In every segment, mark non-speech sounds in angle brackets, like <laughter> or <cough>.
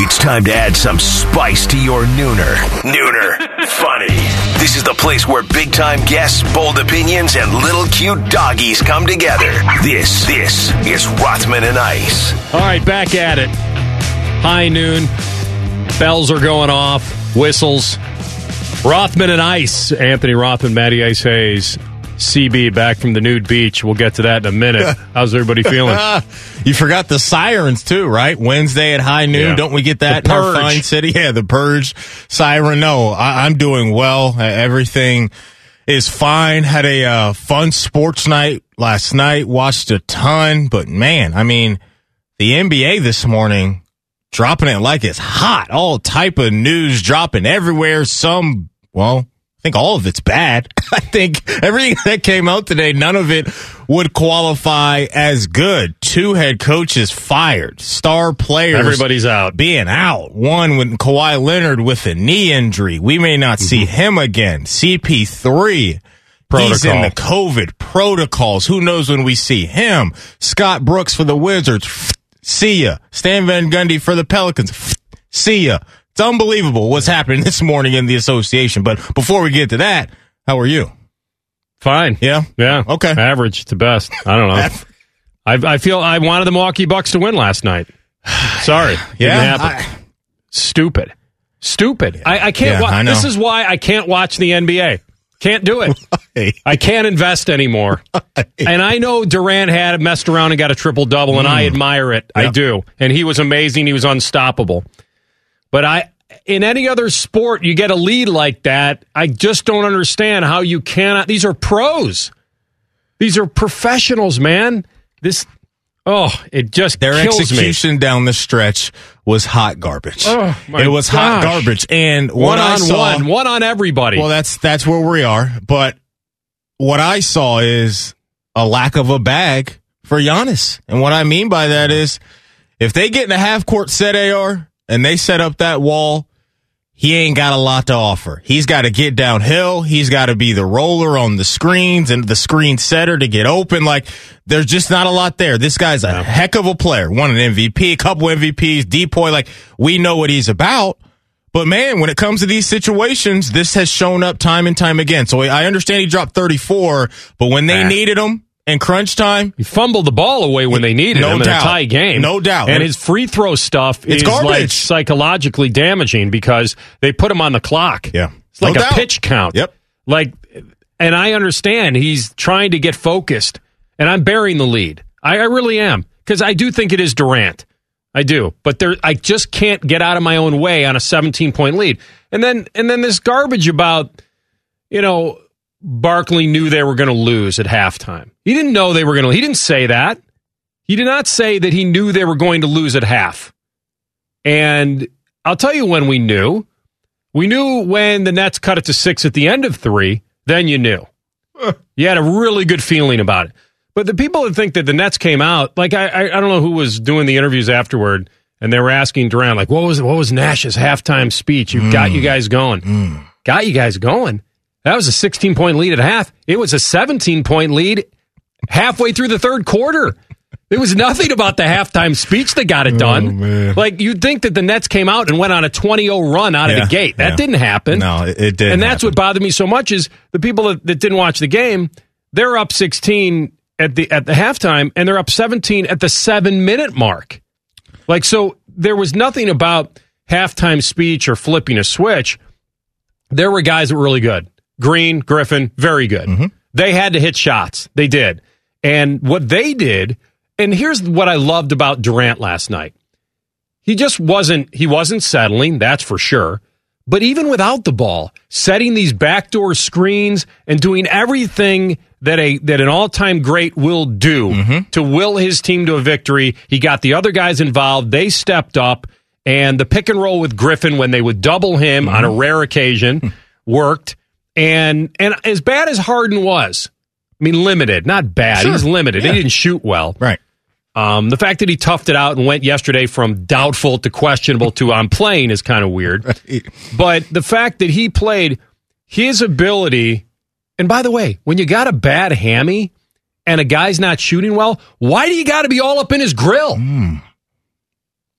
It's time to add some spice to your nooner. Nooner. Funny. This is the place where big time guests, bold opinions, and little cute doggies come together. This, this is Rothman and Ice. All right, back at it. High noon. Bells are going off. Whistles. Rothman and Ice. Anthony Rothman, Matty Ice Hayes. CB back from the nude beach. We'll get to that in a minute. <laughs> How's everybody feeling? <laughs> you forgot the sirens too, right? Wednesday at high noon. Yeah. Don't we get that The in our purge. fine city? <laughs> Yeah, the purge siren. No, I, I'm doing well. Everything is fine. Had a uh, fun sports night last night. Watched a ton, but man, I mean, the NBA this morning dropping it like it's hot. All type of news dropping everywhere. Some, well, I think all of it's bad. <laughs> I think everything that came out today, none of it would qualify as good. Two head coaches fired, star players. Everybody's out. Being out. One with Kawhi Leonard with a knee injury. We may not see mm-hmm. him again. CP3. He's in the COVID protocols. Who knows when we see him? Scott Brooks for the Wizards. <laughs> See ya. Stan Van Gundy for the Pelicans. <laughs> See ya. It's unbelievable what's happening <laughs> this morning in the association. But before we get to that, how are you? Fine. Yeah. Yeah. Okay. Average to best. I don't know. <laughs> I, I feel I wanted the Milwaukee Bucks to win last night. <sighs> Sorry. Yeah, happen. Stupid. Stupid. I, I can't. Yeah, wa- I. This is why I can't watch the NBA. Can't do it. I can't invest anymore. And I know Durant had messed around and got a triple double, and I admire it. I Mm. Do. And he was amazing. He was unstoppable. But I, in any other sport, you get a lead like that. I just don't understand how you cannot. These are pros. These are professionals, man. This, oh, it just Their kills me. execution down the stretch was hot garbage. Oh, it was hot garbage. And One on saw, one, one on everybody. Well, that's that's where we are. But what I saw is a lack of a bag for Giannis. And what I mean by that is if they get in a half court set AR and they set up that wall, he ain't got a lot to offer. He's got to get downhill. He's got to be the roller on the screens and the screen setter to get open. Like there's just not a lot there. This guy's a heck of a player. Won an MVP, a couple MVPs, depoy. Like we know what he's about. But man, when it comes to these situations, this has shown up time and time again. So I understand he dropped 34, but when they Ah. needed him in crunch time, He fumbled the ball away when they needed No him in doubt. a tie game. No doubt. And his free throw stuff It's is like garbage. psychologically damaging because they put him on the clock. Yeah. It's like No a doubt. pitch count. Yep. Like, and I understand he's trying to get focused, and I'm bearing the lead. I, I really am because I do think it is Durant. I do, but there, I just can't get out of my own way on a 17 point lead. And then, and then this garbage about, you know, Barkley knew they were going to lose at halftime. He didn't know they were going to. He didn't say that. He did not say that he knew they were going to lose at half. And I'll tell you when we knew. We knew when the Nets cut it to six at the end of three. Then you knew. <laughs> You had a really good feeling about it. But the people that think that the Nets came out, like I, I, I don't know who was doing the interviews afterward, and they were asking Durant, like, what was what was Nash's halftime speech? Mm. You mm. got you guys going, got you guys going. That was a 16 point lead at half. It was a 17 point lead halfway through the third quarter. There was nothing about the halftime speech that got it oh, done. man. like you'd think that the Nets came out and went on a 20-0 run out of the gate. That yeah. didn't happen. No, it, it did. and that's what bothered me so much is the people that, that didn't watch the game. They're up 16 at the at the halftime, and they're up 17 at the seven minute mark. Like so, there was nothing about halftime speech or flipping a switch. There were guys that were really good. Green, Griffin, very good. Mm-hmm. They had to hit shots. They did. And what they did, and here's what I loved about Durant last night. He just wasn't he wasn't settling, that's for sure. But even without the ball, setting these backdoor screens and doing everything that a that an all-time great will do mm-hmm. to will his team to a victory, he got the other guys involved. They stepped up, and the pick and roll with Griffin when they would double him on a mm-hmm. rare occasion hmm. worked. And and as bad as Harden was, I mean limited, not bad. He Sure. was limited. Yeah. He didn't shoot well. right. Um, the fact that he toughed it out and went yesterday from doubtful to questionable to I'm playing is kind of weird. <laughs> But the fact that he played his ability, and by the way, when you got a bad hammy and a guy's not shooting well, why do you got to be all up in his grill?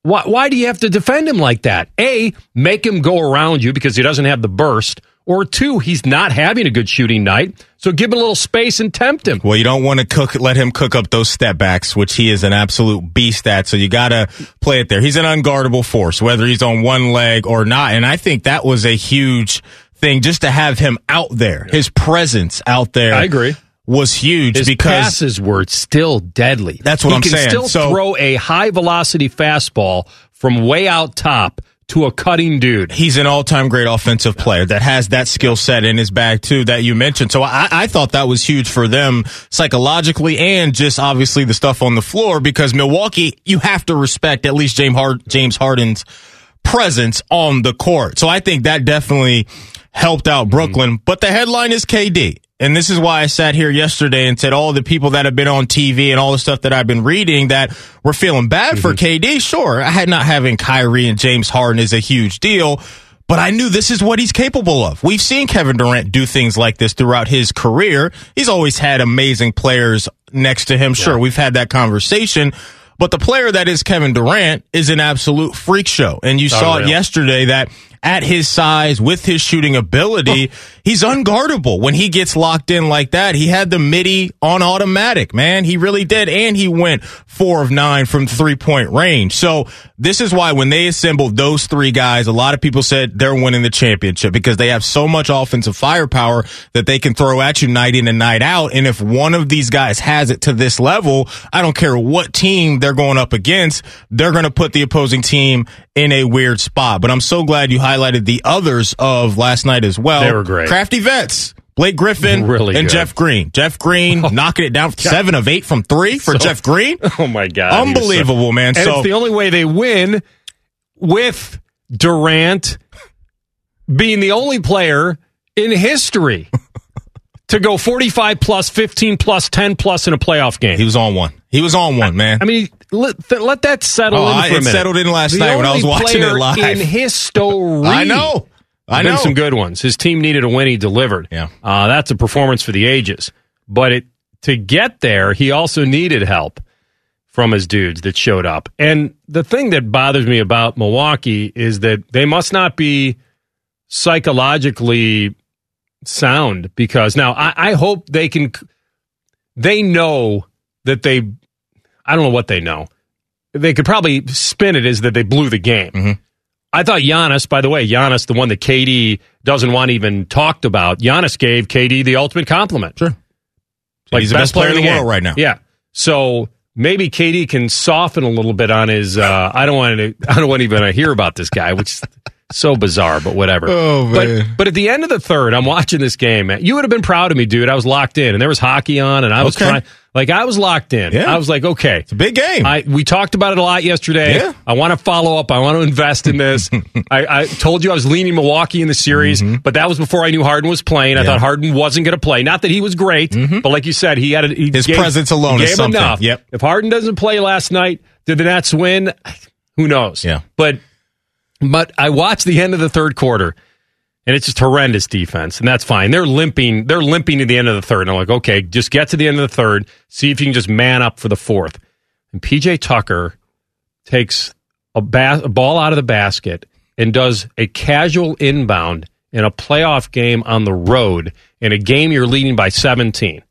Why, why do you have to defend him like that? A, make him go around you because he doesn't have the burst. Or two, he's not having a good shooting night. So give him a little space and tempt him. Well, you don't want to cook, let him cook up those step backs, which he is an absolute beast at. So you got to play it there. He's an unguardable force, whether he's on one leg or not. And I think that was a huge thing just to have him out there, his presence out there. I agree. Was huge because His because passes were still deadly. That's what he I'm can saying. Still So- throw a high velocity fastball from way out top to a cutting dude. he's an all-time great offensive player that has that skill set in his bag too that you mentioned. So I, I thought that was huge for them psychologically and just obviously the stuff on the floor because Milwaukee, you have to respect at least James Hard, James Harden's presence on the court. So I think that definitely helped out Brooklyn. Mm-hmm. But the headline is KD. And this is why I sat here yesterday and said all the people that have been on TV and all the stuff that I've been reading that were feeling bad for mm-hmm. KD. Sure, I had not having Kyrie and James Harden is a huge deal, but I knew this is what he's capable of. We've seen Kevin Durant do things like this throughout his career. He's always had amazing players next to him. Sure, we've had that conversation. But the player that is Kevin Durant is an absolute freak show. And you saw it yesterday that at his size, with his shooting ability, he's unguardable. When he gets locked in like that, he had the midi on automatic, man. He really did. And he went four of nine from three point range. So this is why when they assembled those three guys, a lot of people said they're winning the championship because they have so much offensive firepower that they can throw at you night in and night out. And if one of these guys has it to this level, I don't care what team they're going up against, they're going to put the opposing team in a weird spot. But I'm so glad you highlighted the others of last night as well. They were great. Crafty vets. Blake Griffin Really and good. Jeff Green. Jeff Green <laughs> knocking it down <laughs> seven of eight from three for Jeff Green. <laughs> Oh my god, was so- Unbelievable, man. And So it's the only way they win with Durant being the only player in history to go 45 plus, 15 plus, 10 plus in a playoff game. he was on one. He was on one, man. I mean, let, th- let that settle Oh, in I- it settled in last The night when I was watching it live. In history. I know. I know. some good ones. His team needed a win. He delivered. Yeah. uh, that's a performance for the ages. But it to get there, he also needed help from his dudes that showed up. And the thing that bothers me about Milwaukee is that they must not be psychologically sound because now I, I hope they can. They know that they. I don't know what they know. They could probably spin it as that they blew the game. Mm-hmm. I thought Giannis, by the way, Giannis, the one that KD doesn't want even talked about, Giannis gave KD the ultimate compliment. Sure. He's the best player in the world game. right now. Yeah. So maybe KD can soften a little bit on his. Uh, I don't want to. I don't want even to even hear about this guy, which so bizarre, but whatever. Oh, man. But but at the end of the third, I'm watching this game. Man. You would have been proud of me, dude. I was locked in, and there was hockey on, and I was Okay. trying. Like I was locked in. Yeah. I was like, okay, It's a big game. I we talked about it a lot yesterday. Yeah. I want to follow up. I want to invest in this. <laughs> I, I told you I was leaning Milwaukee in the series, but that was before I knew Harden was playing. I Mm-hmm. Yeah. Mm-hmm. thought Harden wasn't going to play. Not that he was great, but like you said, he had a, he His gave- presence alone is something. enough. Yep. If Harden doesn't play last night, did the Nets win? <sighs> Who knows? Yeah. But but I watched the end of the third quarter. And it's just horrendous defense, and that's fine. They're limping. They're limping to the end of the third. And I'm like, okay, just get to the end of the third. See if you can just man up for the fourth. And PJ Tucker takes a, ba- a ball out of the basket and does a casual inbound in a playoff game on the road in a game you're leading by 17.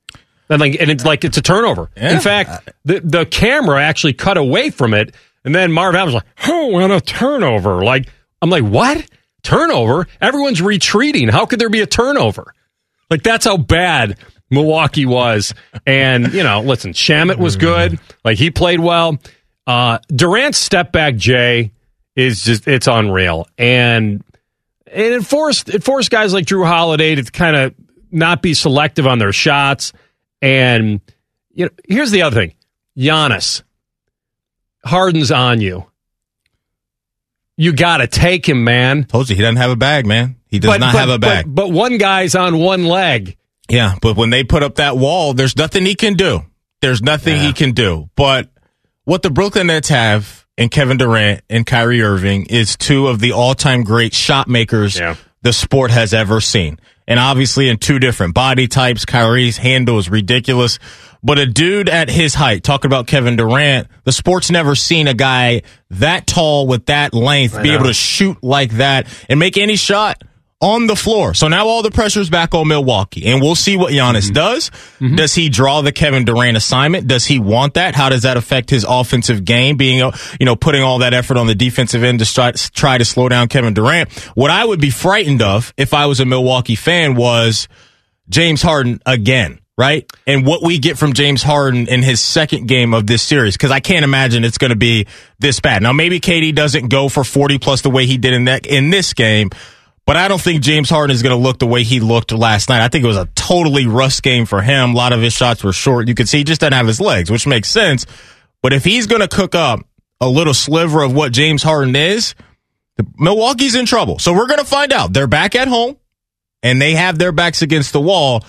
And like, and it's like it's a turnover. Yeah. In fact, the the camera actually cut away from it, and then Marv was like, "Oh, and a turnover!" Like I'm like, "What turnover? Everyone's retreating. How could there be a turnover?" Like that's how bad Milwaukee was. And you know, listen, Shamit was good. Like he played well. Uh, Durant's step back, Jay, is just it's unreal. And and it forced it forced guys like Jrue Holiday to kind of not be selective on their shots. And you know, here's the other thing: Giannis, Harden's on you. You got to take him, man. Told you he doesn't have a bag, man. He does not have a bag. But, but one guy's on one leg. Yeah, but when they put up that wall, there's nothing he can do. There's nothing he can do. But what the Brooklyn Nets have in Kevin Durant and Kyrie Irving is two of the all-time great shot makers Yeah. the sport has ever seen. And obviously in two different body types, Kyrie's handle is ridiculous. But a dude at his height, talking about Kevin Durant, the sport's never seen a guy that tall with that length be able to shoot like that and make any shot on the floor. So now all the pressure's back on Milwaukee, and we'll see what Giannis Mm-hmm. does. Does he draw the Kevin Durant assignment? Does he want that? How does that affect his offensive game? Being, uh, you know, putting all that effort on the defensive end to try, try to slow down Kevin Durant. What I would be frightened of if I was a Milwaukee fan was James Harden again. Right? And what we get from James Harden in his second game of this series, because I can't imagine it's going to be this bad. Now, maybe KD doesn't go for 40 plus the way he did in that, in this game, but I don't think James Harden is going to look the way he looked last night. I think it was a totally rust game for him. A lot of his shots were short. You could see he just doesn't have his legs, which makes sense. But if he's going to cook up a little sliver of what James Harden is, Milwaukee's in trouble. So we're going to find out. They're back at home and they have their backs against the wall.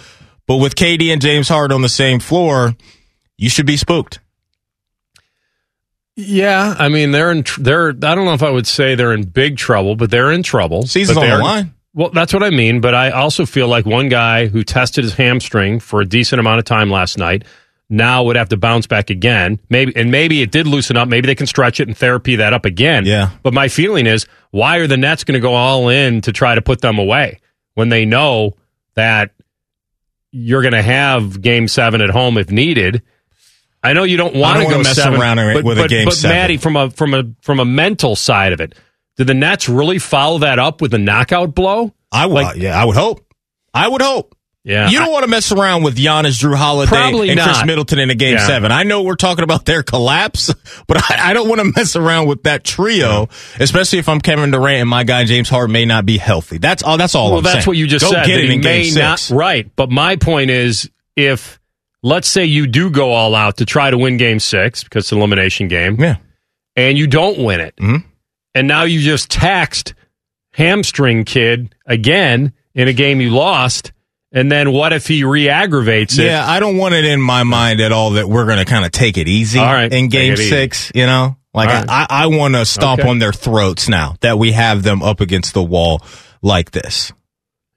But with KD and James Harden on the same floor, you should be spooked. Yeah, I mean they're in. tr- They're. I don't know if I would say they're in big trouble, but they're in trouble. Season's on the line. Well, that's what I mean. But I also feel like one guy who tested his hamstring for a decent amount of time last night now would have to bounce back again. Maybe and maybe it did loosen up. Maybe they can stretch it and therapy that up again. Yeah. But my feeling is, why are the Nets going to go all in to try to put them away when they know that you're going to have Game Seven at home if needed? I know you don't want to go mess seven, around but, with a but, game but seven. Maddie, from a from a from a mental side of it, did the Nets really follow that up with a knockout blow? I would, Like- yeah, I would hope. I would hope. Yeah, You don't want to mess around with Giannis, Jrue Holiday, and Khris. Middleton in a game Yeah. seven. I know we're talking about their collapse, <laughs> but I, I don't want to mess around with that trio, especially if I'm Kevin Durant and my guy James Harden may not be healthy. That's all. That's all. well, I'm that's saying. what you just Go said. Get it in may game not six. right. But my point is, if let's say you do go all out to try to win Game Six because it's an elimination game, Yeah. and you don't win it, Mhm. and now you just taxed hamstring kid again in a game you lost, and then what if he re-aggravates it? Yeah, I don't want it in my mind at all that we're going to kind of take it easy All right, in game it easy. six, you know? Like, right. I, I want to stomp Okay. on their throats now that we have them up against the wall like this.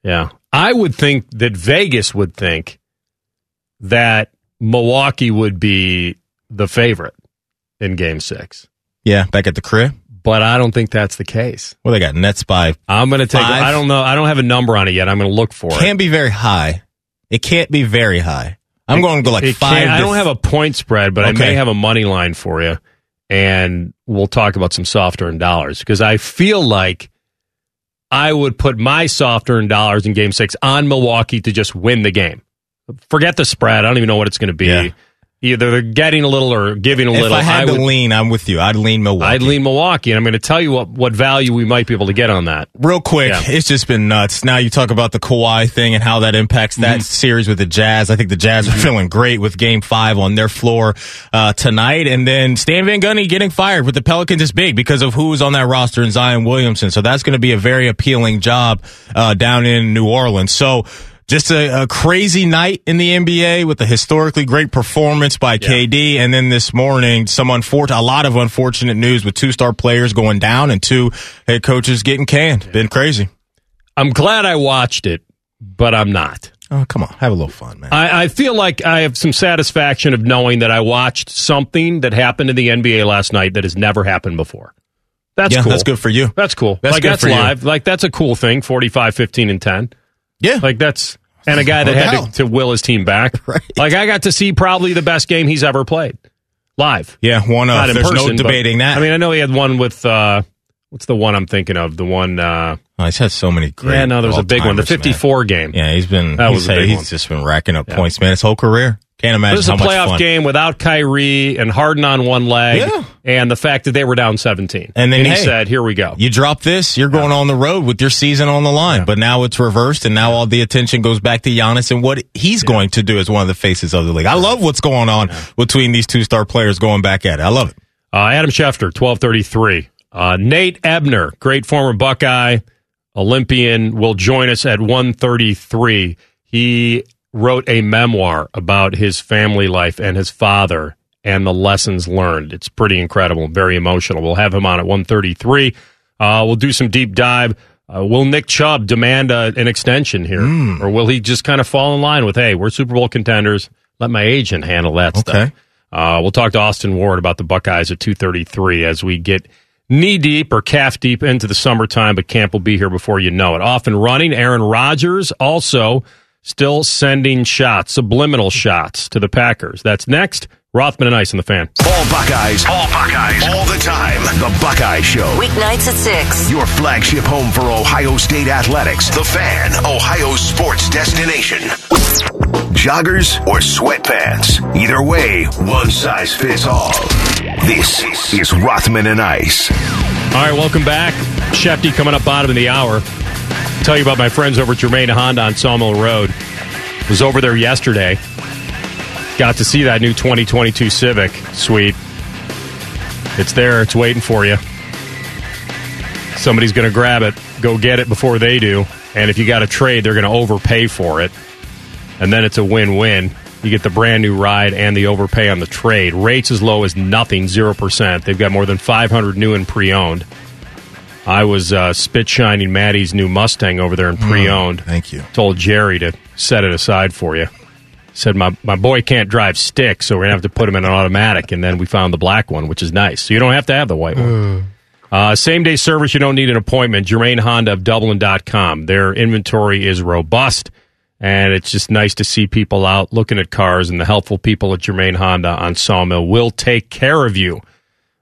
Yeah. I would think that Vegas would think that Milwaukee would be the favorite in game six. Yeah, back at the crib. But I don't think that's the case. Well, they got Nets by I'm going to take, Five. I don't know, I don't have a number on it yet. I'm going to look for it. can't be very high. It can't be very high. I'm going to go like five. I don't have a point spread, but I may have a money line for you. And we'll talk about some soft earned dollars because I feel like I would put my soft earned dollars in game six on Milwaukee to just win the game. Forget the spread. I don't even know what it's going to be. Yeah. Either they're getting a little or giving a If little. I had to would, lean, I'm with you. I'd lean Milwaukee. I'd lean Milwaukee, and I'm going to tell you what, what value we might be able to get on that. Real quick, Yeah. it's just been nuts. Now you talk about the Kawhi thing and how that impacts that Mm-hmm. series with the Jazz. I think the Jazz are feeling great with Game Five on their floor uh, tonight, and then Stan Van Gundy getting fired with the Pelicans is big because of who's on that roster and Zion Williamson. So that's going to be a very appealing job uh, down in New Orleans. So. Just a, a crazy night in the NBA with a historically great performance by KD, and then this morning some unfortunate, a lot of unfortunate news with two star players going down and two head coaches getting canned. Been crazy. I'm glad I watched it, but I'm not. Oh, come on. Have a little fun, man. I, I feel like I have some satisfaction of knowing that I watched something that happened in the NBA last night that has never happened before. That's yeah, cool. that's good for you. That's cool. That's like good that's for you. live. Like that's a cool thing. 45, 15, and 10. Yeah. Like that's and a guy that had to, to will his team back. <laughs> Right. Like I got to see probably the best game he's ever played. Live. yeah, one of. There's person. no but- debating that. I mean, I know he had one with uh what's the one I'm thinking of? The one uh oh, he's had so many great. Yeah, no, there was a big one. The all-timers, man. 54 game. Yeah, he's been. That he's, was a big he's one. just been racking up points, man. His whole career. Can't imagine This is a playoff game without Kyrie and Harden on one leg, Yeah. and the fact that they were down 17. And then, he hey, said, "Here we go." You drop this, you're going on the road with your season on the line. But now it's reversed, and now all the attention goes back to Giannis and what he's going to do as one of the faces of the league. I love what's going on between these two star players going back at it. I love it. Uh, Adam Schefter, twelve thirty three. Uh, Nate Ebner, great former Buckeye Olympian, will join us at one thirty three. He wrote a memoir about his family life and his father and the lessons learned. It's pretty incredible, very emotional. We'll have him on at one thirty three. Uh, we'll do some deep dive. Uh, will Nick Chubb demand uh, an extension here, or will he just kind of fall in line with, "Hey, we're Super Bowl contenders. let my agent handle that stuff. Okay. Uh, we'll talk to Austin Ward about the Buckeyes at 2:33 as we get knee deep or calf deep into the summertime, but camp will be here before you know it. Off and running, Aaron Rodgers also still sending shots, subliminal shots to the Packers. That's next. Rothman and Ice on the fan. All Buckeyes. All Buckeyes. All the time. The Buckeye Show. Weeknights at 6. Your flagship home for Ohio State athletics. The Fan, Ohio's sports destination. Joggers or sweatpants. Either way, one size fits all. This is Rothman and Ice. All right, welcome back. Shefty coming up bottom of the hour. Tell you about my friends over at Germain Honda on Sawmill Road. Was over there yesterday. Got to see that new 2022 Civic. Sweet. It's there. It's waiting for you. Somebody's going to grab it. Go get it before they do. And if you got a trade, they're going to overpay for it. And then it's a win-win. You get the brand new ride and the overpay on the trade. Rates as low as nothing, 0%. They've got more than 500 new and pre-owned. I was uh, spit shining Maddie's new Mustang over there in pre-owned. Thank you. Told Jerry to set it aside for you. Said my my boy can't drive stick, so we're gonna have to put him in an automatic. And then we found the black one, which is nice. So you don't have to have the white one. Uh, same day service, you don't need an appointment. Germain Honda of Dublin.com. Their inventory is robust, and it's just nice to see people out looking at cars, and the helpful people at Germain Honda on Sawmill will take care of you.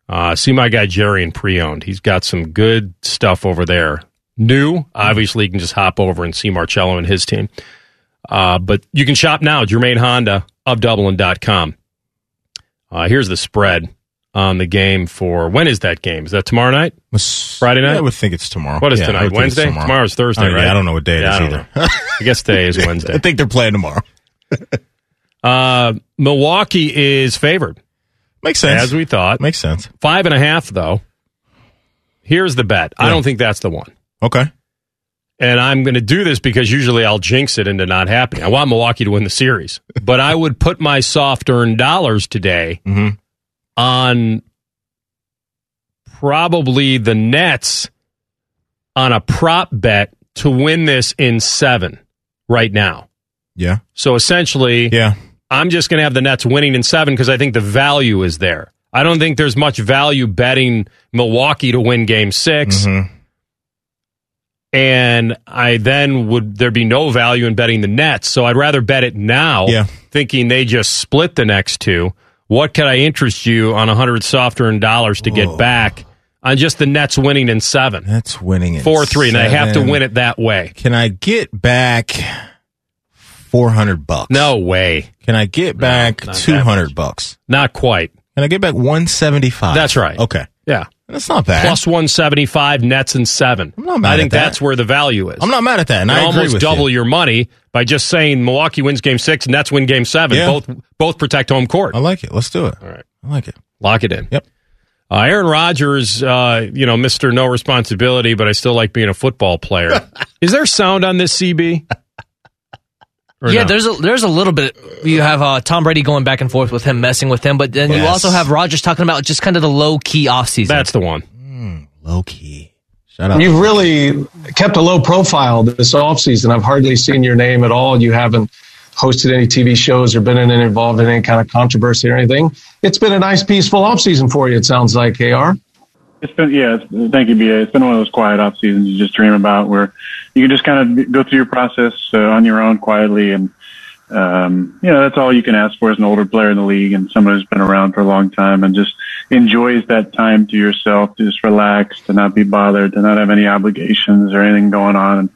Uh, see my guy Jerry in pre owned. He's got some good stuff over there. New, obviously, you can just hop over and see Marcello and his team. Uh, but you can shop now, Germain Honda of Dublin.com. Uh, here's the spread on the game for when is that game? Is that tomorrow night? Friday night? I would think it's tomorrow. What is Yeah, tonight? would think it's Wednesday? tomorrow. Tomorrow's Thursday, Oh, yeah, right? I don't know what day it Yeah, is I either. I guess today is <laughs> Wednesday. I think they're playing tomorrow. Uh, Milwaukee is favored, Makes sense. as we thought. Makes sense. Five and a half, though. Here's the bet. I don't think that's the one. Okay. And I'm going to do this because usually I'll jinx it into not happening. I want Milwaukee to win the series, <laughs> but I would put my soft earned dollars today Mhm. on probably the Nets on a prop bet to win this in seven right now. Yeah. So essentially, Yeah. I'm just going to have the Nets winning in seven because I think the value is there. I don't think there's much value betting Milwaukee to win game 6 Mhm. And I then would there be no value in betting the Nets. So I'd rather bet it now, Yeah. thinking they just split the next two. What could I interest you on a hundred soft earned dollars to get back on just the Nets winning in seven? That's winning it. Four three, and I have to win it that way. Can I get back 400 bucks? No way. Can I get back that 200 bucks? Not quite. Can I get back 175? That's right. Okay. Yeah. That's not bad. Plus 175 nets and seven. I'm not mad I think that. that's where the value is. I'm not mad at that. And You I almost double you. your money by just saying Milwaukee wins game six, Nets win game seven. Yeah. Both both protect home court. I like it. Let's do it. All right. I like it. Lock it in. Yep. Uh, Aaron Rodgers, uh, you know, Mr. No Responsibility, but I still like being a football player. <laughs> Is there sound on this CB? Or yeah, no? there's a there's a little bit. You have uh, Tom Brady going back and forth with him, messing with him, but then you also have Rodgers talking about just kind of the low key offseason. That's the one. Low key. Shut up. You've really kept a low profile this offseason. I've hardly seen your name at all. You haven't hosted any TV shows or been in and involved in any kind of controversy or anything. It's been a nice, peaceful offseason for you, it sounds like, AR. It's been yeah. It's, thank you, BA. It's been one of those quiet off seasons you just dream about, where you can just kind of go through your process uh, on your own quietly, and um, you know that's all you can ask for as an older player in the league and someone who's been around for a long time and just enjoys that time to yourself, to just relax, to not be bothered, to not have any obligations or anything going on. And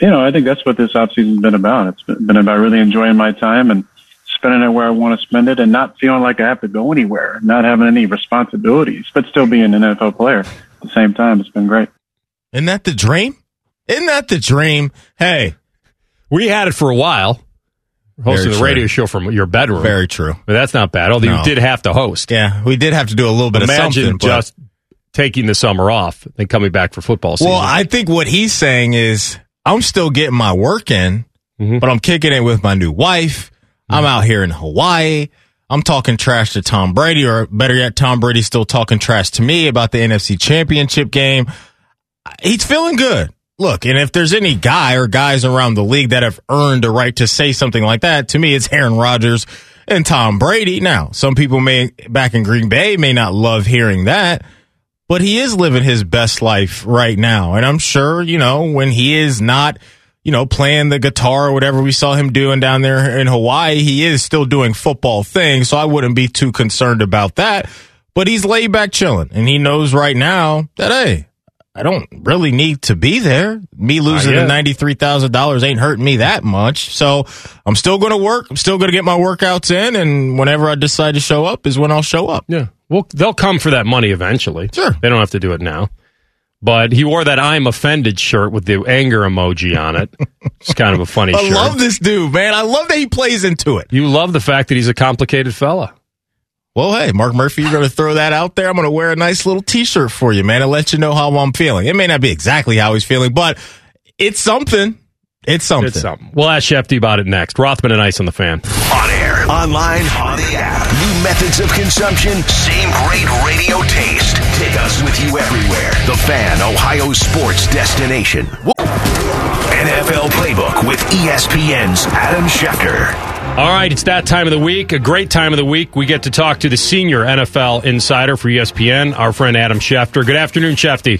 you know, I think that's what this off season's been about. It's been about really enjoying my time and spending it where I want to spend it and not feeling like I have to go anywhere, not having any responsibilities, but still being an NFL player at the same time. It's been great. Isn't that the dream? Isn't that the dream? Hey, We had it for a while, hosting the radio show from your bedroom. very true. but that's not bad. Although No. you did have to host. Yeah, we did have to do a little bit of Imagine something. but- just taking the summer off and coming back for football season. Well, I think what he's saying is I'm still getting my work in, Mhm. but I'm kicking it with my new wife. I'm out here in Hawaii. I'm talking trash to Tom Brady, or better yet, Tom Brady's still talking trash to me about the NFC championship game. He's feeling good. Look, and if there's any guy or guys around the league that have earned a right to say something like that, to me, it's Aaron Rodgers and Tom Brady. Now, some people may back in Green Bay may not love hearing that, but he is living his best life right now. And I'm sure, you know, when he is not, you know, playing the guitar or whatever we saw him doing down there in Hawaii, he is still doing football things. So I wouldn't be too concerned about that. But he's laid back chilling and he knows right now that, hey, I don't really need to be there. Me losing the $93,000 ain't hurting me that much. So I'm still going to work. I'm still going to get my workouts in. And whenever I decide to show up is when I'll show up. Yeah. Well, they'll come for that money eventually. Sure. They don't have to do it now. But he wore that I'm offended shirt with the anger emoji on it. <laughs> It's kind of a funny I shirt. love this dude, man. I love that he plays into it. you love the fact that he's a complicated fella. Well, hey, Mark Murphy, you're going to throw that out there. I'm going to wear a nice little t-shirt for you, man, and let you know how I'm feeling. It may not be exactly how he's feeling, but it's something. It's something. It's something. We'll ask Shefty about it next. Rothman and Ice on the fan. On air, online, on the app. New methods of consumption, same great radio taste. Take us with you everywhere. The Fan, Ohio sports destination. NFL Playbook with ESPN's Adam Schefter. All right, it's that time of the week, a great time of the week. We get to talk to the senior NFL insider for ESPN, our friend Adam Schefter. Good afternoon, Shefty.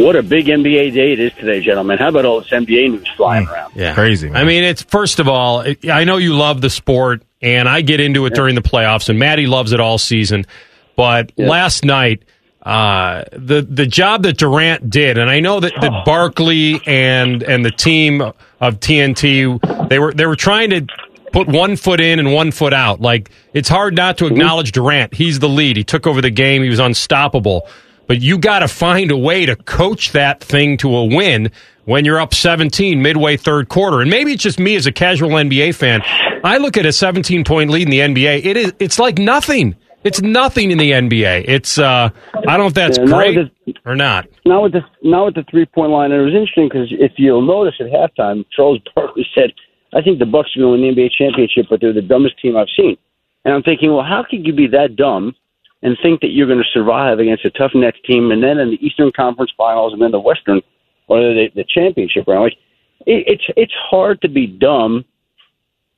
What a big NBA day it is today, gentlemen. How about all this NBA news flying around? Yeah. Crazy, man. I mean, it's first of all, I know you love the sport, and I get into it during the playoffs, and Maddie loves it all season. But last night, uh, the the job that Durant did, and I know that, that Barkley and and the team of TNT they were they were trying to put one foot in and one foot out. Like it's hard not to acknowledge Durant. He's the lead. He took over the game. He was unstoppable. But you got to find a way to coach that thing to a win when you're up 17 midway third quarter. And maybe it's just me as a casual NBA fan. I look at a 17 point lead in the NBA. It is it's like nothing. It's nothing in the NBA. It's uh I don't know if that's Yeah, great with or not. Now with the now with the three point line, and it was interesting because if you'll notice at halftime, Charles Barkley said, "I think the Bucks are going to win the NBA championship, but they're the dumbest team I've seen." And I'm thinking, well, how could you be that dumb and think that you're going to survive against a tough Nets team, and then in the Eastern Conference Finals, and then the Western or the, the championship round? Like, it, it's it's hard to be dumb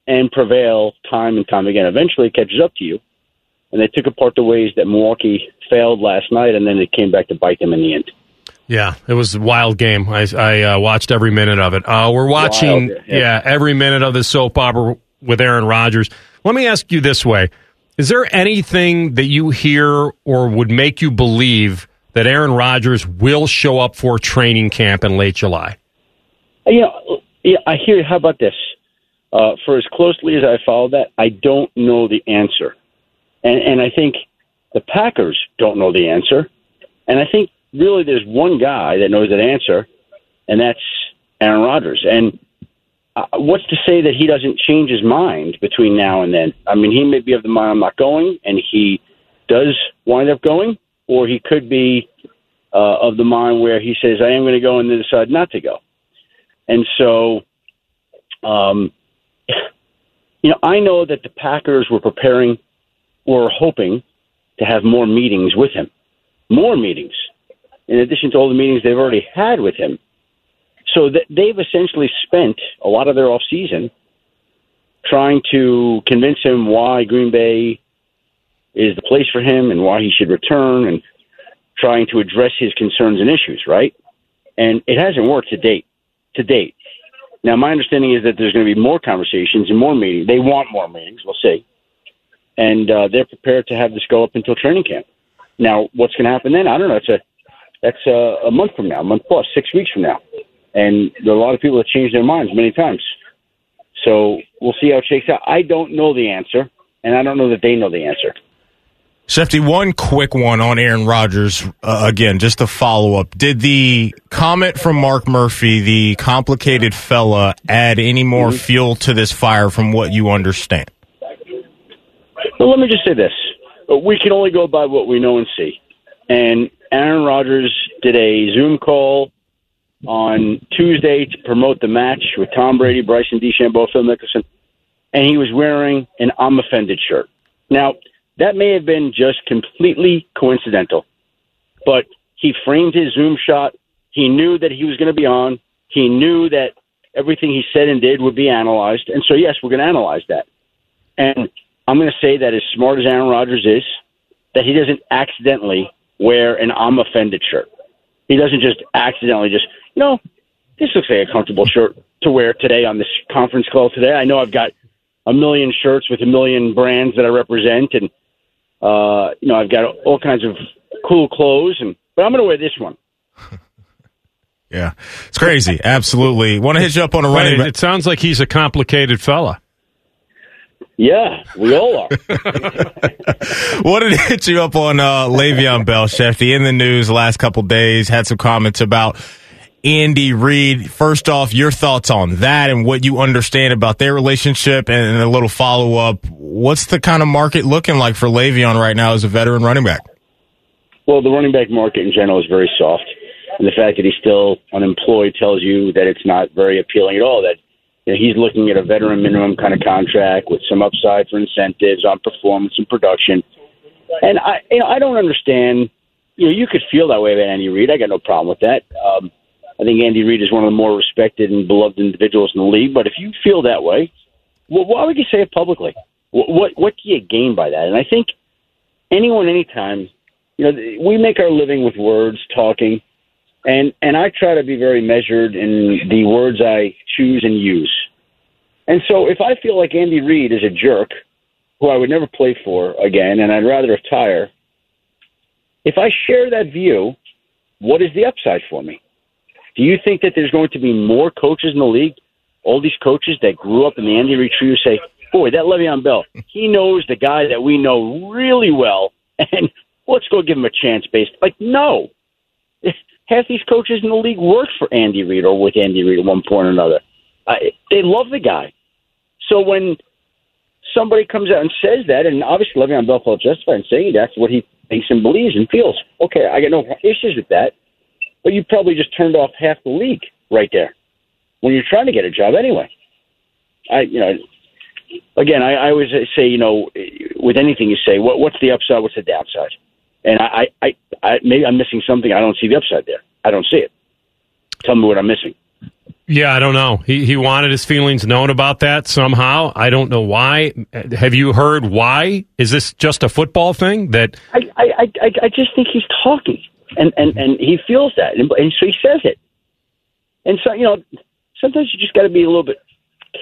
and prevail time and time again. Eventually, it catches up to you. And they took apart the ways that Milwaukee failed last night, and then it came back to bite them in the end. Yeah, it was a wild game. I, I uh, watched every minute of it. Uh, we're watching, Wild, yeah. yeah. every minute of the soap opera with Aaron Rodgers. Let me ask you this way: Is there anything that you hear or would make you believe that Aaron Rodgers will show up for training camp in late July? You know, yeah, I hear you. How about this? Uh, for as closely as I follow that, I don't know the answer, and and I think the Packers don't know the answer, and I think really there's one guy that knows that answer, and that's Aaron Rodgers. And uh, what's to say that he doesn't change his mind between now and then? I mean, he may be of the mind I'm not going, and he does wind up going, or he could be uh, of the mind where he says, "I am going to go," and then decide not to go. And so, um, you know, I know that the Packers were preparing or hoping to have more meetings with him, more meetings, in addition to all the meetings they've already had with him. So th- they've essentially spent a lot of their off season trying to convince him why Green Bay is the place for him and why he should return and trying to address his concerns and issues, right? And it hasn't worked to date. To date. Now, my understanding is that there's going to be more conversations and more meetings. They want more meetings. We'll see. And uh, they're prepared to have this go up until training camp. Now, what's going to happen then? I don't know. It's a that's a, a month from now, a month plus, six weeks from now. And there are a lot of people that change their minds many times. So we'll see how it shakes out. I don't know the answer, and I don't know that they know the answer. Shefty, one quick one on Aaron Rodgers. Uh, again, just a follow up. Did the comment from Mark Murphy, the complicated fella, add any more Mm-hmm. fuel to this fire from what you understand? Well, let me just say this: we can only go by what we know and see. And Aaron Rodgers did a Zoom call on Tuesday to promote the match with Tom Brady, Bryson DeChambeau, Phil Mickelson, and he was wearing an "I'm offended" shirt. Now, that may have been just completely coincidental, but he framed his Zoom shot. He knew that he was going to be on. He knew that everything he said and did would be analyzed, and so yes, we're going to analyze that. And I'm going to say that as smart as Aaron Rodgers is, that he doesn't accidentally wear an I'm offended shirt. He doesn't just accidentally just, you know, this looks like a comfortable shirt to wear today on this conference call today. I know I've got a million shirts with a million brands that I represent, and uh, you know I've got all kinds of cool clothes, and but I'm going to wear this one. <laughs> Yeah, it's crazy. Absolutely. Want to hit you up on a running Right, it sounds like he's a complicated fella. Yeah, we all are. <laughs> what did hit you up on uh, Le'Veon Bell, Shefty, in the news the last couple days. Had some comments about Andy Reid. First off, your thoughts on that and what you understand about their relationship, and a little follow up. What's the kind of market looking like for Le'Veon right now as a veteran running back? Well, the running back market in general is very soft, and the fact that he's still unemployed tells you that it's not very appealing at all. That you he's looking at a veteran minimum kind of contract with some upside for incentives on performance and production. And I, you know, I don't understand. You know, you could feel that way about Andy Reid. I got no problem with that. Um, I think Andy Reid is one of the more respected and beloved individuals in the league. But if you feel that way, well, why would you say it publicly? What, what what do you gain by that? And I think anyone, anytime, you know, we make our living with words, talking, and and I try to be very measured in the words I choose and use. And so, if I feel like Andy Reid is a jerk, who I would never play for again, and I'd rather retire, if I share that view, what is the upside for me? Do you think that there's going to be more coaches in the league? All these coaches that grew up in the Andy Reid tree say, "Boy, that Le'Veon Bell, he knows the guy that we know really well, and let's go give him a chance." Based like, no, half these coaches in the league worked for Andy Reid or with Andy Reid at one point or another. I, they love the guy. So when somebody comes out and says that, and obviously Le'Veon Bell felt justified in saying that's what he thinks and believes and feels. Okay, I got no issues with that. But you probably just turned off half the league right there when you're trying to get a job anyway. I, you know, again, I, I always say, you know, with anything you say, what, what's the upside? What's the downside? And I, I, I, maybe I'm missing something. I don't see the upside there. I don't see it. Tell me what I'm missing. Yeah, I don't know. He he wanted his feelings known about that somehow. I don't know why. Have you heard why? Is this just a football thing that I, I, I, I just think he's talking, and and and he feels that, and, and so he says it. And so you know, sometimes you just got to be a little bit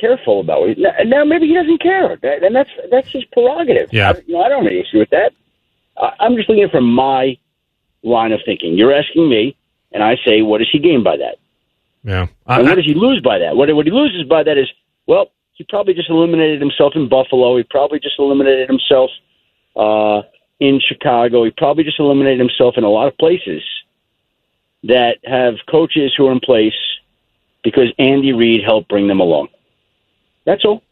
careful about it. Now, now maybe he doesn't care, and that's that's his prerogative. Yeah. I, you know, I don't have any issue with that. I'm just looking at it from my line of thinking. You're asking me, and I say, what does he gain by that? Yeah. And what does he lose by that? What, what he loses by that is, well, he probably just eliminated himself in Buffalo. He probably just eliminated himself uh, in Chicago. He probably just eliminated himself in a lot of places that have coaches who are in place because Andy Reid helped bring them along. That's all.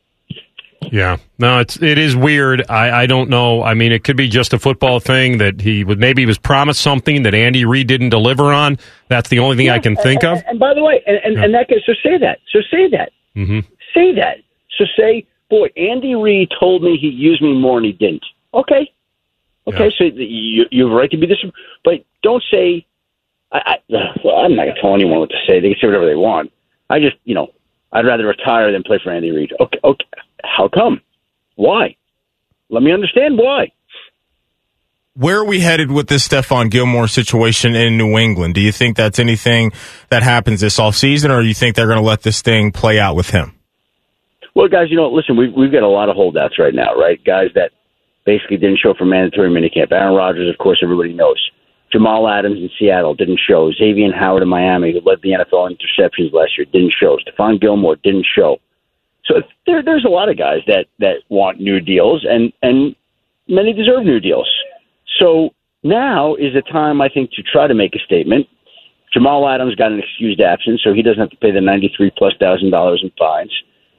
Yeah, no, it's it is weird. I, I don't know. I mean, it could be just a football thing that he would maybe he was promised something that Andy Reid didn't deliver on. That's the only thing I can think and, of. And by the way, and, and, Yeah. and that goes, so say that. So say that. hmm Say that. So say, boy, Andy Reid told me he used me more and he didn't. Okay. Okay, so you, you have a right to be this, but don't say. I, I, well, I'm not going to tell anyone what to say. They can say whatever they want. I just, you know, I'd rather retire than play for Andy Reid. Okay, okay. How come? Why? Let me understand why. Where are we headed with this Stephon Gilmore situation in New England? Do you think that's anything that happens this offseason, or do you think they're going to let this thing play out with him? Well, guys, you know, listen, we've we've got a lot of holdouts right now, right? Guys that basically didn't show for mandatory minicamp. Aaron Rodgers, of course, everybody knows. Jamal Adams in Seattle didn't show. Xavier Howard in Miami, who led the NFL in interceptions last year, didn't show. Stephon Gilmore didn't show. So there, there's a lot of guys that that want new deals, and and many deserve new deals. So now is the time, I think, to try to make a statement. Jamal Adams got an excused absence, so he doesn't have to pay the ninety-three plus thousand dollars in fines.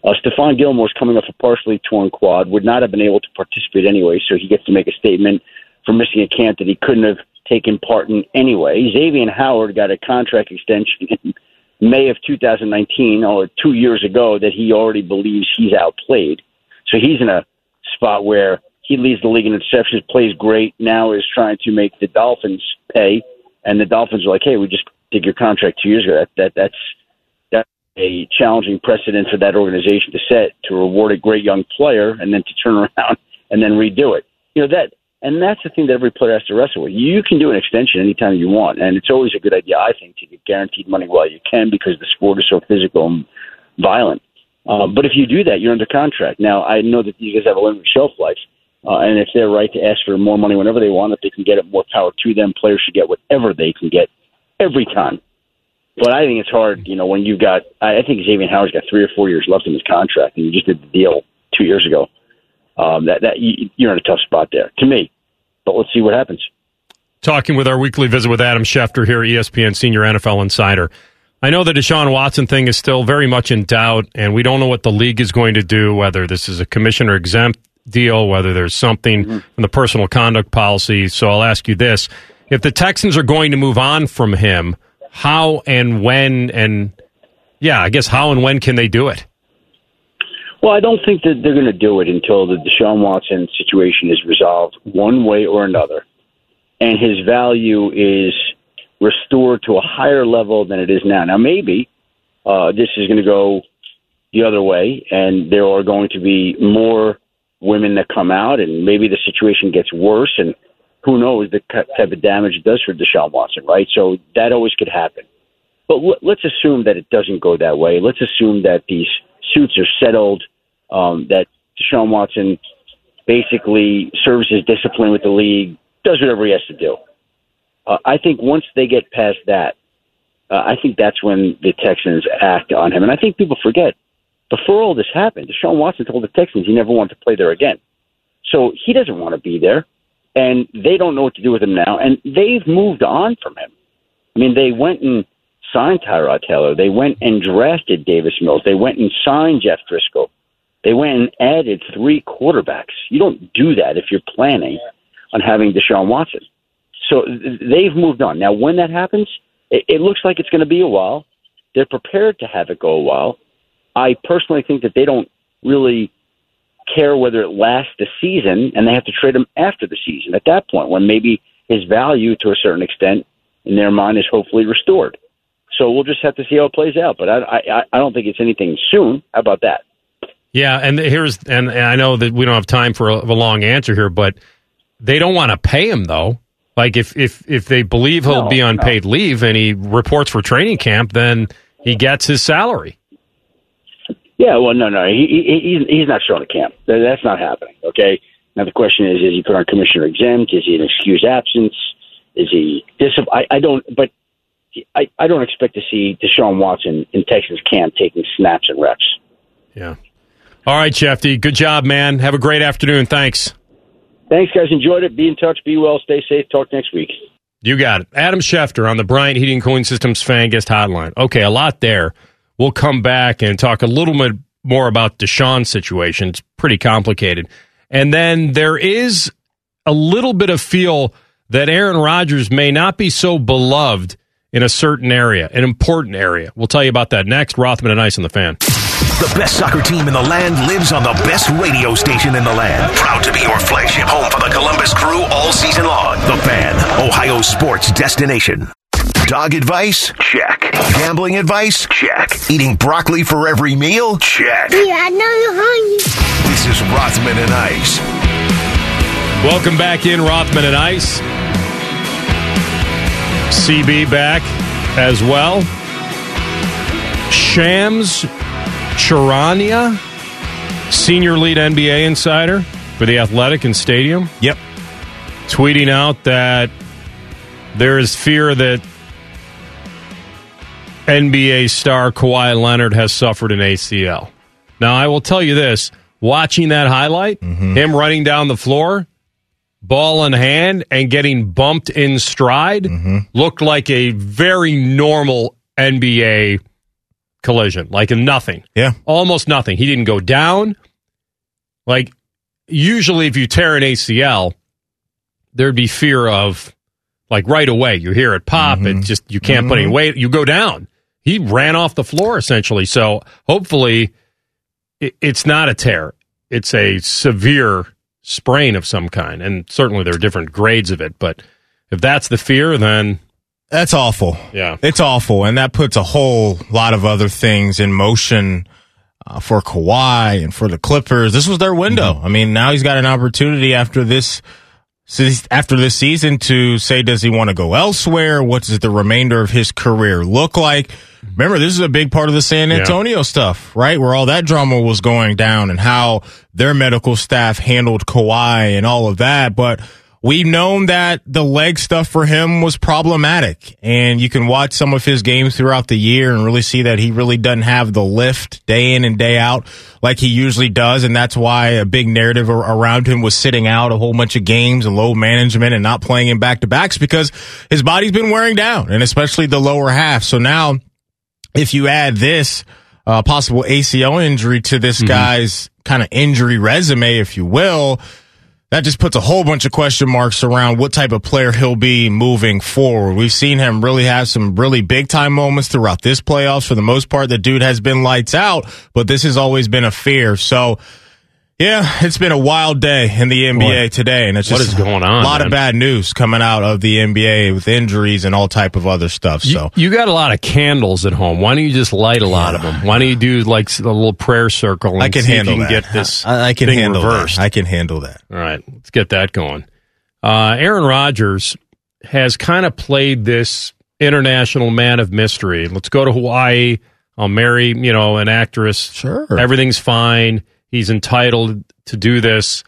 Uh, Stephon Gilmore's coming off a partially torn quad, would not have been able to participate anyway, so he gets to make a statement for missing a camp that he couldn't have taken part in anyway. Xavier Howard got a contract extension <laughs> May of 2019, or two years ago, that he already believes he's outplayed. So he's in a spot where he leads the league in interceptions, plays great, now is trying to make the Dolphins pay, and the Dolphins are like, hey, we just did your contract two years ago. That, that that's that a challenging precedent for that organization to set to reward a great young player and then to turn <laughs> around and then redo it. You know that, and that's the thing that every player has to wrestle with. You can do an extension anytime you want, and it's always a good idea, I think, to get guaranteed money while you can because the sport is so physical and violent. Uh, but if you do that, you're under contract. Now, I know that you guys have a limited shelf life, uh, and if they're right to ask for more money whenever they want, if they can get it, more power to them. Players should get whatever they can get every time. But I think it's hard, you know, when you've got. I think Xavier Howard's got three or four years left in his contract, and you just did the deal two years ago. Um, that that you, you're in a tough spot there, to me. But let's see what happens. Talking with our weekly visit with Adam Schefter here, ESPN Senior NFL Insider. I know the Deshaun Watson thing is still very much in doubt, and we don't know what the league is going to do, whether this is a commissioner exempt deal, whether there's something mm-hmm. in the personal conduct policy. So I'll ask you this. If the Texans are going to move on from him, how and when and yeah, I guess how and when can they do it? Well, I don't think that they're going to do it until the Deshaun Watson situation is resolved one way or another, and his value is restored to a higher level than it is now. Now, maybe uh, this is going to go the other way, and there are going to be more women that come out, and maybe the situation gets worse, and who knows the type of damage it does for Deshaun Watson, right? So that always could happen. But let's assume that it doesn't go that way. Let's assume that these suits are settled, um, that Deshaun Watson basically serves his discipline with the league, does whatever he has to do. Uh, I think once they get past that, uh, I think that's when the Texans act on him. And I think people forget before all this happened, Deshaun Watson told the Texans he never wanted to play there again. So he doesn't want to be there, and they don't know what to do with him now. And they've moved on from him. I mean, they went and signed Tyrod Taylor. They went and drafted Davis Mills. They went and signed Jeff Driskel. They went and added three quarterbacks. You don't do that if you're planning on having Deshaun Watson. So they've moved on. Now, when that happens, it, it looks like it's going to be a while. They're prepared to have it go a while. I personally think that they don't really care whether it lasts the season, and they have to trade him after the season. At that point, when maybe his value, to a certain extent, in their mind, is hopefully restored. So we'll just have to see how it plays out. But I, I, I don't think it's anything soon. How about that? Yeah, and here's and, and I know that we don't have time for a, a long answer here, but they don't want to pay him though. Like if if if they believe he'll no, be on no. paid leave and he reports for training camp, then he gets his salary. Yeah, well, no, no, he, he he's not showing a camp. That's not happening. Okay. Now the question is: Is he put on commissioner exempt? Is he an excused absence? Is he dis? I, I don't. But I, I don't expect to see Deshaun Watson in Texas camp taking snaps and reps. Yeah. All right, Shefty. Good job, man. Have a great afternoon. Thanks. Thanks, guys. Enjoyed it. Be in touch. Be well. Stay safe. Talk next week. You got it. Adam Schefter on the Bryant Heating Cooling Systems fan guest hotline. Okay, a lot there. We'll come back and talk a little bit more about Deshaun's situation. It's pretty complicated. And then there is a little bit of feel that Aaron Rodgers may not be so beloved in a certain area, an important area. We'll tell you about that next. Rothman and Ice on the fan. The best soccer team in the land lives on the best radio station in the land. Proud to be your flagship home for the Columbus crew all season long. The Fan, Ohio sports destination. Dog advice? Check. Gambling advice? Check. Eating broccoli for every meal? Check. Yeah, I know you're hungry. This is Rothman and Ice. Welcome back in, Rothman and Ice. CB back as well. Shams Charania, senior lead NBA insider for the Athletic and Stadium. Yep. Tweeting out that there is fear that NBA star Kawhi Leonard has suffered an ACL. Now, I will tell you this watching that highlight, mm-hmm. him running down the floor, ball in hand, and getting bumped in stride mm-hmm. looked like a very normal NBA collision, like nothing. Yeah. Almost nothing. He didn't go down. Like, usually, if you tear an ACL, there'd be fear of, like, right away. You hear it pop, mm-hmm. it just, you can't mm-hmm. put any weight, you go down he ran off the floor essentially. So hopefully it, it's not a tear. It's a severe sprain of some kind. And certainly there are different grades of it. But if that's the fear, then That's awful. Yeah. It's awful. And that puts a whole lot of other things in motion uh, for Kawhi and for the Clippers. This was their window. Mm-hmm. I mean, now he's got an opportunity after this. After this season, to say, does he want to go elsewhere? What does the remainder of his career look like? Remember, this is a big part of the San Yeah. Antonio stuff, right? Where all that drama was going down and how their medical staff handled Kawhi and all of that. But we've known that the leg stuff for him was problematic. And you can watch some of his games throughout the year and really see that he really doesn't have the lift day in and day out like he usually does. And that's why a big narrative around him was sitting out a whole bunch of games and low management and not playing in back to backs because his body's been wearing down and especially the lower half. So now if you add this uh, possible ACL injury to this guy's kind of injury resume, if you will, that just puts a whole bunch of question marks around what type of player he'll be moving forward. We've seen him really have some really big time moments throughout this playoffs. For the most part, the dude has been lights out, but this has always been a fear. So, yeah, it's been a wild day in the NBA Boy, today, and it's what just is going on, A lot man? of bad news coming out of the NBA with injuries and all type of other stuff. So, you got a lot of candles at home. Why don't you just light a lot of them? Why don't you do like a little prayer circle? And I can handle you can that. get this. I, I can handle reversed. that. I can handle that. All right, let's get that going. Uh, Aaron Rodgers has kind of played this international man of mystery. Let's go to Hawaii. I'll marry, you know, an actress. Sure. Everything's fine. He's entitled to do this.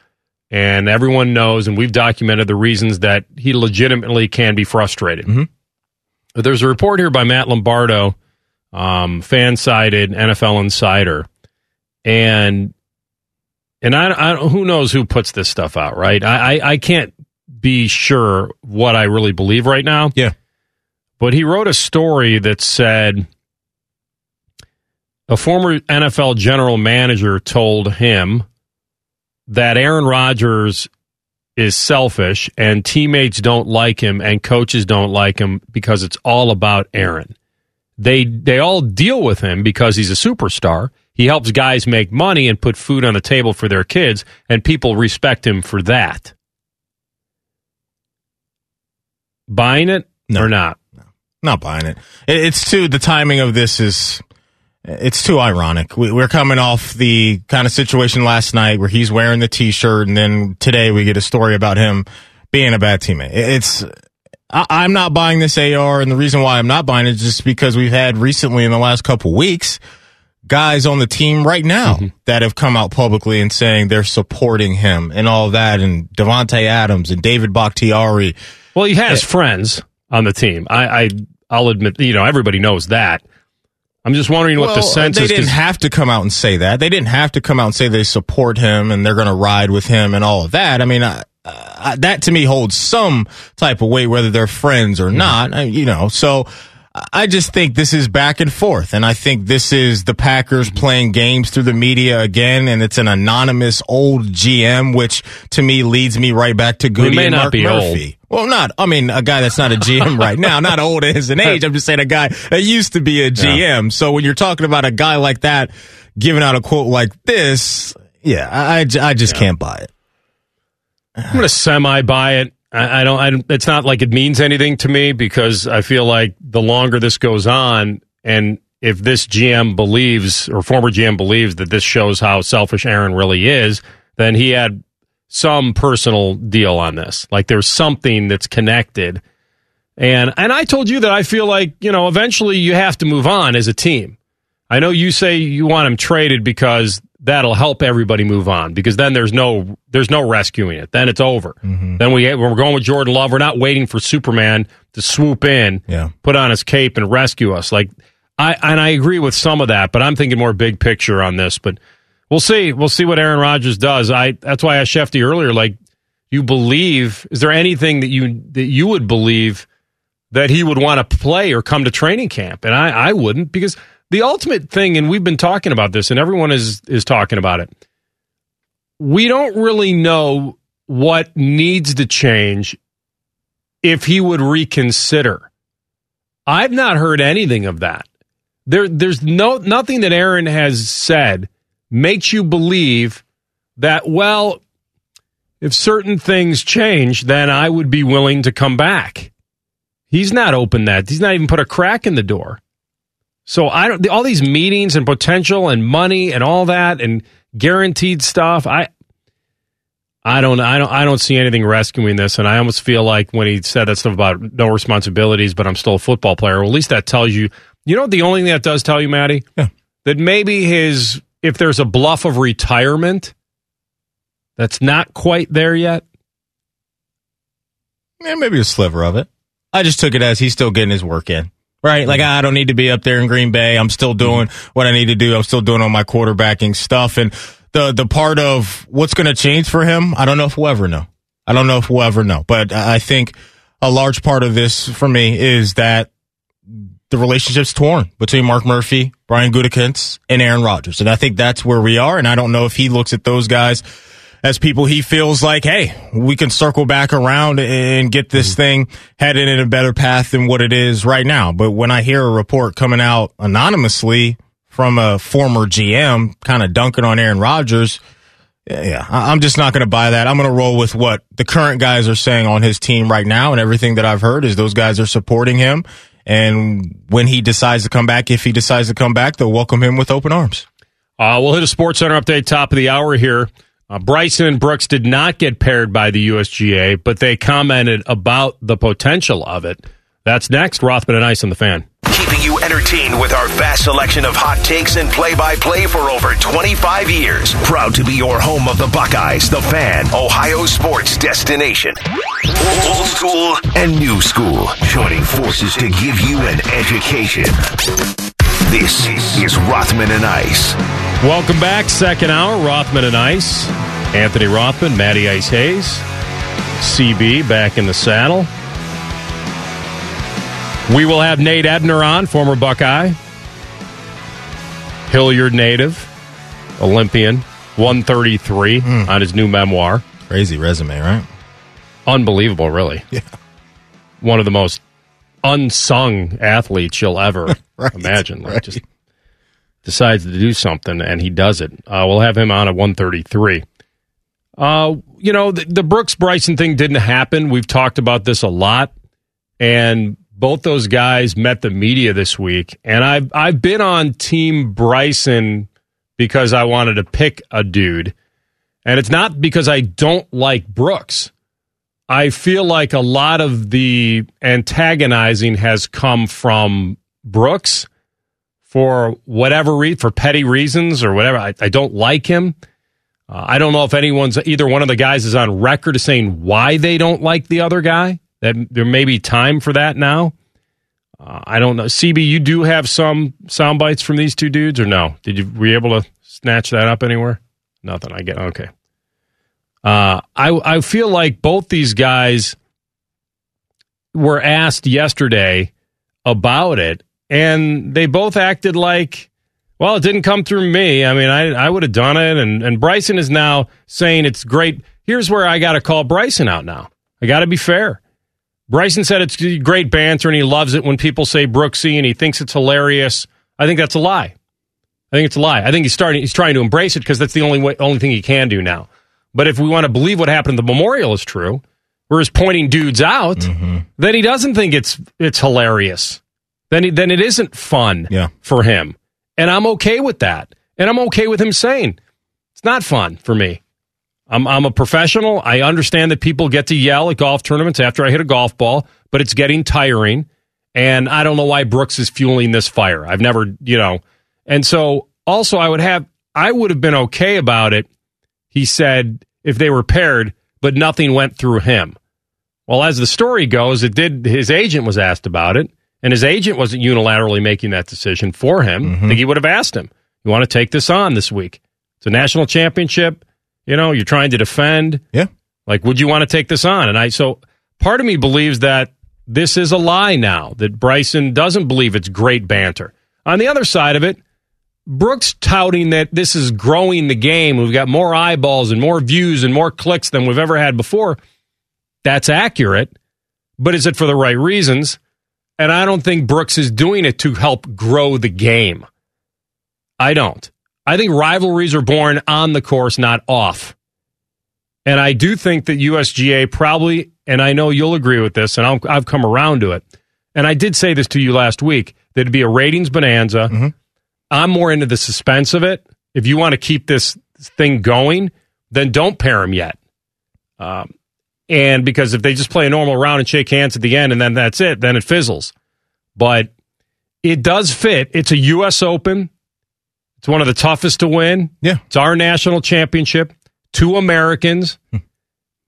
And everyone knows, and we've documented the reasons that he legitimately can be frustrated. Mhm. But There's a report here by Matt Lombardo, um, fan sided NFL insider. And and I, I who knows who puts this stuff out, right? I, I I can't be sure what I really believe right now. Yeah. But he wrote a story that said a former NFL general manager told him that Aaron Rodgers is selfish and teammates don't like him and coaches don't like him because it's all about Aaron. They they all deal with him because he's a superstar. He helps guys make money and put food on the table for their kids and people respect him for that. Buying it No. or not? No. Not buying it. It- It's too, the timing of this is, it's too ironic. We- We're coming off the kind of situation last night where he's wearing the t-shirt and then today we get a story about him being a bad teammate. It's, I, I'm not buying this AR and the reason why I'm not buying it is just because we've had recently in the last couple weeks, guys on the team right now Mm-hmm. that have come out publicly and saying they're supporting him and all that and Davante Adams and David Bakhtiari. Well, he has friends on the team. I, I I'll admit, you know, everybody knows that. I'm just wondering what the Well, sense they is. 'cause- didn't have to come out and say that. They didn't have to come out and say they support him and they're going to ride with him and all of that. I mean, uh, that to me holds some type of weight, whether they're friends or not. uh, You know, so I just think this is back and forth, and I think this is the Packers playing games through the media again, and it's an anonymous old GM, which to me leads me right back to Gutey and not Mark Murphy. Well, not. I mean, a guy that's not a GM right now, <laughs> not old as an age. I'm just saying a guy that used to be a GM. So when you're talking about a guy like that giving out a quote like this, yeah, I, I just can't buy it. I'm going to semi buy it. I, I don't. I, don't- it's not like it means anything to me because I feel like the longer this goes on, and if this GM believes or former GM believes that this shows how selfish Aaron really is, then he had some personal deal on this. Like there's something that's connected. And and I told you that I feel like you know eventually you have to move on as a team. I know you say you want him traded because that'll help everybody move on because then there's no there's no rescuing it. Then it's over. Mm-hmm. Then we we're going with Jordan Love. We're not waiting for Superman to swoop in, Yeah. put on his cape and rescue us. Like I and I agree with some of that, but I'm thinking more big picture on this. But we'll see. We'll see what Aaron Rodgers does. I that's why I asked Shefty earlier. Like you believe? Is there anything that you that you would believe that he would want to play or come to training camp? And I I wouldn't because the ultimate thing, and we've been talking about this, and everyone is is talking about it. We don't really know what needs to change if he would reconsider. I've not heard anything of that. There, there's no nothing that Aaron has said makes you believe that. Well, if certain things change, then I would be willing to come back. He's not opened that. He's not even put a crack in the door. So I don't. All these meetings and potential and money and all that and guaranteed stuff. I. I don't. I don't. I don't see anything rescuing this, and I almost feel like when he said that stuff about no responsibilities, but I'm still a football player. Well, at least that tells you. You know, the only thing that does tell you, Maddie, Yeah. that maybe his if there's a bluff of retirement, that's not quite there yet. Yeah, maybe a sliver of it. I just took it as he's still getting his work in. Right? Like mm-hmm. I don't need to be up there in Green Bay. I'm still mm-hmm. doing what I need to do. I'm still doing all my quarterbacking stuff. And the the part of what's going to change for him, I don't know if we'll ever know. I don't know if we'll ever know. But I think a large part of this for me is that the relationship's torn between Mark Murphy, Brian Gutekunst, and Aaron Rodgers. And I think that's where we are. And I don't know if he looks at those guys as people he feels like, hey, we can circle back around and get this mm-hmm. thing headed in a better path than what it is right now. But when I hear a report coming out anonymously from a former GM kind of dunking on Aaron Rodgers, yeah, yeah, I'm just not going to buy that. I'm going to roll with what the current guys are saying on his team right now. And everything that I've heard is those guys are supporting him. And when he decides to come back, if he decides to come back, they'll welcome him with open arms. Uh, we'll hit a Sports Center update top of the hour here. Uh, Bryson and Brooks did not get paired by the USGA, but they commented about the potential of it. That's next. Rothman and Ice on the fan. Keeping you entertained with our vast selection of hot takes and play by play for over 25 years. Proud to be your home of the Buckeyes, the fan, Ohio sports destination. Old school and new school, joining forces to give you an education. This is Rothman and Ice. Welcome back. Second hour. Rothman and Ice. Anthony Rothman, Matty Ice Hayes, CB back in the saddle. We will have Nate Ebner on, former Buckeye, Hilliard native, Olympian, 133 on his new memoir. Crazy resume, right? Unbelievable, really. <laughs> Yeah. One of the most unsung athletes you'll ever <laughs> Right, imagine. Like right. just decides to do something and he does it. Uh, we'll have him on at 133. Uh, you know, the, the Brooks Bryson thing didn't happen. We've talked about this a lot. And both those guys met the media this week. And I've, I've been on Team Bryson because I wanted to pick a dude. And it's not because I don't like Brooks. I feel like a lot of the antagonizing has come from Brooks for whatever reason, for petty reasons or whatever. I, I don't like him. Uh, I don't know if anyone's either one of the guys is on record as saying why they don't like the other guy. That there may be time for that now. Uh, I don't know. CB, you do have some sound bites from these two dudes, or no? Did you were you able to snatch that up anywhere? Nothing. I get okay. Uh, I I feel like both these guys were asked yesterday about it, and they both acted like, well, it didn't come through me. I mean, I I would have done it, and and Bryson is now saying it's great. Here's where I got to call Bryson out now. I got to be fair. Bryson said it's a great banter and he loves it when people say Brooksy and he thinks it's hilarious. I think that's a lie. I think it's a lie. I think he's starting. He's trying to embrace it because that's the only way, only thing he can do now. But if we want to believe what happened at the memorial is true, where he's pointing dudes out, mm-hmm. then he doesn't think it's it's hilarious. Then he, then it isn't fun Yeah. for him, and I'm okay with that. And I'm okay with him saying it's not fun for me. I'm I'm a professional. I understand that people get to yell at golf tournaments after I hit a golf ball, but it's getting tiring. And I don't know why Brooks is fueling this fire. I've never, you know. And so also I would have I would have been okay about it, he said, if they were paired, but nothing went through him. Well, as the story goes, it did his agent was asked about it, and his agent wasn't unilaterally making that decision for him. I mm-hmm. think he would have asked him, You want to take this on this week? It's a national championship. You know, you're trying to defend. Yeah. Like, would you want to take this on? And I, so part of me believes that this is a lie now, that Bryson doesn't believe it's great banter. On the other side of it, Brooks touting that this is growing the game. We've got more eyeballs and more views and more clicks than we've ever had before. That's accurate, but is it for the right reasons? And I don't think Brooks is doing it to help grow the game. I don't. I think rivalries are born on the course, not off. And I do think that USGA probably, and I know you'll agree with this, and I'll, I've come around to it. and I did say this to you last week, that it'd be a ratings bonanza. Mm-hmm. I'm more into the suspense of it. If you want to keep this thing going, then don't pair them yet. Um, and because if they just play a normal round and shake hands at the end and then that's it, then it fizzles. But it does fit. It's a U.S. Open. It's one of the toughest to win. Yeah. It's our national championship. Two Americans. Hmm.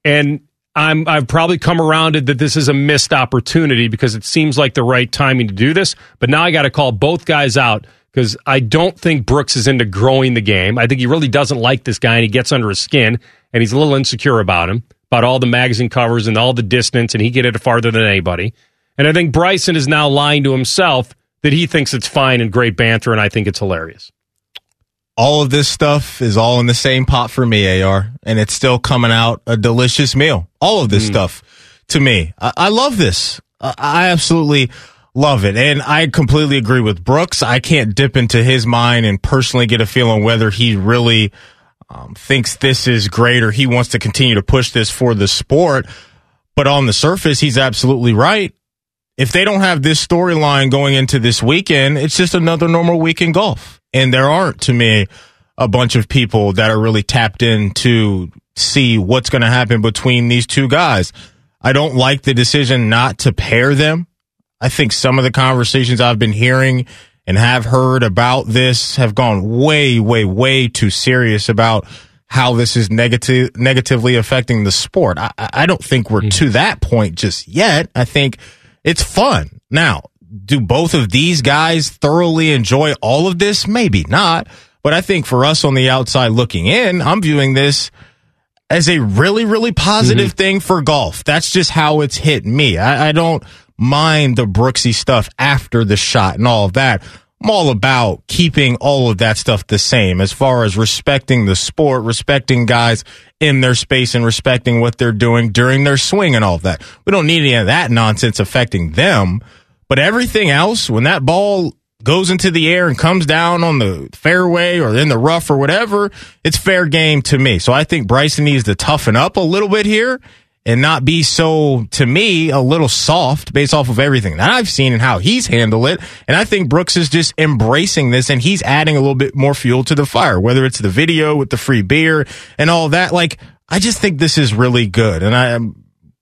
and I'm I've probably come around it that this is a missed opportunity because it seems like the right timing to do this. But now I got to call both guys out because I don't think Brooks is into growing the game. I think he really doesn't like this guy and he gets under his skin and he's a little insecure about him, about all the magazine covers and all the distance and he get it farther than anybody. And I think Bryson is now lying to himself that he thinks it's fine and great banter and I think it's hilarious. All of this stuff is all in the same pot for me, AR, and it's still coming out a delicious meal. All of this stuff to me. I, I love this. I, I absolutely love it. And I completely agree with Brooks. I can't dip into his mind and personally get a feeling whether he really um, thinks this is great or he wants to continue to push this for the sport. But on the surface, he's absolutely right. If they don't have this storyline going into this weekend, it's just another normal week in golf. And there aren't, to me, a bunch of people that are really tapped in to see what's going to happen between these two guys. I don't like the decision not to pair them. I think some of the conversations I've been hearing and have heard about this have gone way, way, way too serious about how this is negative, negatively affecting the sport. I, I I don't think we're mm-hmm. to that point just yet. I think it's fun. Now, do both of these guys thoroughly enjoy all of this? Maybe not. But I think for us on the outside looking in, I'm viewing this as a really, really positive mm-hmm. thing for golf. That's just how it's hit me. I, I don't mind the Brooksy stuff after the shot and all of that. I'm all about keeping all of that stuff the same as far as respecting the sport, respecting guys in their space and respecting what they're doing during their swing and all of that. We don't need any of that nonsense affecting them. But everything else, when that ball goes into the air and comes down on the fairway or in the rough or whatever, it's fair game to me. So I think Bryson needs to toughen up a little bit here and not be so, to me, a little soft based off of everything that I've seen and how he's handled it. And I think Brooks is just embracing this and he's adding a little bit more fuel to the fire, whether it's the video with the free beer and all that. Like, I just think this is really good. And I,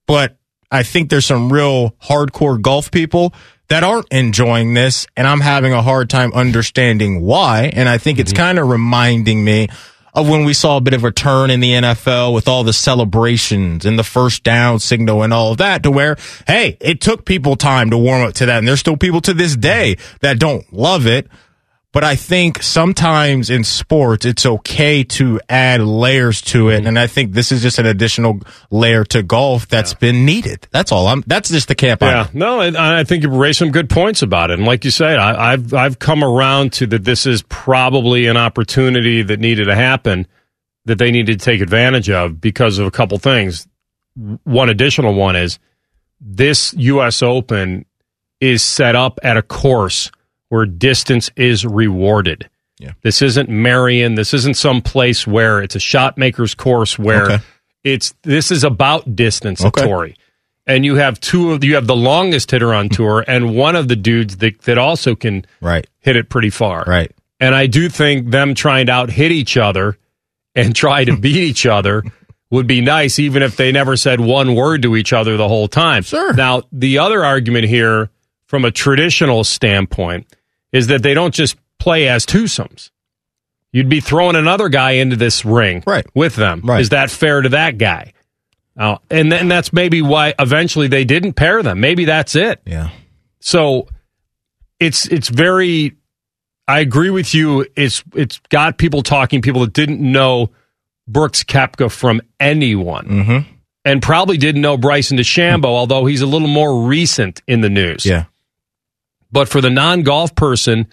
but I think there's some real hardcore golf people that aren't enjoying this, and I'm having a hard time understanding why. And I think it's mm-hmm. kind of reminding me of when we saw a bit of a turn in the NFL with all the celebrations and the first down signal and all of that to where, hey, it took people time to warm up to that. And there's still people to this day that don't love it. But I think sometimes in sports, it's okay to add layers to it. Mm-hmm. And I think this is just an additional layer to golf that's been needed. That's all. I'm, that's just the camp I'm Yeah, no, and I think you've raised some good points about it. And like you said, I, I've I've come around to that. This is probably an opportunity that needed to happen, that they needed to take advantage of because of a couple things. One additional one is this U.S. Open is set up at a course where distance is rewarded. Yeah. This isn't Merion. This isn't some place where it's a shot maker's course where Okay. it's this is about distance Okay. at Torrey. And you have two of you have the longest hitter on tour <laughs> and one of the dudes that, that also can right. hit it pretty far. Right. And I do think them trying to out hit each other and <laughs> try to beat each other <laughs> would be nice, even if they never said one word to each other the whole time. Sure. Now, the other argument here, from a traditional standpoint, is that they don't just play as twosomes. You'd be throwing another guy into this ring Right. with them. Right. Is that fair to that guy? Uh, and then that's maybe why eventually they didn't pair them. Maybe that's it. Yeah. So it's it's very I agree with you. It's it's got people talking, people that didn't know Brooks Koepka from anyone. Mm-hmm. And probably didn't know Bryson DeChambeau, although he's a little more recent in the news. Yeah. But for the non golf person,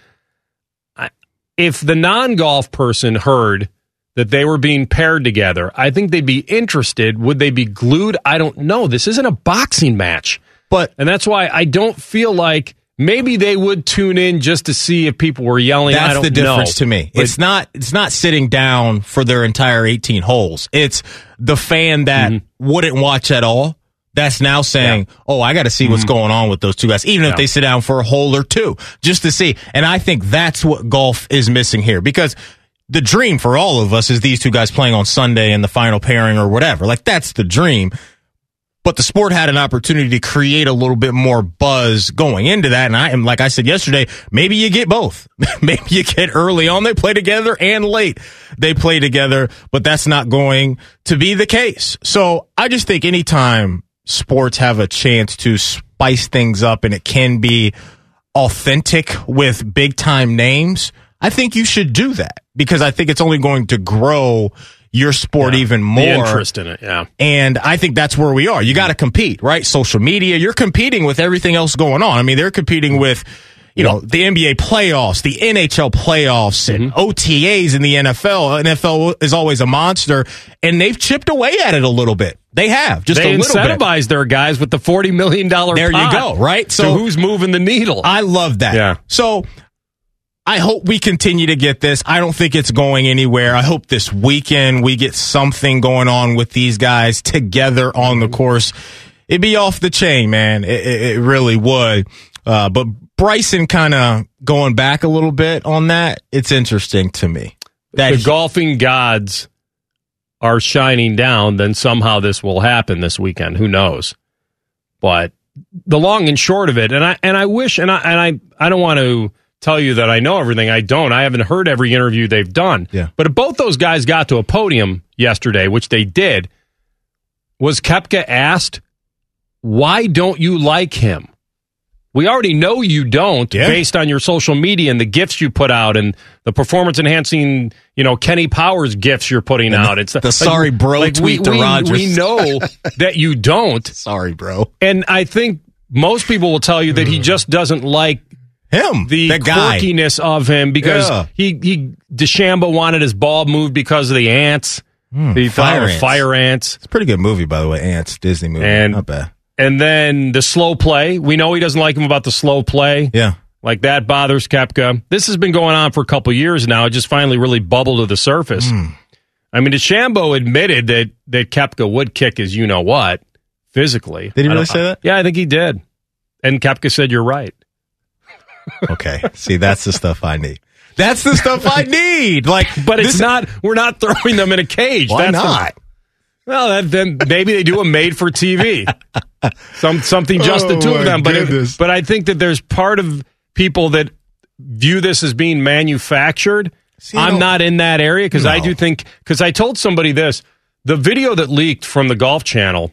if the non golf person heard that they were being paired together, I think they'd be interested. Would they be glued? I don't know. This isn't a boxing match. But And that's why I don't feel like maybe they would tune in just to see if people were yelling. I That's the difference know. to me. But- it's not it's not sitting down for their entire 18 holes. It's the fan that Mm-hmm. wouldn't watch at all that's now saying, "Oh, I got to see what's mm-hmm. going on with those two guys," even if they sit down for a hole or two, just to see. And I think that's what golf is missing here because the dream for all of us is these two guys playing on Sunday in the final pairing or whatever. Like that's the dream. But the sport had an opportunity to create a little bit more buzz going into that. And I am, like I said yesterday, maybe you get both. <laughs> maybe you get early on they play together and late they play together, but that's not going to be the case. So I just think anytime sports have a chance to spice things up and it can be authentic with big time names, I think you should do that because I think it's only going to grow your sport even more. Interest in it, yeah. And I think that's where we are. You got to compete, right? Social media, you're competing with everything else going on. I mean, they're competing with, you know, the NBA playoffs, the NHL playoffs, and Mm-hmm. OTAs in the NFL. NFL is always a monster, and they've chipped away at it a little bit. They have just they a little bit. incentivize their guys with the forty million dollar. There you go, right? So, So- who's moving the needle? I love that. Yeah. So I hope we continue to get this. I don't think it's going anywhere. I hope this weekend we get something going on with these guys together on the course. It'd be off the chain, man. It, it, it really would. Uh, but Bryson kind of going back a little bit on that. It's interesting to me. That the golfing gods are shining down, then somehow this will happen this weekend. Who knows? But the long and short of it, and I and I wish, and I and I I don't want to tell you that I know everything. I don't. I haven't heard every interview they've done. Yeah. But if both those guys got to a podium yesterday, which they did, was Koepka asked, "Why don't you like him?" We already know you don't Yeah. based on your social media and the gifts you put out and the performance enhancing, you know, Kenny Powers gifts you're putting And the- out. It's the sorry bro tweet to we, Rogers. We know <laughs> that you don't. Sorry, bro. And I think most people will tell you that he mm. just doesn't like Him, the that guy. quirkiness of him because Yeah. he he DeChambeau wanted his ball moved because of the ants. Hmm, he thought fire ants. fire ants. It's a pretty good movie, by the way. Ants, Disney movie. And- Not bad. And then the slow play. We know he doesn't like him about the slow play. Yeah. Like that bothers Koepka. This has been going on for a couple years now. It just finally really bubbled to the surface. Hmm. I mean, DeChambeau admitted that that Koepka would kick his you know what physically. Did he really say that? Yeah, I think he did. And Koepka said, "You're right." Okay. See, that's the stuff I need. That's the stuff I <laughs> need. Like, But it's this- not. We're not throwing them in a cage. Why That's not? Well, then maybe they do a made for TV, <laughs> some something just the oh two of them. But it- but I think that there's part of people that view this as being manufactured. I I'm don't- in that area because I do think because I told somebody this the video that leaked from the Golf Channel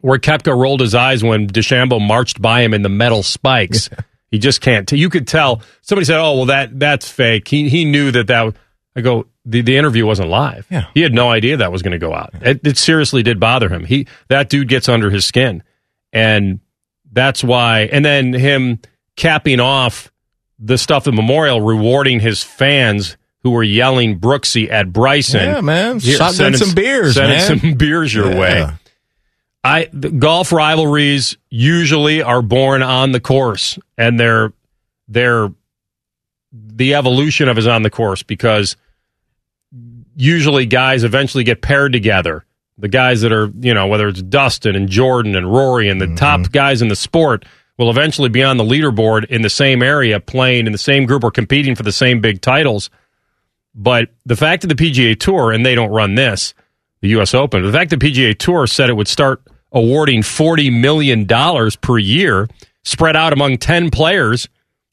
where Koepka rolled his eyes when DeChambeau marched by him in the metal spikes. <laughs> He just can't. T- you could tell. Somebody said, "Oh, well, that that's fake." He he knew that that. w- I go. The, the interview wasn't live. Yeah. He had no idea that was going to go out. It, it seriously did bother him. He that dude gets under his skin, and that's why. And then him capping off the stuff at Memorial, rewarding his fans who were yelling Brooksy at Bryson. Yeah, man. Here, Shotgun some beers, sending man. some <laughs> beers your Yeah. way. I the golf rivalries usually are born on the course, and they're they're the evolution of is on the course because usually guys eventually get paired together. The guys that are you know whether it's Dustin and Jordan and Rory and the Mm-hmm. top guys in the sport will eventually be on the leaderboard in the same area, playing in the same group or competing for the same big titles. But the fact of the PGA Tour, and they don't run this, the U.S. Open, the fact the PGA Tour said it would start awarding $40 million per year spread out among 10 players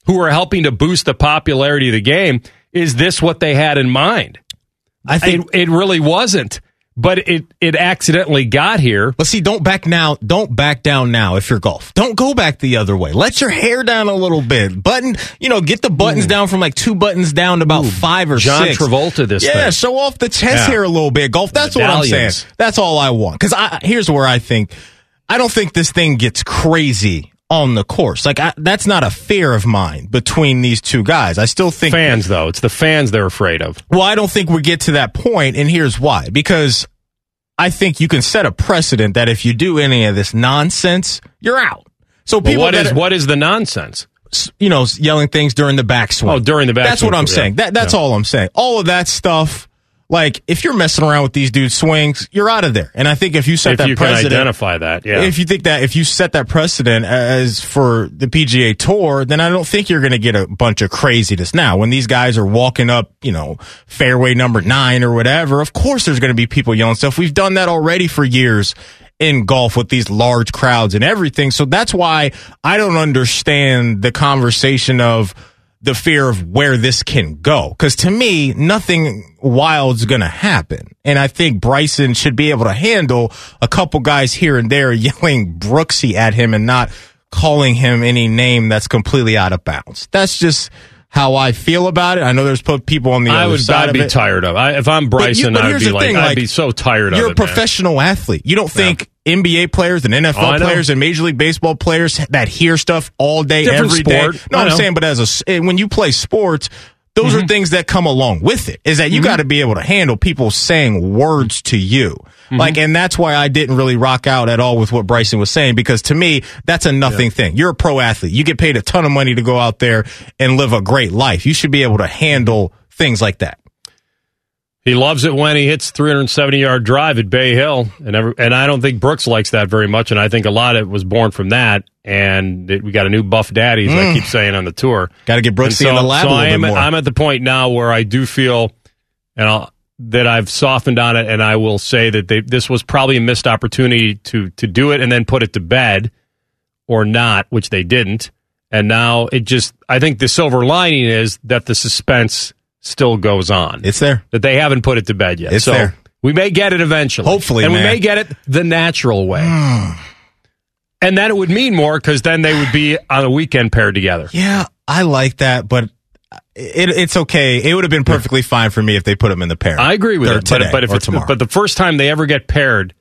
who are helping to boost the popularity of the game, is this what they had in mind? I think It, it really wasn't, but it, it accidentally got here. But see, don't back now. Don't back down now if you're golf. Don't go back the other way. Let your hair down a little bit. Button, you know, get the buttons down from like two buttons down to about five or John six. Travolta this yeah, thing. show off the chest Yeah. hair a little bit. Golf. That's what I'm saying. That's all I want. Because I here's where I think I don't think this thing gets crazy on the course. Like I, that's not a fear of mine between these two guys. I still think Fans, though, it's the fans they're afraid of. well, I don't think we get to that point, and here's why. Because I think you can set a precedent that if you do any of this nonsense, you're out. So people what that is are, what is the nonsense? you know yelling things during the backswing. Oh, during the backswing. That's what I'm yeah. saying. That that's Yeah. all I'm saying. All of that stuff. Like if you're messing around with these dudes' swings, you're out of there. And I think if you set if that you can precedent, identify that, yeah. if you think that if you set that precedent as for the PGA Tour, then I don't think you're going to get a bunch of craziness. Now, when these guys are walking up, you know, fairway number nine or whatever, of course there's going to be people yelling stuff. We've done that already for years in golf with these large crowds and everything. So that's why I don't understand the conversation of the fear of where this can go. Because to me, nothing wild's going to happen. And I think Bryson should be able to handle a couple guys here and there <laughs> yelling Brooksy at him and not calling him any name that's completely out of bounds. That's just how I feel about it. I know there's people on the I other would side I'd be it. tired of. I, if I'm But you- Bryson, but I'd be like, thing, I'd like, be so tired of You're it. a man. professional athlete. You don't think NBA players and NFL Oh, players and Major League Baseball players that hear stuff all day, Different every day. sport. No, I I'm saying, but as a when you play sports, those Mm-hmm. are things that come along with it. Is that you got to be able to handle people saying words to you. Mm-hmm. Like, and that's why I didn't really rock out at all with what Bryson was saying because to me, that's a nothing thing. You're a pro athlete. You get paid a ton of money to go out there and live a great life. You should be able to handle things like that. He loves it when he hits 370 yard drive at Bay Hill, and every, and I don't think Brooks likes that very much, and I think a lot of it was born from that. And it, we got a new buff daddy, as I mm. keep saying on the tour. Got to get Brooksy in the lab so a little I am, bit more. I'm at the point now where I do feel, and I'll, that I've softened on it, and I will say that they, this was probably a missed opportunity to to do it and then put it to bed, or not, which they didn't. And now it just, I think the silver lining is that the suspense still goes on. it's there. that they haven't put it to bed yet. It's so there. we may get it eventually. Hopefully, and we may get it the natural way. <sighs> and then it would mean more because then they would be on a weekend paired together. Yeah, I like that, but it, it's okay. It would have been perfectly fine for me if they put them in the pair. I agree with it. but, but if it's tomorrow. but the first time they ever get paired,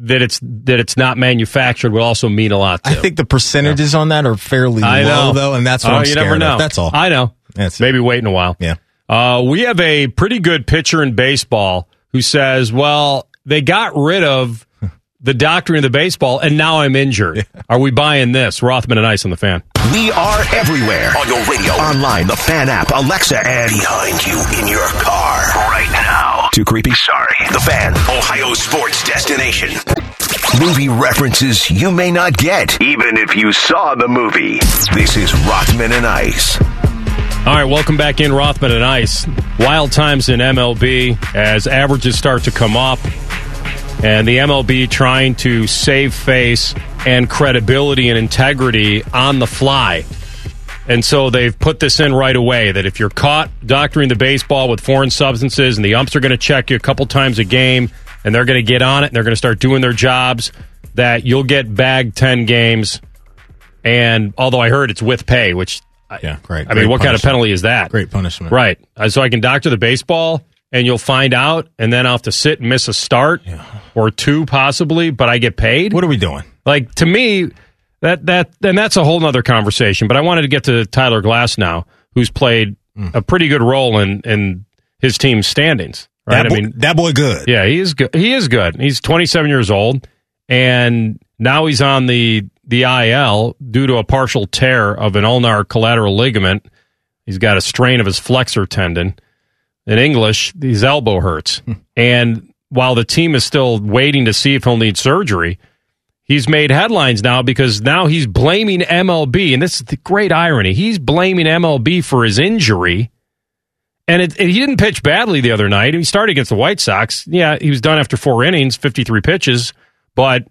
that it's that it's not manufactured will also mean a lot. Too. I think the percentages on that are fairly I know low, though, and that's what Oh, I'm you never know. of. That's all. I know. That's Maybe wait in a while. Yeah. Uh, we have a pretty good pitcher in baseball who says, "Well, they got rid of <laughs> the doctrine of the baseball, and now I'm injured. Are we buying this?" Rothman and Ice on the fan. We are everywhere on your radio, online, the fan app, Alexa, and behind you in your car right now. Too creepy? Sorry. The fan, Ohio sports destination. Movie references you may not get, even if you saw the movie. This is Rothman and Ice. All right, welcome back in Rothman and Ice. Wild times in MLB as averages start to come up, and the MLB trying to save face and credibility and integrity on the fly. And so they've put this in right away that if you're caught doctoring the baseball with foreign substances and the umps are going to check you a couple times a game and they're going to get on it and they're going to start doing their jobs, that you'll get bagged 10 games. And although I heard it's with pay, which yeah, great. I mean, what kind of penalty is that? Great punishment. Right. Uh, So I can doctor the baseball and you'll find out, and then I'll have to sit and miss a start or two possibly, but I get paid. What are we doing? Like to me, that that and that's a whole nother conversation. But I wanted to get to Tyler Glasnow, who's played Mm. a pretty good role in in his team's standings. Right. That, boy, that boy good. Yeah, he is good. He is good. He's 27 years old, and now he's on the the IL due to a partial tear of an ulnar collateral ligament. He's got a strain of his flexor tendon. In English, his elbow hurts, and while the team is still waiting to see if he'll need surgery, he's made headlines now because now he's blaming MLB, and this is the great irony. He's blaming MLB for his injury. And it, it- he didn't pitch badly the other night. He started against the White Sox. Yeah, he was done after four innings, 53 pitches, but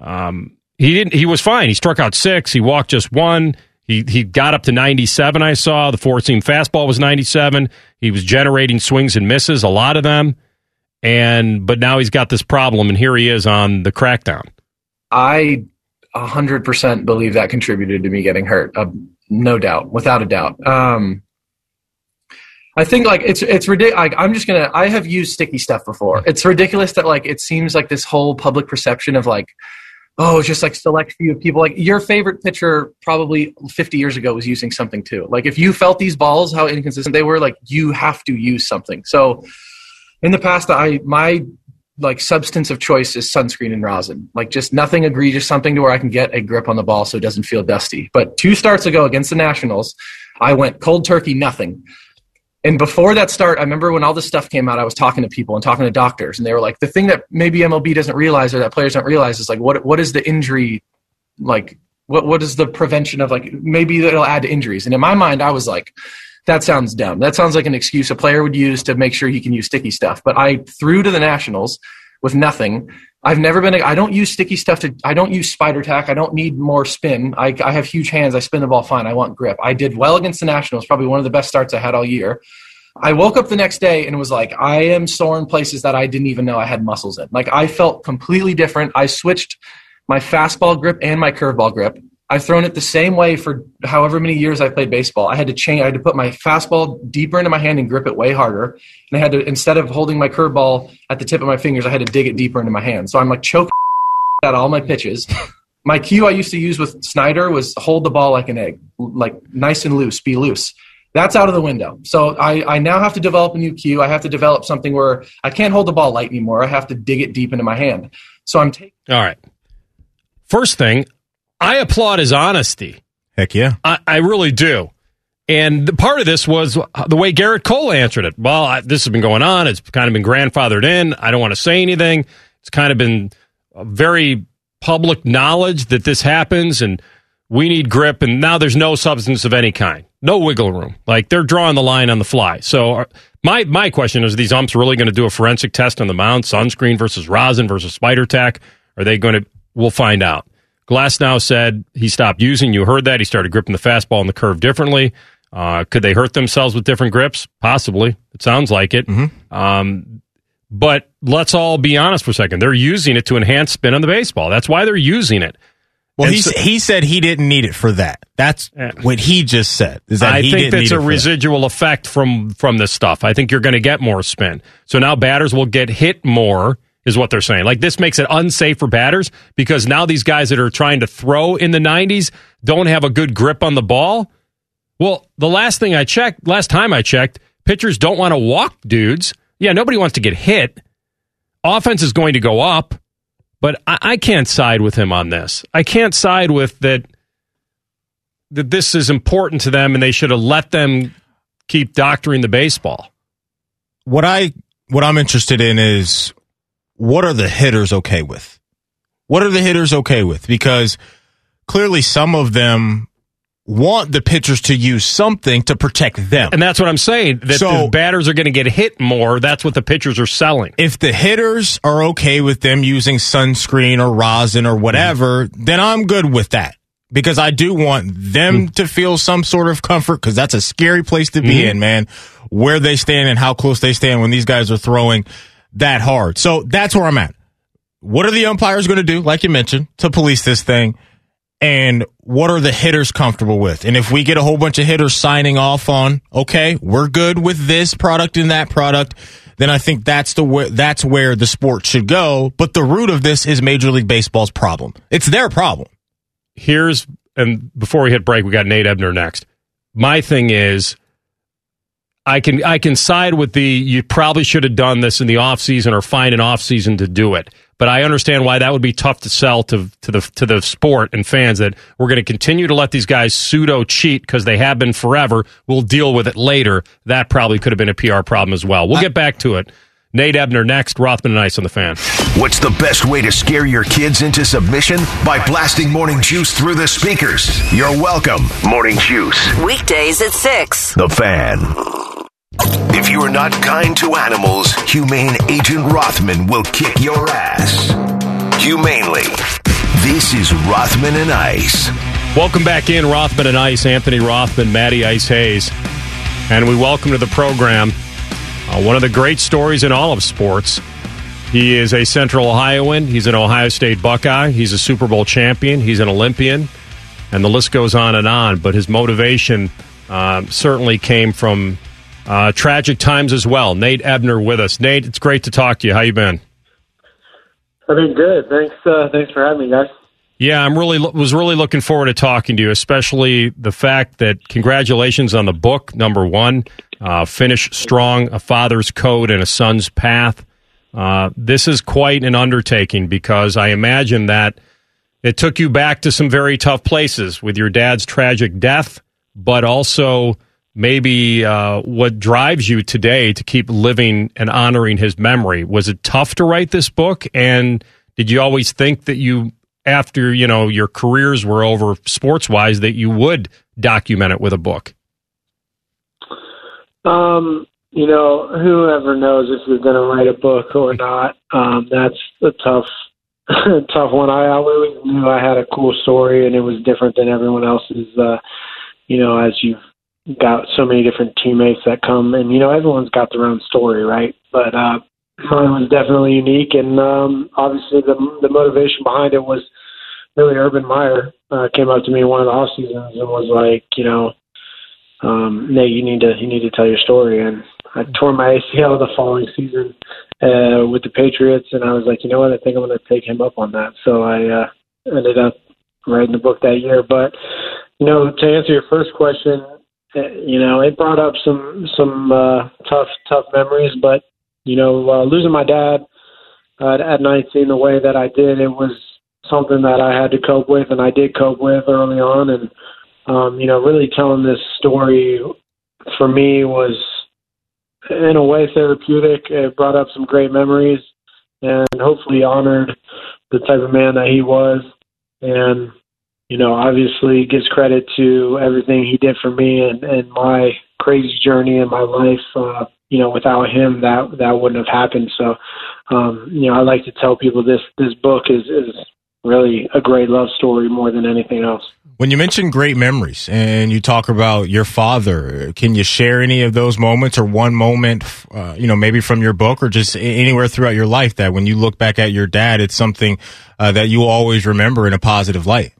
um, he didn't. He was fine. He struck out six. He walked just one. He he got up to 97. I saw the four seam fastball was 97. He was generating swings and misses, a lot of them. And but now he's got this problem, and here he is on the crackdown. I 100% believe that contributed to me getting hurt. Uh, no doubt, without a doubt. Um, I think like it's it's ridiculous. Like, I'm just gonna. I have used sticky stuff before. It's ridiculous that like it seems like this whole public perception of like, oh, it's just like select few people. Like your favorite pitcher probably 50 years ago was using something too. Like if you felt these balls, how inconsistent they were, like you have to use something. So in the past, I my like substance of choice is sunscreen and rosin. Like just nothing egregious, something to where I can get a grip on the ball so it doesn't feel dusty. But two starts ago against the Nationals, I went cold turkey, nothing. And before that start, I remember when all this stuff came out, I was talking to people and talking to doctors, and they were like, the thing that maybe MLB doesn't realize or that players don't realize is like, what what is the injury like? What what is the prevention of like maybe it'll add to injuries? And in my mind, I was like, that sounds dumb. That sounds like an excuse a player would use to make sure he can use sticky stuff. But I threw to the Nationals with nothing. I've never been. I don't use sticky stuff to. I don't use spider tack. I don't need more spin. I, I have huge hands. I spin the ball fine. I want grip. I did well against the Nationals. Probably one of the best starts I had all year. I woke up the next day and was like, I am sore in places that I didn't even know I had muscles in. Like I felt completely different. I switched my fastball grip and my curveball grip. I've thrown it the same way for however many years I played baseball. I had to change. I had to put my fastball deeper into my hand and grip it way harder. And I had to instead of holding my curveball at the tip of my fingers, I had to dig it deeper into my hand. So I'm like choking <laughs> at all my pitches. My cue I used to use with Snyder was hold the ball like an egg, like nice and loose, be loose. That's out of the window. So I, I now have to develop a new cue. I have to develop something where I can't hold the ball light anymore. I have to dig it deep into my hand. So I'm taking. All right. First thing, I applaud his honesty. Heck yeah. I, I really do. And the part of this was the way Gerrit Cole answered it. Well, I, this has been going on. It's kind of been grandfathered in. I don't want to say anything. It's kind of been very public knowledge that this happens and we need grip. And now there's no substance of any kind, no wiggle room. Like they're drawing the line on the fly. So uh, my, my question is, are these umps really going to do a forensic test on the mound, sunscreen versus rosin versus spider tack? Are they going to, we'll find out. Glasnow said he stopped using. You heard that. He started gripping the fastball and the curve differently. Uh, could they hurt themselves with different grips? Possibly. It sounds like it. Mm-hmm. Um, but let's all be honest for a second. They're using it to enhance spin on the baseball. That's why they're using it. Well, he, so- he said he didn't need it for that. That's what he just said. Is that I think that's a for that. residual effect from from this stuff. I think you're going to get more spin. So now batters will get hit more, is what they're saying. Like this makes it unsafe for batters because now these guys that are trying to throw in the 90s don't have a good grip on the ball. Well, the last thing I checked, last time I checked, pitchers don't want to walk dudes. Yeah, nobody wants to get hit. Offense is going to go up, but I, I can't side with him on this. I can't side with that that this is important to them and they should have let them keep doctoring the baseball. What I what I'm interested in is what are the hitters okay with? What are the hitters okay with? Because clearly some of them want the pitchers to use something to protect them. And that's what I'm saying. That So- the batters are going to get hit more. That's what the pitchers are selling. if the hitters are okay with them using sunscreen or rosin or whatever, then I'm good with that. Because I do want them to feel some sort of comfort because that's a scary place to be Mhm. in, man. Where they stand and how close they stand when these guys are throwing that hard. So that's where I'm at. What are the umpires going to do, like you mentioned, to police this thing? And what are the hitters comfortable with? And if we get a whole bunch of hitters signing off on, okay, we're good with this product and that product, then I think that's the way, that's where the sport should go. But the root of this is Major League Baseball's problem. It's their problem. Here's, and before we hit break, we got Nate Ebner next. My thing is, I can I can side with the you probably should have done this in the off season or find an off season to do it. But I understand why that would be tough to sell to to the to the sport and fans that we're going to continue to let these guys pseudo cheat because they have been forever. We'll deal with it later. That probably could have been a PR problem as well. We'll get back to it. Nate Ebner next. Rothman and Ice on the fan. What's the best way to scare your kids into submission? By blasting Morning Juice through the speakers. You're welcome, Morning Juice. Weekdays at 6. The Fan. If you are not kind to animals, Humane Agent Rothman will kick your ass. Humanely. This is Rothman and Ice. Welcome back in, Rothman and Ice. Anthony Rothman, Matty Ice Hayes. And we welcome to the program uh, one of the great stories in all of sports. He is a Central Ohioan. He's an Ohio State Buckeye. He's a Super Bowl champion. He's an Olympian. And the list goes on and on. But his motivation um, certainly came from uh, tragic times as well. Nate Ebner with us. Nate, it's great to talk to you. How you been? I mean, good. Thanks. Uh, thanks for having me, guys. Yeah, I'm really was really looking forward to talking to you, especially the fact that congratulations on the book number one, uh, finish strong, a father's code and a son's path. Uh, this is quite an undertaking because I imagine that it took you back to some very tough places with your dad's tragic death, but also maybe uh, what drives you today to keep living and honoring his memory. Was it tough to write this book? And did you always think that you, after you know your careers were over, sports wise, that you would document it with a book? Um, you know, whoever knows if you're going to write a book or not. Um, that's a tough, <laughs> tough one. I always knew I had a cool story, and it was different than everyone else's. Uh, you know, as you've got so many different teammates that come, and you know, everyone's got their own story, right? But uh, mine was definitely unique, and um, obviously the the motivation behind it was really Urban Meyer uh, came up to me in one of the off seasons and was like, you know, um, Nate, you need to you need to tell your story. And I tore my ACL the following season uh, with the Patriots, and I was like, you know what, I think I'm going to take him up on that. So I uh, ended up writing the book that year. But you know, to answer your first question, uh, you know, it brought up some some uh, tough tough memories. But you know, uh, losing my dad uh, at 19 the way that I did, it was something that I had to cope with, and I did cope with early on. And um, you know, really telling this story for me was in a way therapeutic. It brought up some great memories, and hopefully honored the type of man that he was. And you know, obviously gives credit to everything he did for me and, and my crazy journey in my life. Uh, you know, without him, that that wouldn't have happened. So, um, you know, I like to tell people this this book is is really a great love story more than anything else. When you mention great memories and you talk about your father, can you share any of those moments or one moment, uh, you know, maybe from your book or just anywhere throughout your life that when you look back at your dad, it's something uh, that you always remember in a positive light?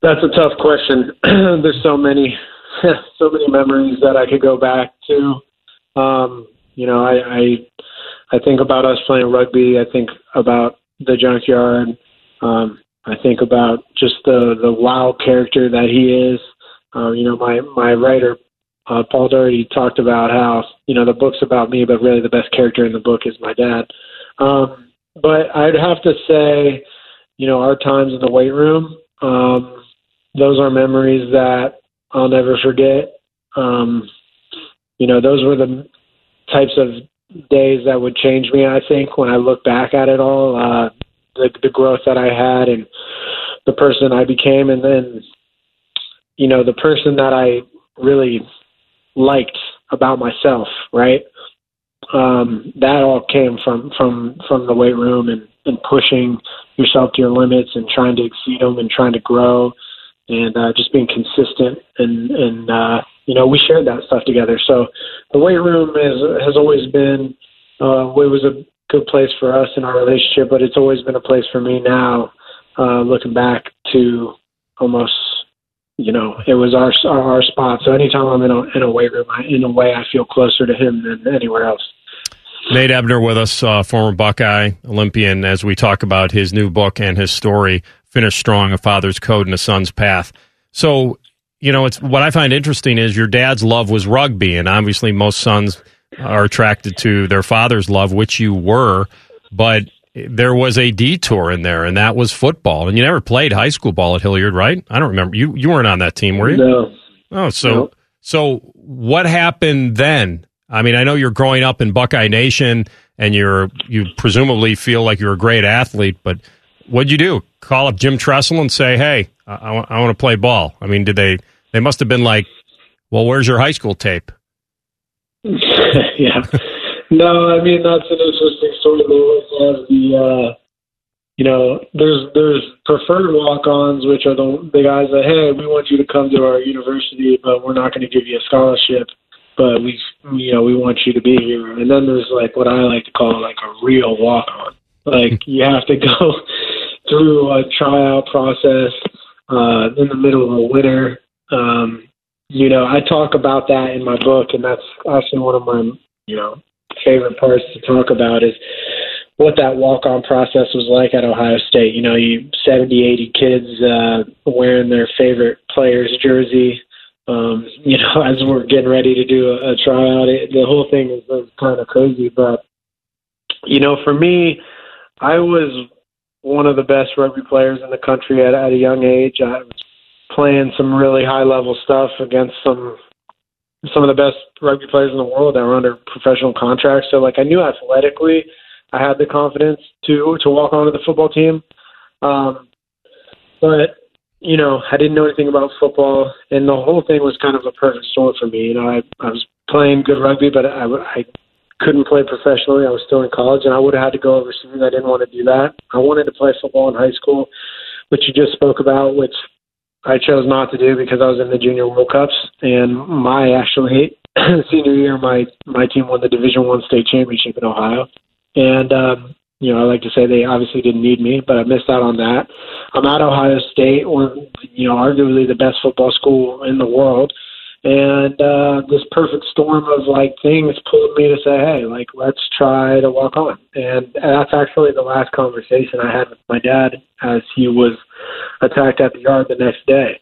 That's a tough question. <clears throat> There's so many, <laughs> so many memories that I could go back to. Um, you know, I, I, I think about us playing rugby. I think about the junkyard. Um, I think about just the the wild character that he is. Um, you know, my my writer uh, Paul Daugherty talked about how you know the book's about me, but really the best character in the book is my dad. Um, but I'd have to say, you know, our times in the weight room. Um, those are memories that I'll never forget. Um, you know, those were the types of days that would change me. I think when I look back at it all, uh, the the growth that I had and the person I became, and then you know the person that I really liked about myself, right? Um, that all came from from from the weight room and and pushing yourself to your limits and trying to exceed them and trying to grow and uh, just being consistent and and uh, you know we shared that stuff together. So the weight room is has always been uh, it was a good place for us in our relationship, but it's always been a place for me now. Uh, looking back to almost you know it was our our, our spot. So anytime I'm in a in a weight room, I, in a way I feel closer to him than anywhere else. Nate Ebner with us, uh, former Buckeye Olympian, as we talk about his new book and his story finish strong, a father's code and a son's path. So, you know, it's what I find interesting is your dad's love was rugby, and obviously most sons are attracted to their father's love, which you were, but there was a detour in there, and that was football. And you never played high school ball at Hilliard, right? I don't remember. You you weren't on that team, were you? No. Oh, so No. so what happened then? I mean, I know you're growing up in Buckeye Nation, and you're you presumably feel like you're a great athlete, but what'd you do? Call up Jim Tressel and say, "Hey, I, I, I want to play ball." I mean, did they? They must have been like, "Well, where's your high school tape?" <laughs> yeah. No, I mean that's an interesting story. They always have the uh you know, there's there's preferred walk ons which are the the guys that, hey, we want you to come to our university but we're not gonna give you a scholarship but we you know, we want you to be here. And then there's like what I like to call like a real walk on. Like <laughs> you have to go through a tryout process uh in the middle of a winter. Um you know, I talk about that in my book, and that's actually one of my, you know, favorite parts to talk about is what that walk-on process was like at Ohio State. You know, you 70, 80 kids uh, wearing their favorite player's jersey. Um, you know, <laughs> as we're getting ready to do a, a tryout, it, the whole thing is, is kind of crazy. But you know, for me, I was one of the best rugby players in the country at, at a young age. I was playing some really high level stuff against some some of the best rugby players in the world that were under professional contracts. So like I knew athletically I had the confidence to to walk onto the football team. Um, but you know, I didn't know anything about football, and the whole thing was kind of a perfect storm for me. You know, I I was playing good rugby, but I I couldn't play professionally. I was still in college, and I would have had to go overseas. I didn't want to do that. I wanted to play football in high school, which you just spoke about, which I chose not to do because I was in the Junior World Cups, and my actually <clears throat> senior year, my my team won the Division One state championship in Ohio, and um, you know I like to say they obviously didn't need me, but I missed out on that. I'm at Ohio State, or you know arguably the best football school in the world, and uh, this perfect storm of like things pulled me to say, hey, like let's try to walk on. And that's actually the last conversation I had with my dad as he was attacked at the yard the next day.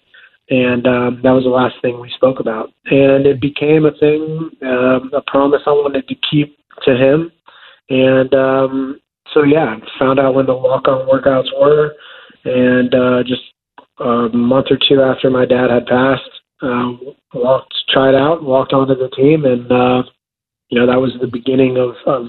And um, that was the last thing we spoke about. And it became a thing, um, a promise I wanted to keep to him. And um, so, yeah, found out when the walk on workouts were. And uh, just a month or two after my dad had passed, uh, walked, tried out, walked onto the team, and uh, you know that was the beginning of of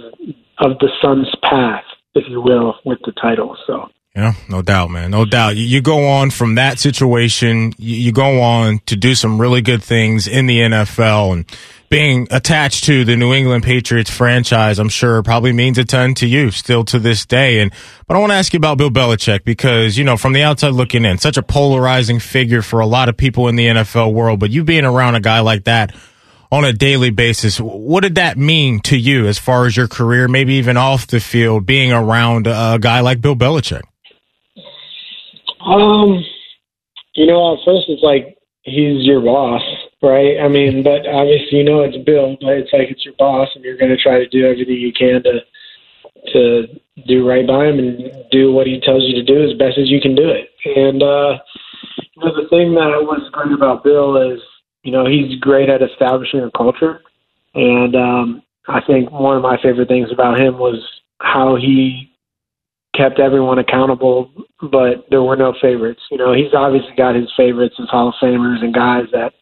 of the son's path, if you will, with the title. So. Yeah, no doubt, man. No doubt. You, you go on from that situation, you, you, go on to do some really good things in the NFL and being attached to the New England Patriots franchise, I'm sure probably means a ton to you still to this day. And, but I want to ask you about Bill Belichick because, you know, from the outside looking in, such a polarizing figure for a lot of people in the NFL world, but you being around a guy like that on a daily basis. What did that mean to you as far as your career, maybe even off the field, being around a guy like Bill Belichick? Um, you know, at first it's like he's your boss, right? I mean, but obviously you know it's Bill, but it's like it's your boss, and you're going to try to do everything you can to to do right by him and do what he tells you to do as best as you can do it. And uh, you know, the thing that was great about Bill is, you know, he's great at establishing a culture, and um, I think one of my favorite things about him was how he kept everyone accountable, but there were no favorites. You know, he's obviously got his favorites, his Hall of Famers and guys that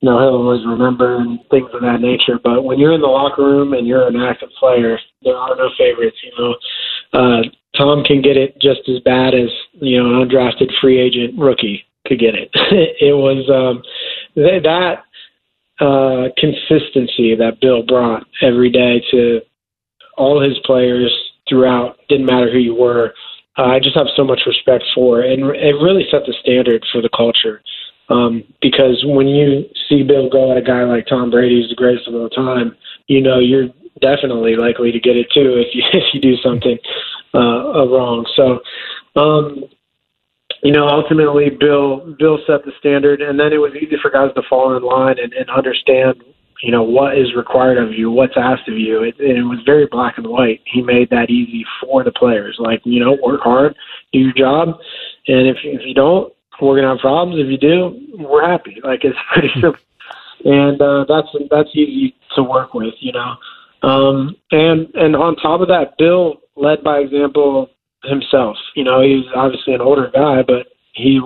you know he'll always remember and things of that nature. But when you're in the locker room and you're an active player, there are no favorites. You know, uh, Tom can get it just as bad as you know an undrafted free agent rookie could get it. <laughs> it was um, th- that uh, consistency that Bill brought every day to all his players throughout. Didn't matter who you were. Uh, I just have so much respect for it, and it really set the standard for the culture. Um, because when you see Bill go at a guy like Tom Brady, who's the greatest of all time, you know you're definitely likely to get it too if you <laughs> if you do something uh, wrong. So, um, you know, ultimately Bill Bill set the standard, and then it was easy for guys to fall in line and, and understand you know what is required of you, what's asked of you. It, it was very black and white. He made that easy for the players. Like you know, work hard, do your job, and if if you don't, we're gonna have problems. If you do, we're happy. Like it's <laughs> pretty simple, and uh, that's that's easy to work with. You know, um, and and on top of that, Bill led by example himself. You know, he's obviously an older guy, but he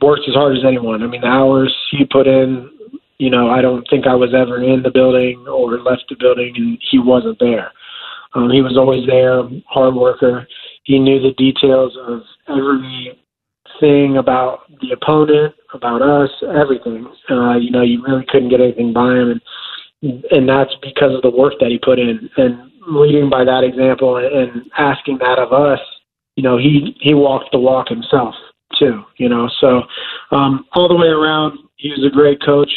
worked as hard as anyone. I mean, the hours he put in you know, I don't think I was ever in the building or left the building and he wasn't there. Um, he was always there, hard worker. He knew the details of everything about the opponent, about us, everything. Uh, you know, you really couldn't get anything by him, and and that's because of the work that he put in. And leading by that example and asking that of us, you know, he he walked the walk himself too. You know, so um, all the way around, he was a great coach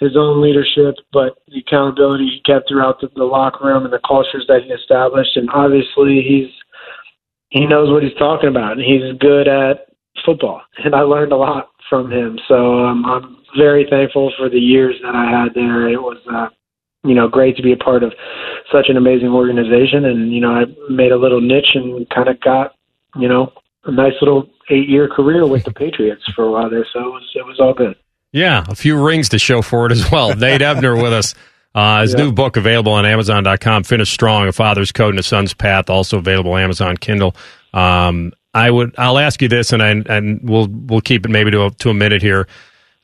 his own leadership, but the accountability he kept throughout the, the locker room and the cultures that he established. And obviously, he's he knows what he's talking about, and he's good at football. And I learned a lot from him. So um, I'm very thankful for the years that I had there. It was, uh, you know, great to be a part of such an amazing organization. And you know, I made a little niche and kind of got, you know, a nice little eight year career with the Patriots for a while there. So it was it was all good. Yeah, a few rings to show for it as well. <laughs> Nate Ebner with us. Uh, his yeah. new book available on Amazon.com, Finish Strong, A Father's Code and a Son's Path, also available on Amazon Kindle. Um, I would. I'll ask you this, and I, and we'll we'll keep it maybe to a, to a minute here,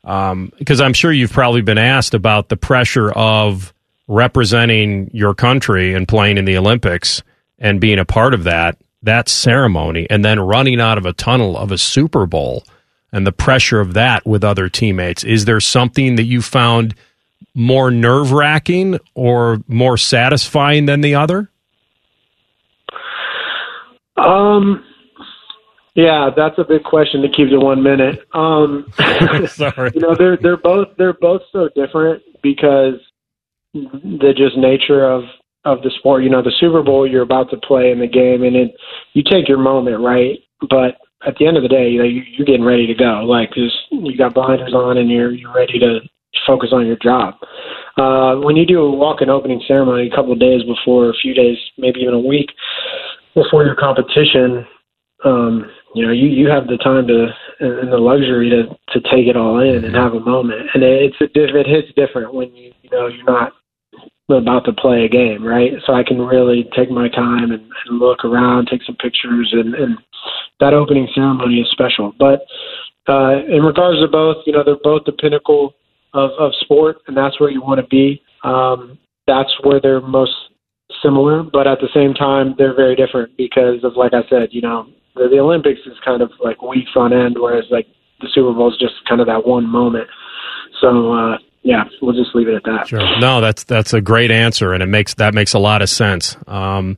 because I'm sure you've probably been asked about the pressure of representing your country and playing in the Olympics and being a part of that that ceremony, and then running out of a tunnel of a Super Bowl and the pressure of that with other teammates. Is there something that you found more nerve wracking or more satisfying than the other? Um, yeah, that's a big question to keep to one minute. Um, <laughs> Sorry. you know, they're they're both they're both so different because the just nature of of the sport. You know, the Super Bowl you're about to play in the game, and it you take your moment, right? But at the end of the day, you know, you, you're getting ready to go. Like, just you got blinders on, and you're you're ready to focus on your job. Uh, when you do a walk-in opening ceremony a couple of days before, a few days, maybe even a week before your competition, um, you know, you, you have the time to and the luxury to to take it all in and have a moment. And it's a, diff- it hits different when you you know you're not about to play a game, right? So I can really take my time and, and look around, take some pictures, and, and that opening ceremony is special. But uh, in regards to both, you know, they're both the pinnacle of, of sport, and that's where you want to be. Um, that's where they're most similar, but at the same time, they're very different because of, like I said, you know, the, the Olympics is kind of like weeks on end, whereas like the Super Bowl is just kind of that one moment. So uh, yeah, we'll just leave it at that. Sure. No, that's that's a great answer, and it makes that makes a lot of sense. Um,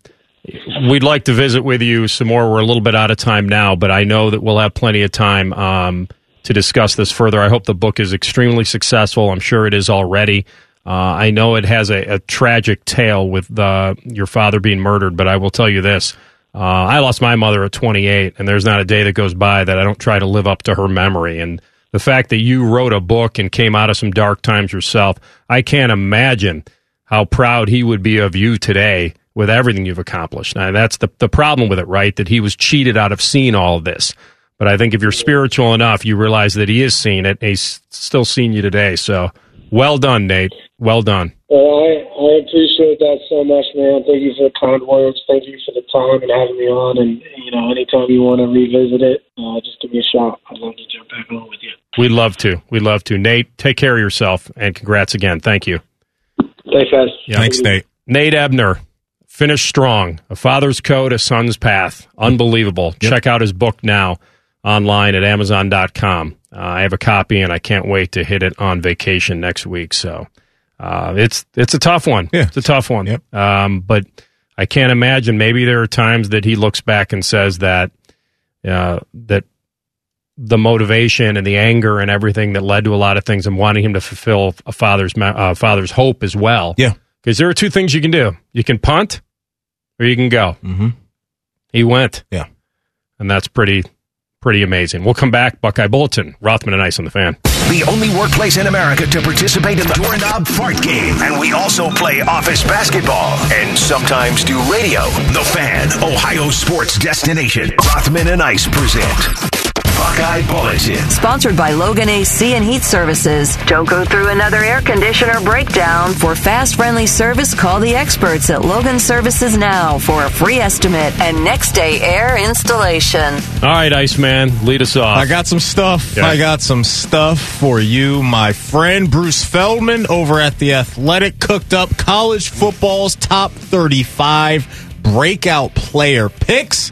we'd like to visit with you some more. We're a little bit out of time now, but I know that we'll have plenty of time um, to discuss this further. I hope the book is extremely successful. I'm sure it is already. Uh, I know it has a, a tragic tale with uh, your father being murdered, but I will tell you this. Uh, I lost my mother at 28, and there's not a day that goes by that I don't try to live up to her memory. And the fact that you wrote a book and came out of some dark times yourself, I can't imagine how proud he would be of you today with everything you've accomplished. Now, that's the, the problem with it, right? That he was cheated out of seeing all of this. But I think if you're spiritual enough, you realize that he is seeing it, and he's still seeing you today. So well done, Nate. Well done. Well, I, I appreciate that so much, man. Thank you for the kind words. Thank you for the time and having me on. And, you know, anytime you want to revisit it, uh, just give me a shout. I'd love to jump back on with you. We'd love to. We'd love to. Nate, take care of yourself, and congrats again. Thank you. Thanks, guys. Thanks, Nate. Nate Ebner, Finish Strong, A Father's Code, A Son's Path. Unbelievable. Check out his book now online at Amazon.com. Uh, I have a copy, and I can't wait to hit it on vacation next week. So uh, it's it's a tough one. Yeah. It's a tough one. Yep. Um, but I can't imagine. Maybe there are times that he looks back and says that uh, that the motivation and the anger and everything that led to a lot of things and wanting him to fulfill a father's uh, father's hope as well. Yeah. Because there are two things you can do: you can punt, or you can go. Mm-hmm. He went. Yeah. and that's pretty pretty amazing. We'll come back. Buckeye Bulletin. Rothman and Ice on the fan. The only workplace in America to participate in the Doorknob Fart Game. And we also play office basketball and sometimes do radio. The Fan, Ohio sports destination. Rothman and Ice present Buckeye Bulletin. Sponsored by Logan AC and Heat Services. Don't go through another air conditioner breakdown. For fast, friendly service, call the experts at Logan Services now for a free estimate and next day air installation. All right, Iceman, lead us off. I got some stuff. Yeah. I got some stuff for you, my friend Bruce Feldman over at the Athletic cooked up college football's top 35 breakout player picks.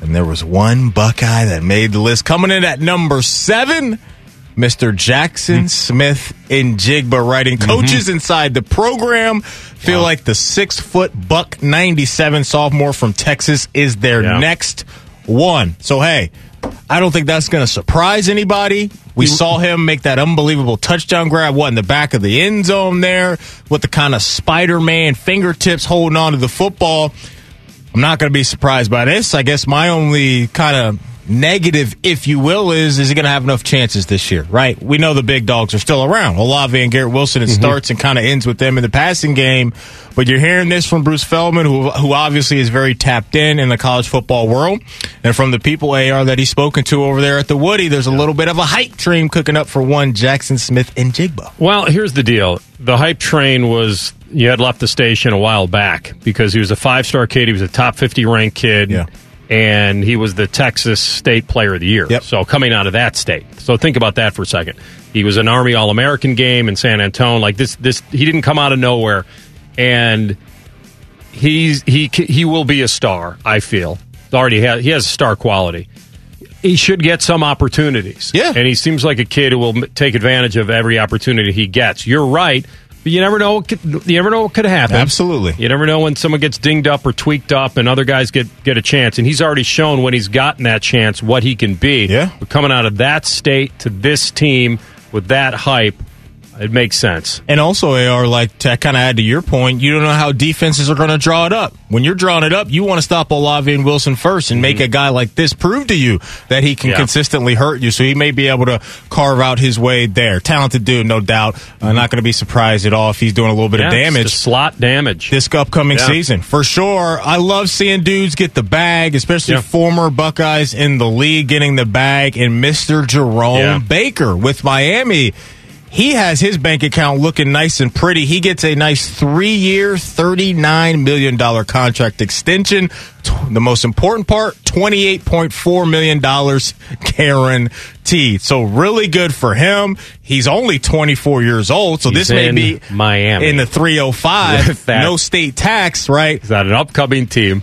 And there was one Buckeye that made the list. Coming in at number seven, Mr. Jackson hmm. Smith in Jigba writing mm-hmm. coaches inside the program feel like the six foot buck 97 sophomore from Texas is their Yeah. next one. So, hey, I don't think that's going to surprise anybody. We saw him make that unbelievable touchdown grab, what, in the back of the end zone there with the kind of Spider Man fingertips holding on to the football. I'm not going to be surprised by this. I guess my only kind of negative, if you will, is is he going to have enough chances this year? Right? We know the big dogs are still around. Olave and Garrett Wilson. It mm-hmm. starts and kind of ends with them in the passing game. But you're hearing this from Bruce Feldman, who who obviously is very tapped in in the college football world, and from the people AR that he's spoken to over there at the Woody. There's a little bit of a hype train cooking up for one Jaxon Smith-Njigba. Well, here's the deal. The hype train was you had left the station a while back because he was a five star kid. He was a top 50 ranked kid. Yeah. and he was the Texas State Player of the Year. Yep. So coming out of that state, so think about that for a second. He was an Army All American game in San Antonio. Like this, this he didn't come out of nowhere, and he's he he will be a star. I feel already has, he has star quality. He should get some opportunities. Yeah. and he seems like a kid who will take advantage of every opportunity he gets. You're right, but you never know. What could, you never know what could happen. Absolutely. You never know when someone gets dinged up or tweaked up, and other guys get get a chance. And he's already shown when he's gotten that chance what he can be. Yeah. But coming out of that state to this team with that hype, it makes sense. And also, AR, like to kind of add to your point, you don't know how defenses are going to draw it up. When you're drawing it up, you want to stop Olave and Wilson first and make a guy like this prove to you that he can Yeah. consistently hurt you. So he may be able to carve out his way there. Talented dude, no doubt. Uh, not going to be surprised at all if he's doing a little bit of Yeah, it's damage. slot damage. this upcoming Yeah. season. For sure. I love seeing dudes get the bag, especially former Buckeyes in the league getting the bag. And Mr. Jerome. Baker with Miami. He has his bank account looking nice and pretty. He gets a nice three year, $39 million contract extension. The most important part, $28.4 million guaranteed. So really good for him. He's only 24 years old. So He's this may be Miami. in the 305. <laughs> No state tax, right? He's on an upcoming team.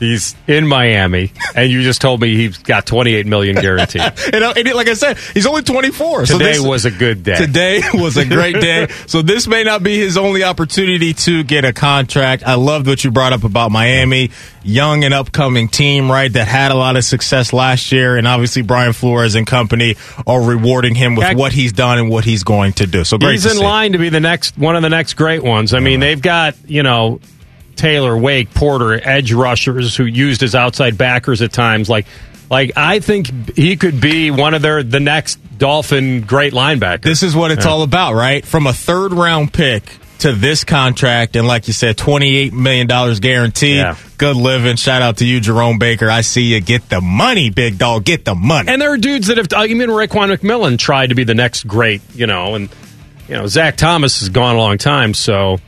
He's in Miami, and you just told me he's got 28 million guaranteed. <laughs> And, uh, and like I said, he's only 24. so Today this- was a good day. Today was a great day. <laughs> so this may not be his only opportunity to get a contract. I loved what you brought up about Miami, young and upcoming team, right? That had a lot of success last year, and obviously Brian Flores and company are rewarding him with what he's done and what he's going to do. So great. He's in see. line to be the next one of the next great ones. I mean, they've got you know Taylor, Wake, Porter, edge rushers who used as outside backers at times. Like, like I think he could be one of their the next Dolphin great linebacker. This is what it's Yeah. all about, right? From a third round pick to this contract, and like you said, $28 million guaranteed. Yeah. Good living. Shout out to you, Jerome Baker. I see you. Get the money, big dog. Get the money. And there are dudes that have, uh, even Raekwon McMillan tried to be the next great, you know, and, you know, Zach Thomas has gone a long time, so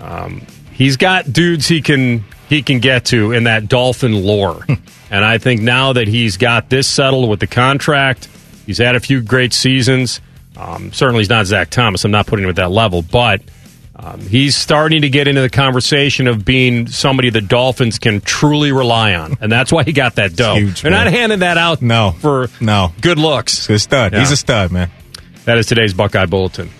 um, he's got dudes he can he can get to in that Dolphin lore. <laughs> and I think now that he's got this settled with the contract, he's had a few great seasons. Um, certainly, he's not Zach Thomas. I'm not putting him at that level, but um, he's starting to get into the conversation of being somebody the Dolphins can truly rely on, and that's why he got that <laughs> dough. huge, They're man. not handing that out No. for No. good looks. He's a stud. Yeah. He's a stud, man. That is today's Buckeye Bulletin.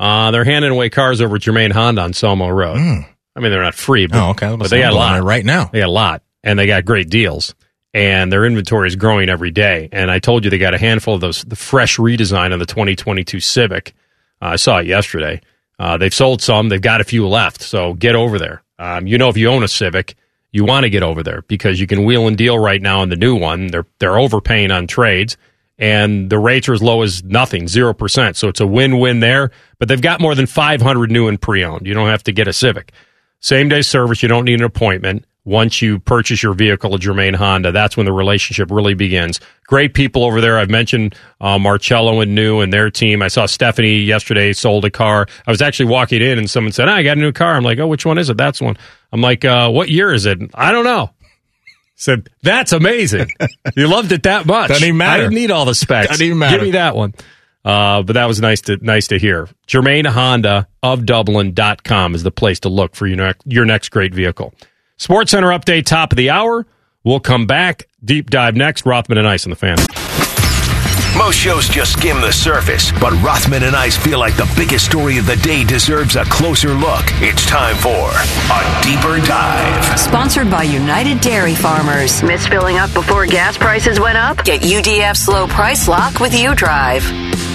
Uh, they're handing away cars over at Germain Honda on Sawmill Road. I mean, they're not free, but. Oh, okay. But they got a lot right now. They got a lot, and they got great deals. And their inventory is growing every day. And I told you they got a handful of those, the fresh redesign of the 2022 Civic. Uh, I saw it yesterday. Uh, they've sold some. They've got a few left. So get over there. Um, you know, if you own a Civic, you want to get over there because you can wheel and deal right now on the new one. They're they're overpaying on trades, and the rates are as low as nothing, zero percent. So it's a win-win there. But they've got more than 500 new and pre-owned. You don't have to get a Civic. Same day service. You don't need an appointment. Once you purchase your vehicle at Germain Honda, that's when the relationship really begins. Great people over there. I've mentioned uh, Marcello and New and their team. I saw Stephanie yesterday sold a car. I was actually walking in and someone said, "Ah, I got a new car. I'm like, oh, which one is it? That's one. I'm like, uh, what year is it? I don't know. Said, that's amazing. you loved it that much. Doesn't even matter. I didn't need all the specs. Doesn't even matter. Give me that one. Uh, but that was nice to nice to hear. Germain Honda of Dublin.com is the place to look for your next, your next great vehicle. Sports Center update, top of the hour. We'll come back. Deep dive next. Rothman and Ice on the fan. Most shows just skim the surface, but Rothman and I feel like the biggest story of the day deserves a closer look. It's time for a deeper dive. Sponsored by United Dairy Farmers. Miss filling up before gas prices went up? Get UDF's low price lock with UDrive.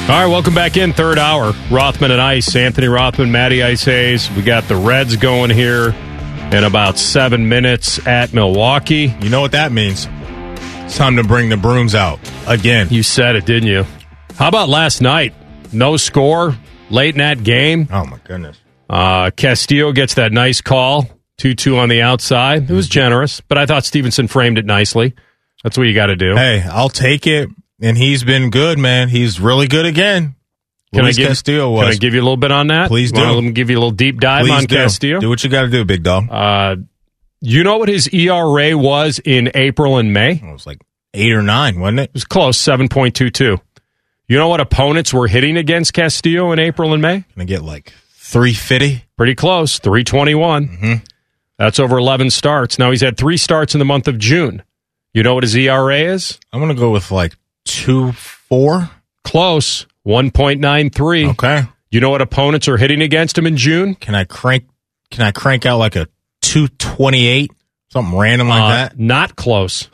All right, welcome back in third hour. Rothman and Ice, Anthony Rothman, Matty Ice Hayes. We got the Reds going here in about seven minutes at Milwaukee. You know what that means? It's time to bring the brooms out again. You said it, didn't you? How about last night? No score, late in that game. Oh my goodness. Uh, Castillo gets that nice call, 2 2 on the outside. It was generous, but I thought Stephenson framed it nicely. That's what you got to do. Hey, I'll take it. And he's been good, man. He's really good again. Can Luis I give, Castillo was. Can I give you a little bit on that? Please do. Let me give you a little deep dive Please on do. Castillo. Do what you got to do, big dog. Uh, You know what his ERA was in April and May? It was like eight or nine, wasn't it? It was close, 7.22. You know what opponents were hitting against Castillo in April and May? Gonna get like 350. Pretty close, 321. Mm-hmm. That's over 11 starts. Now he's had three starts in the month of June. You know what his ERA is? I'm gonna go with like two four. Close, 1.93. Okay. You know what opponents are hitting against him in June? Can I crank? Can I crank out like a 228? Something random like Uh, that. Not close.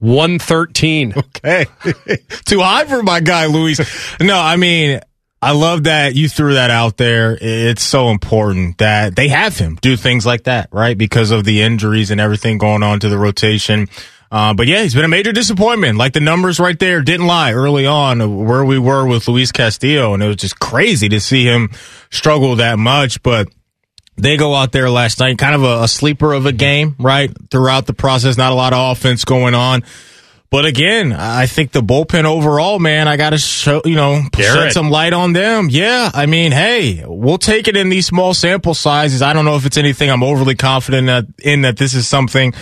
113. <laughs> Okay. <laughs> Too high for my guy, Luis. No, I mean, I love that you threw that out there. It's so important that they have him do things like that, right? Because of the injuries and everything going on to the rotation. Uh, but yeah, he's been a major disappointment. Like the numbers right there didn't lie early on where we were with Luis Castillo. And it was just crazy to see him struggle that much. But they go out there last night, kind of a, a sleeper of a game, right? Throughout the process, not a lot of offense going on. But again, I think the bullpen overall, man, I got to show, you know, shed some light on them. Yeah. I mean, hey, we'll take it in these small sample sizes. I don't know if it's anything I'm overly confident that, in that this is something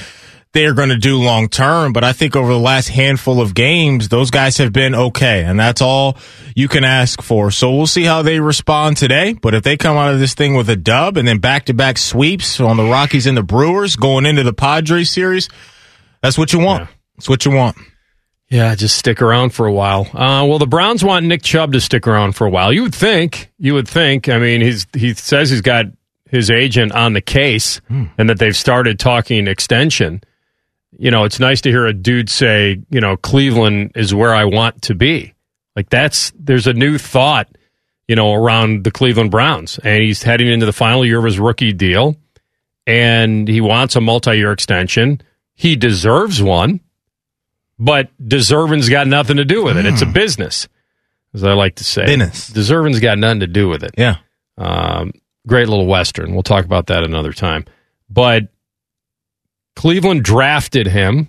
they're going to do long term. But I think over the last handful of games, those guys have been okay. And that's all you can ask for. So we'll see how they respond today. But if they come out of this thing with a dub and then back to back sweeps on the Rockies and the Brewers going into the Padres series, that's what you want. That's what you want. Yeah, just stick around for a while. Uh, well, the Browns want Nick Chubb to stick around for a while. You would think. You would think. I mean, he's he says he's got his agent on the case and that they've started talking extension. You know, it's nice to hear a dude say, you know, Cleveland is where I want to be. Like that's there's a new thought, you know, around the Cleveland Browns, and he's heading into the final year of his rookie deal, and he wants a multi-year extension. He deserves one but deserving's got nothing to do with it. It's a business, as I like to say. Business. Deserving's got nothing to do with it. Yeah. Um, great little Western. We'll talk about that another time. But Cleveland drafted him,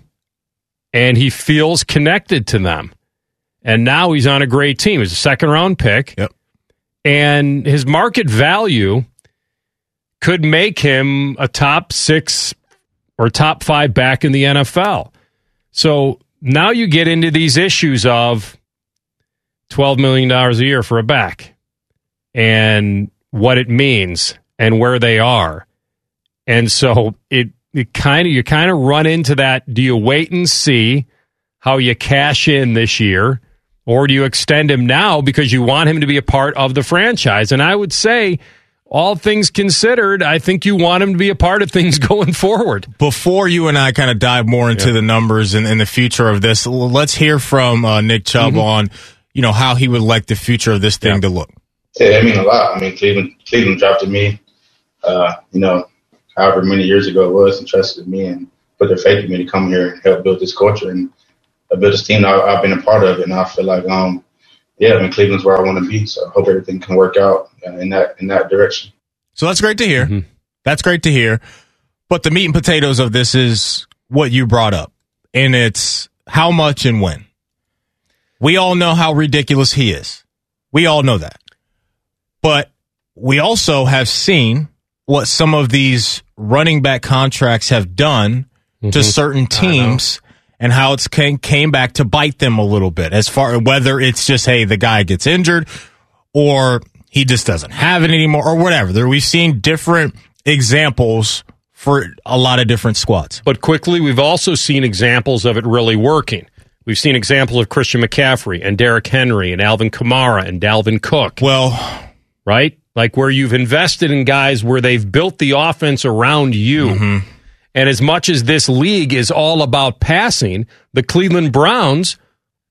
and he feels connected to them. And now he's on a great team. He's a second round pick. Yep. And his market value could make him a top six or top five back in the NFL. So now you get into these issues of $12 million a year for a back and what it means and where they are. And so it, it kind of, you kind of run into that. Do you wait and see how you cash in this year? Or do you extend him now because you want him to be a part of the franchise? And I would say, all things considered, I think you want him to be a part of things <laughs> going forward. Before you and I kind of dive more into Yeah. the numbers and, and the future of this, let's hear from uh, Nick Chubb Mm-hmm. on, you know, how he would like the future of this thing to look. Yeah, that mean a lot. I mean, Cleveland, Cleveland drafted me, uh, you know, however many years ago it was, and trusted me and put their faith in me to come here and help build this culture and uh, build this team that I, I've been a part of. And I feel like, um, yeah, I mean, Cleveland's where I want to be. So I hope everything can work out uh, in that in that direction. So that's great to hear. Mm-hmm. That's great to hear. But the meat and potatoes of this is what you brought up, and it's how much and when. We all know how ridiculous he is. We all know that. But we also have seen what some of these running back contracts have done to mm-hmm. certain teams and how it's came, came back to bite them a little bit as far whether it's just hey the guy gets injured or he just doesn't have it anymore or whatever there we've seen different examples for a lot of different squads But quickly, we've also seen examples of it really working. We've seen examples of Christian McCaffrey and Derrick Henry and Alvin Kamara and Dalvin Cook. Well, right? Like where you've invested in guys where they've built the offense around you. Mm-hmm. And as much as this league is all about passing, the Cleveland Browns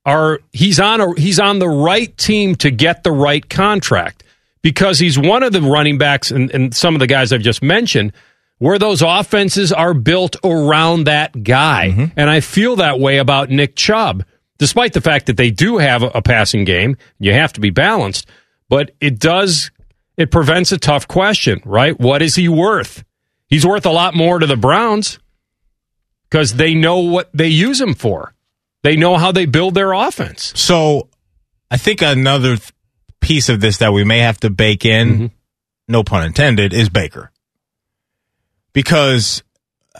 are he's on a he's on the right team to get the right contract because he's one of the running backs and, and some of the guys I've just mentioned where those offenses are built around that guy. Mm-hmm. And I feel that way about Nick Chubb, despite the fact that they do have a, a passing game. You have to be balanced, but it does it prevents a tough question, right? What is he worth? He's worth a lot more to the Browns because they know what they use him for. They know how they build their offense. so i think another th- piece of this that we may have to bake in mm-hmm. no pun intended is baker because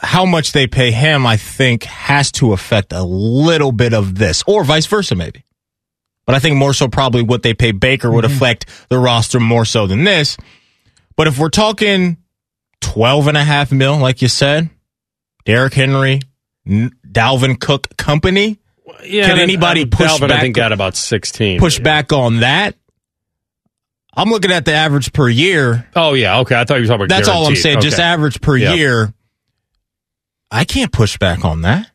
how much they pay him, I think, has to affect a little bit of this, or vice versa, maybe. But I think more so probably what they pay Baker would mm-hmm. affect the roster more so than this. But if we're talking 12 and a half mil, like you said, Derrick Henry, Dalvin Cook company, Yeah, can anybody and push Dalvin, back? I think got about sixteen. push back on that? I'm looking at the average per year. Oh yeah, okay. I thought you were talking about. That's all I'm guaranteed. saying. Just average per Yep. year. I can't push back on that.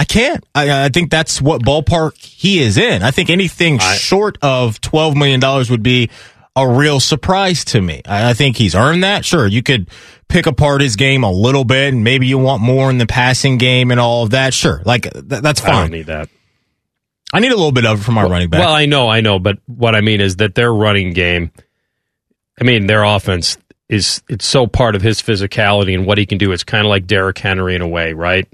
I can't. I, I think that's what ballpark he is in. I think anything short of twelve million dollars would be a real surprise to me. I, I think he's earned that. Sure, you could pick apart his game a little bit, and maybe you want more in the passing game and all of that. Sure, like th- that's fine. I don't need that. I need a little bit of it from our running back. Well, I know, I know, but what I mean is that their running game, I mean, their offense is it's so part of his physicality and what he can do. It's kind of like Derrick Henry in a way, right?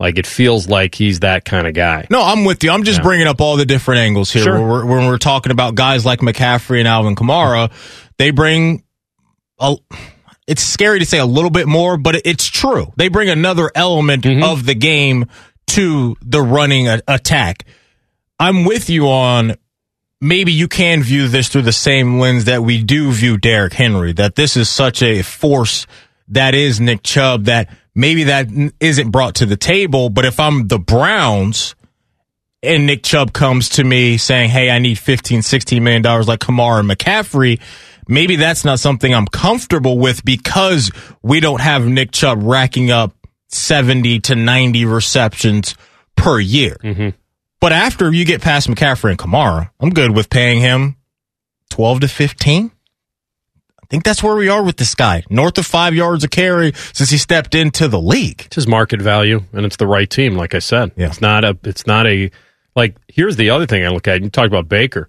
Like it feels like he's that kind of guy. No, I'm with you. I'm just Yeah. bringing up all the different angles here. Sure. When, we're, when we're talking about guys like McCaffrey and Alvin Kamara, they bring a. It's scary to say a little bit more, but it's true. They bring another element Mm-hmm. of the game to the running a- attack. I'm with you on maybe you can view this through the same lens that we do view Derrick Henry, that this is such a force that is Nick Chubb that maybe that isn't brought to the table. But if I'm the Browns and Nick Chubb comes to me saying, Hey, I need 15, 16 million dollars like Kamara and McCaffrey, maybe that's not something I'm comfortable with because we don't have Nick Chubb racking up 70 to 90 receptions per year. Mm-hmm. But after you get past McCaffrey and Kamara, I'm good with paying him 12 to 15. I think that's where we are with this guy. North of five yards a carry since he stepped into the league. It's his market value, and it's the right team. Like I said, Yeah. it's not a. It's not a. Like here's the other thing I look at. You talked about Baker.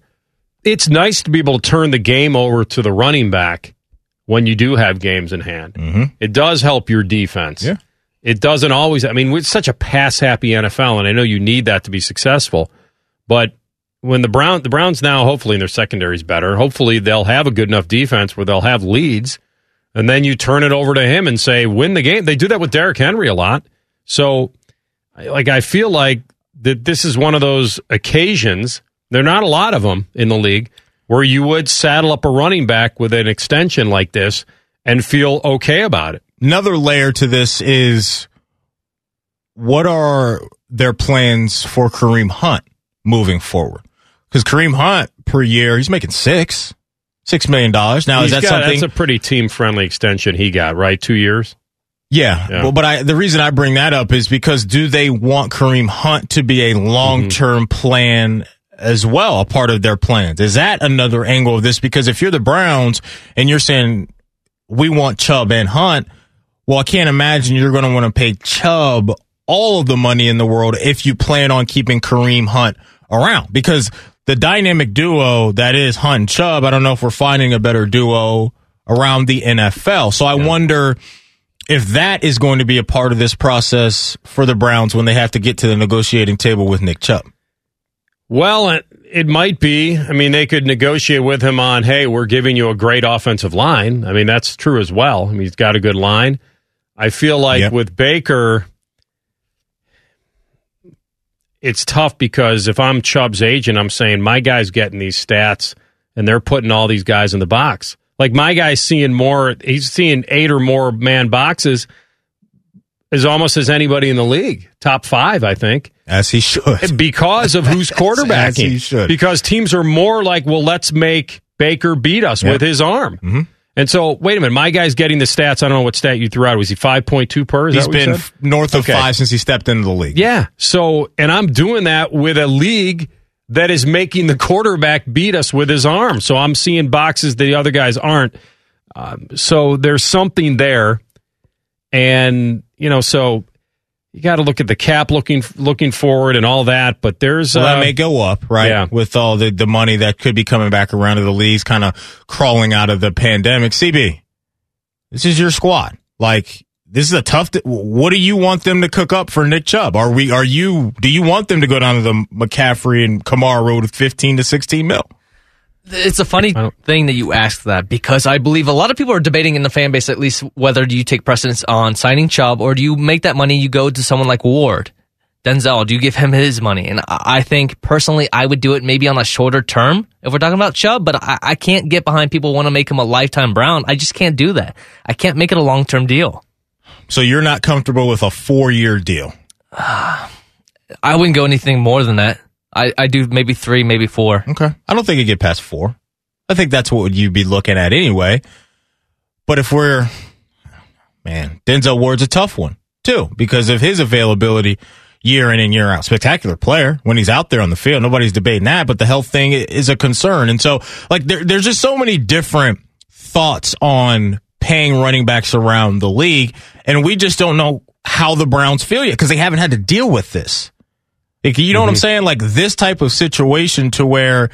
It's nice to be able to turn the game over to the running back when you do have games in hand. Mm-hmm. It does help your defense. Yeah. It doesn't always. I mean, it's such a pass happy NFL, and I know you need that to be successful. But when the Brown the Browns now hopefully in their secondary is better. Hopefully they'll have a good enough defense where they'll have leads, and then you turn it over to him and say win the game. They do that with Derrick Henry a lot. So, like I feel like that this is one of those occasions. There are not a lot of them in the league where you would saddle up a running back with an extension like this and feel okay about it. Another layer to this is what are their plans for Kareem Hunt moving forward? Because Kareem Hunt per year, he's making six, six million dollars. Now, He's is that got- something? That's a pretty team friendly extension he got, right? Two years. Yeah. Yeah. Well, but I, the reason I bring that up is because do they want Kareem Hunt to be a mm-hmm. long term plan as well, a part of their plans? Is that another angle of this? Because if you're the Browns and you're saying we want Chubb and Hunt, well, I can't imagine you're going to want to pay Chubb all of the money in the world if you plan on keeping Kareem Hunt around because the dynamic duo that is Hunt and Chubb, I don't know if we're finding a better duo around the NFL. So I wonder if that is going to be a part of this process for the Browns when they have to get to the negotiating table with Nick Chubb. Well, it, it might be. I mean, they could negotiate with him on, hey, we're giving you a great offensive line. I mean, that's true as well. I mean, he's got a good line. I feel like Yep. with Baker, it's tough because if I'm Chubb's agent, I'm saying my guy's getting these stats and they're putting all these guys in the box. Like my guy's seeing more, he's seeing eight or more man boxes as almost as anybody in the league. Top five, I think As he should. <laughs> because of who's <laughs> As he quarterbacking. should. Because teams are more like, well, let's make Baker beat us with his arm. Mm-hmm. And so, wait a minute, my guy's getting the stats. I don't know what stat you threw out. Was he five point two per? Is He's that what you been f- north of Okay. five since he stepped into the league. Yeah. So, and I'm doing that with a league that is making the quarterback beat us with his arm. So I'm seeing boxes that the other guys aren't. Um, so there's something there, and you know, so you got to look at the cap looking looking forward and all that. But there's uh, that may go up, right? yeah. With all the, the money that could be coming back around to the leagues, kind of crawling out of the pandemic. CB, this is your squad. Like, this is a tough. what do you want them to cook up for Nick Chubb? Are we? Are you? Do you want them to go down to the McCaffrey and Kamara road with fifteen to sixteen mil? It's a funny thing that you ask that because I believe a lot of people are debating in the fan base at least whether do you take precedence on signing Chubb or do you make that money you go to someone like Ward, Denzel, do you give him his money? And I I think personally I would do it maybe on a shorter term if we're talking about Chubb, but I, I can't get behind people want to make him a lifetime Brown. I just can't do that. I can't make it a long term deal. So you're not comfortable with a four year deal. <sighs> I wouldn't go anything more than that. I, I do maybe three, maybe four. Okay. I don't think it get past four. I think that's what you'd be looking at anyway. But if we're, man, Denzel Ward's a tough one too because of his availability year in and year out. Spectacular player when he's out there on the field. Nobody's debating that, but the health thing is a concern. And so, like, there, there's just so many different thoughts on paying running backs around the league, and we just don't know how the Browns feel yet because they haven't had to deal with this. Like, you know what I'm mm-hmm. saying? Like this type of situation to where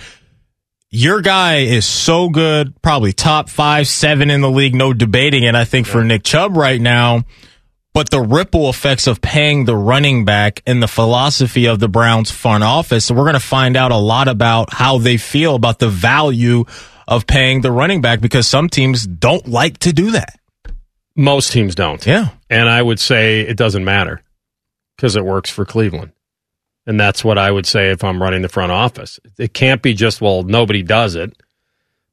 your guy is so good, probably top five, seven in the league, no debating it. I think for Nick Chubb right now, but the ripple effects of paying the running back and the philosophy of the Browns front office. So we're going to find out a lot about how they feel about the value of paying the running back because some teams don't like to do that. Most teams don't. Yeah. And I would say it doesn't matter because it works for Cleveland. And that's what I would say if I'm running the front office. It can't be just, well, nobody does it.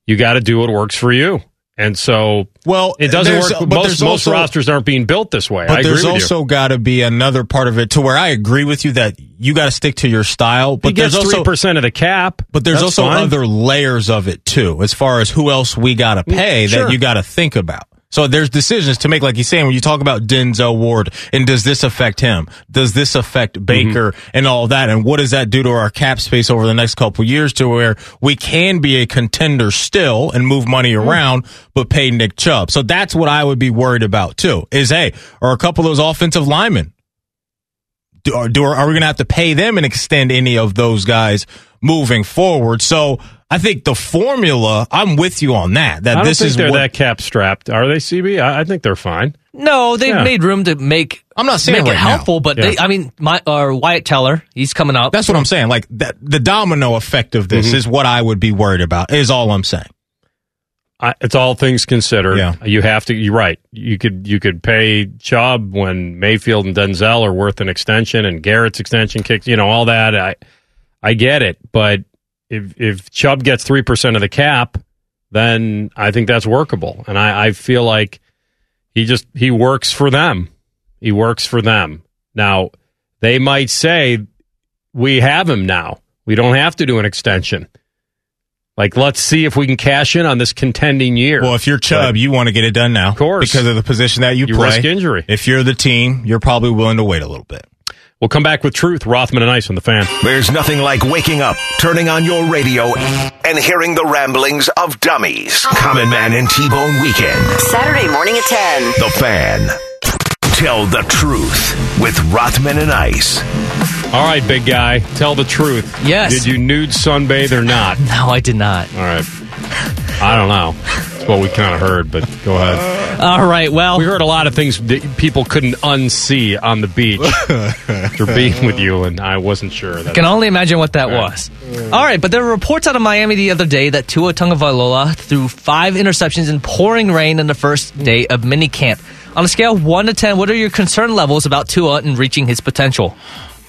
You got to do what works for you. And so, well, it doesn't work. Most, there's most also- rosters aren't being built this way. I But agree there's also got to be another part of it to where I agree with you that you got to stick to your style. But there's three also percent of the cap. But there's also fine. other layers of it too, as far as who else we got to mm, pay sure. that you got to think about. So there's decisions to make, like you're saying, when you talk about Denzel Ward, and does this affect him? Does this affect Baker mm-hmm. and all that? And what does that do to our cap space over the next couple of years to where we can be a contender still and move money mm-hmm. around, but pay Nick Chubb? So that's what I would be worried about too. Is hey, are a couple of those offensive linemen do, are, do are we going to have to pay them and extend any of those guys moving forward? So I think the formula, I'm with you on that. That I don't this think is they're what, that cap strapped. Are they, CB? I, I think they're fine. No, they've Yeah. made room to make. I'm not saying make right it now. helpful, but they. I mean, my or Wyatt Teller, he's coming up. That's what I'm saying. Like that, the domino effect of this Mhm. is what I would be worried about. Is all I'm saying. I, it's all things considered. Yeah. You have to. You're right. You could you could pay Chubb when Mayfield and Denzel are worth an extension, and Garrett's extension kicks. You know all that. I I get it, but if if Chubb gets three percent of the cap, then I think that's workable, and I, I feel like he just he works for them. He works for them. Now they might say we have him now. We don't have to do an extension. Like, let's see if we can cash in on this contending year. Well, if you're Chubb, you want to get it done now, of course. because of the position that you, You play. risk injury. If you're the team, you're probably willing to wait a little bit. We'll come back with truth. Rothman and Ice on the fan. There's nothing like waking up, turning on your radio, and hearing the ramblings of dummies. Common Man and T-Bone Weekend. Saturday morning at 10. The fan. Tell the truth with Rothman and Ice. All right, big guy, tell the truth. Yes. Did you nude sunbathe or not? No, I did not. All right. I don't know. That's what we kind of heard, but go ahead. All right. Well, We heard a lot of things that people couldn't unsee on the beach <laughs> after being with you, and I wasn't sure. That Can only imagine what that was. All right, but there were reports out of Miami the other day that Tua Tagovailoa threw five interceptions in pouring rain in the first day of minicamp. On a scale of one to ten, what are your concern levels about Tua and reaching his potential?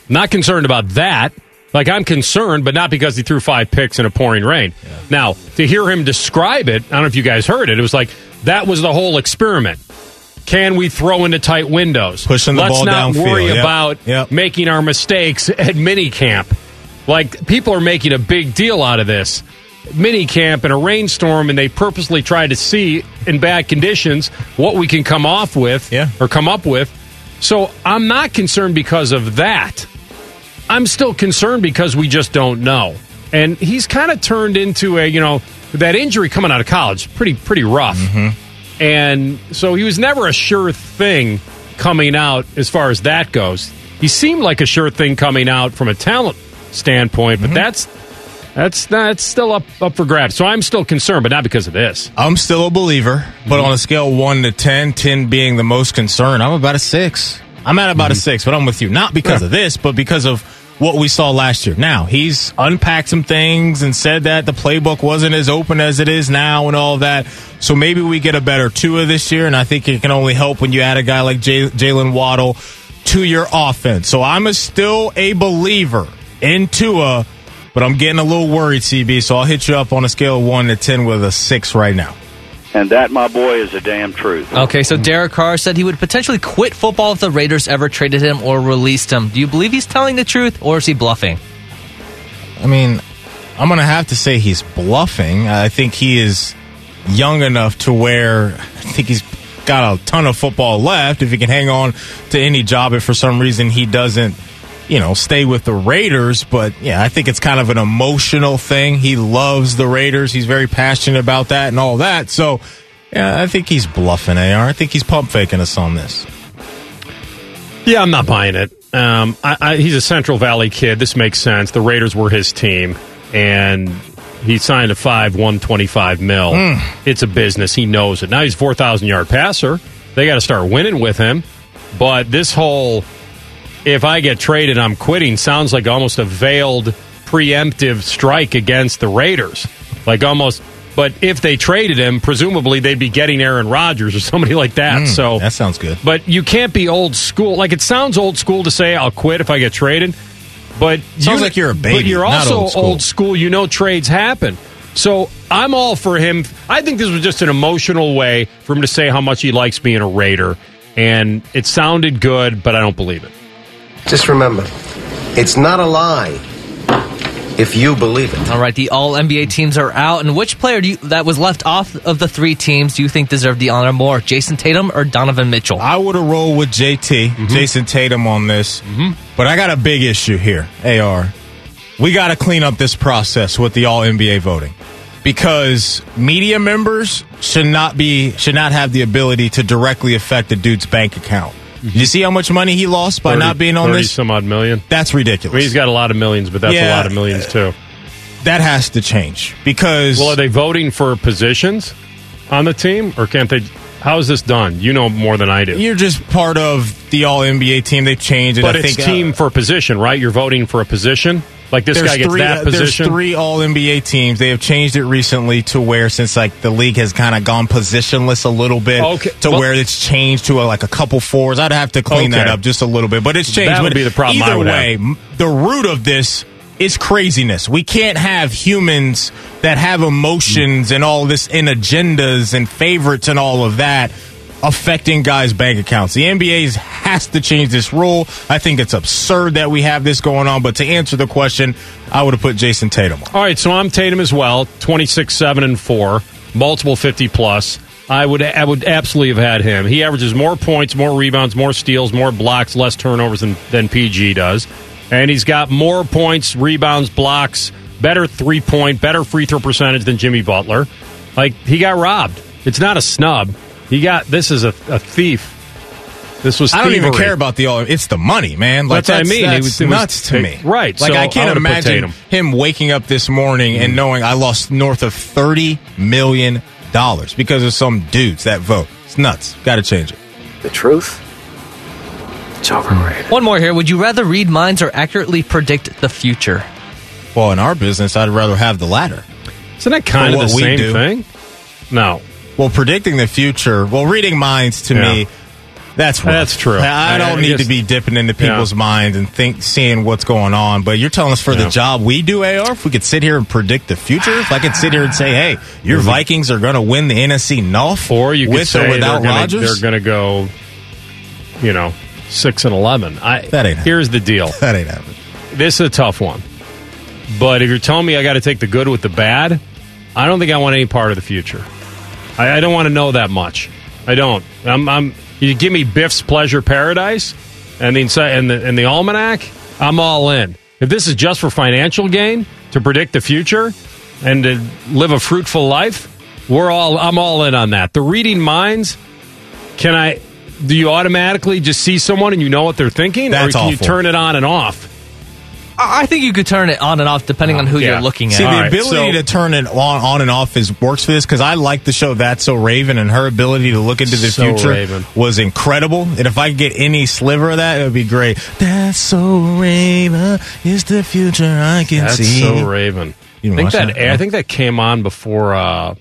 Not concerned about that. Like I'm concerned, but not because he threw five picks in a pouring rain. Now, to hear him describe it, I don't know if you guys heard it. It was like that was the whole experiment. Can we throw into tight windows? Pushing the Let's ball not worry yep, about yep. making our mistakes at minicamp. Like people are making a big deal out of this minicamp in a rainstorm, and they purposely try to see in bad conditions what we can come off with Yeah. or come up with. So I'm not concerned because of that. I'm still concerned because we just don't know. And he's kind of turned into a, you know, that injury coming out of college, pretty pretty rough. Mm-hmm. And so he was never a sure thing coming out as far as that goes. He seemed like a sure thing coming out from a talent standpoint, but mm-hmm. that's that's that's still up up for grabs. So I'm still concerned, but not because of this. I'm still a believer, but on a scale of one to 10, 10 being the most concerned, I'm about a six. I'm at about a mm-hmm. six, but I'm with you. Not because of this, but because of what we saw last year. Now, he's unpacked some things and said that the playbook wasn't as open as it is now and all that. So maybe we get a better Tua this year, and I think it can only help when you add a guy like Jaylen Waddle to your offense. So I'm a, still a believer in Tua, but I'm getting a little worried, CB. So I'll hit you up on a scale of 1 to 10 with a 6 right now. And that, my boy, is the damn truth. Okay, so Derek Carr said he would potentially quit football if the Raiders ever traded him or released him. Do you believe he's telling the truth or is he bluffing? I mean, I'm going to have to say he's bluffing. I think he is young enough to where I think he's got a ton of football left. If he can hang on to any job, if for some reason he doesn't, you know, stay with the Raiders. But yeah, I think it's kind of an emotional thing. He loves the Raiders. He's very passionate about that and all that. So yeah, I think he's bluffing, AR. I think he's pump faking us on this. Yeah, I'm not buying it. Um, I, I, he's a Central Valley kid. This makes sense. The Raiders were his team, and he signed a five one twenty five mil. Mm. It's a business. He knows it. Now he's four thousand yard passer. They got to start winning with him. But this whole if I get traded, I'm quitting sounds like almost a veiled preemptive strike against the Raiders. Like almost. But if they traded him, presumably they'd be getting Aaron Rodgers or somebody like that. Mm, so that sounds good. but you can't be old school. Like it sounds old school to say I'll quit if I get traded. But Sounds like you're a baby, But you're also old school. You know trades happen. So I'm all for him. I think this was just an emotional way for him to say how much he likes being a Raider, and it sounded good, but I don't believe it. Just remember, it's not a lie if you believe it. All right, the All NBA teams are out, and which player do you, that was left off of the three teams do you think deserved the honor more, Jayson Tatum or Donovan Mitchell? I would have rolled with JT, Mm-hmm. Jayson Tatum on this. But I got a big issue here, AR. We got to clean up this process with the All NBA voting because media members should not be should not have the ability to directly affect the dude's bank account. You see how much money he lost by 30 not being on 30 this? some odd million. That's ridiculous. I mean, he's got a lot of millions, but that's a lot of millions too. that has to change because Well, are they voting for positions on the team, or can't they? How is this done? You know more than I do. you're just part of the All NBA team. They've changed it. But I it's think, team uh, for position, right? You're voting for a position. Like this there's guy gets three, that uh, position. There's three All NBA teams. They have changed it recently to where since like the league has kind of gone positionless a little bit Okay, to well- where it's changed to a, like a couple fours. I'd have to clean that up just a little bit, but it's changed. That would be the problem Either have. way, m- the root of this is craziness. We can't have humans that have emotions and all this in agendas and favorites and all of that affecting guys' bank accounts. The NBA has to change this rule. I think it's absurd that we have this going on. But to answer the question, I would have put Jayson Tatum on. All right, so I'm Tatum as well. 26, seven and four, multiple 50 plus. I would I would absolutely have had him. He averages more points, more rebounds, more steals, more blocks, less turnovers than than PG does, and he's got more points, rebounds, blocks, better three point, better free throw percentage than Jimmy Butler. Like he got robbed. It's not a snub. He got this is a, a thief. This was I don't even care about the all. It's the money, man. Like That's what I mean. It That's was- it was- nuts to me. right, Like so I I can't would've imagine Tatum. him waking up this morning and mm. knowing I lost north of thirty million dollars because of some dudes that vote. It's nuts. Got to change it. The truth? It's overrated. One more here. Would you rather read minds or accurately predict the future? Well, in our business, I'd rather have the latter. Isn't that kind of the we same do. thing? No. Well, predicting the future. Well, reading minds to Yeah. me. That's rough. That's true. I, I I- don't I need to be dipping into Yeah. people's minds and think, seeing what's going on. But you're telling us for Yeah. the job we do, AR, if we could sit here and predict the future, if I could sit here and say, "Hey, your Vikings are going to win the NFC North," Or you could with say or without they're gonna, Rodgers, they're going to go, you know, six and eleven. I, That ain't here's the deal. <laughs> that ain't happening. This is a tough one, but if you're telling me I got to take the good with the bad, I don't think I want any part of the future. I, I don't want to know that much. I don't. I'm. I'm you give me Biff's Pleasure Paradise and the and the and the almanac. I'm all in. If this is just for financial gain to predict the future and to live a fruitful life, we're all. I'm all in on that. The reading minds. Can I? Do you automatically just see someone and you know what they're thinking, That's or can you turn it on and off? I I think you could turn it on and off depending on who yeah. you're looking at. See, the All right, ability so- to turn it on, on and off is works for this because I like the show That's So Raven, and her ability to look into the So future Raven. was incredible. And if I could get any sliver of that, it would be great. That's so Raven, is the future I can That's see. so Raven. You I think that, that? I think that came on before uh,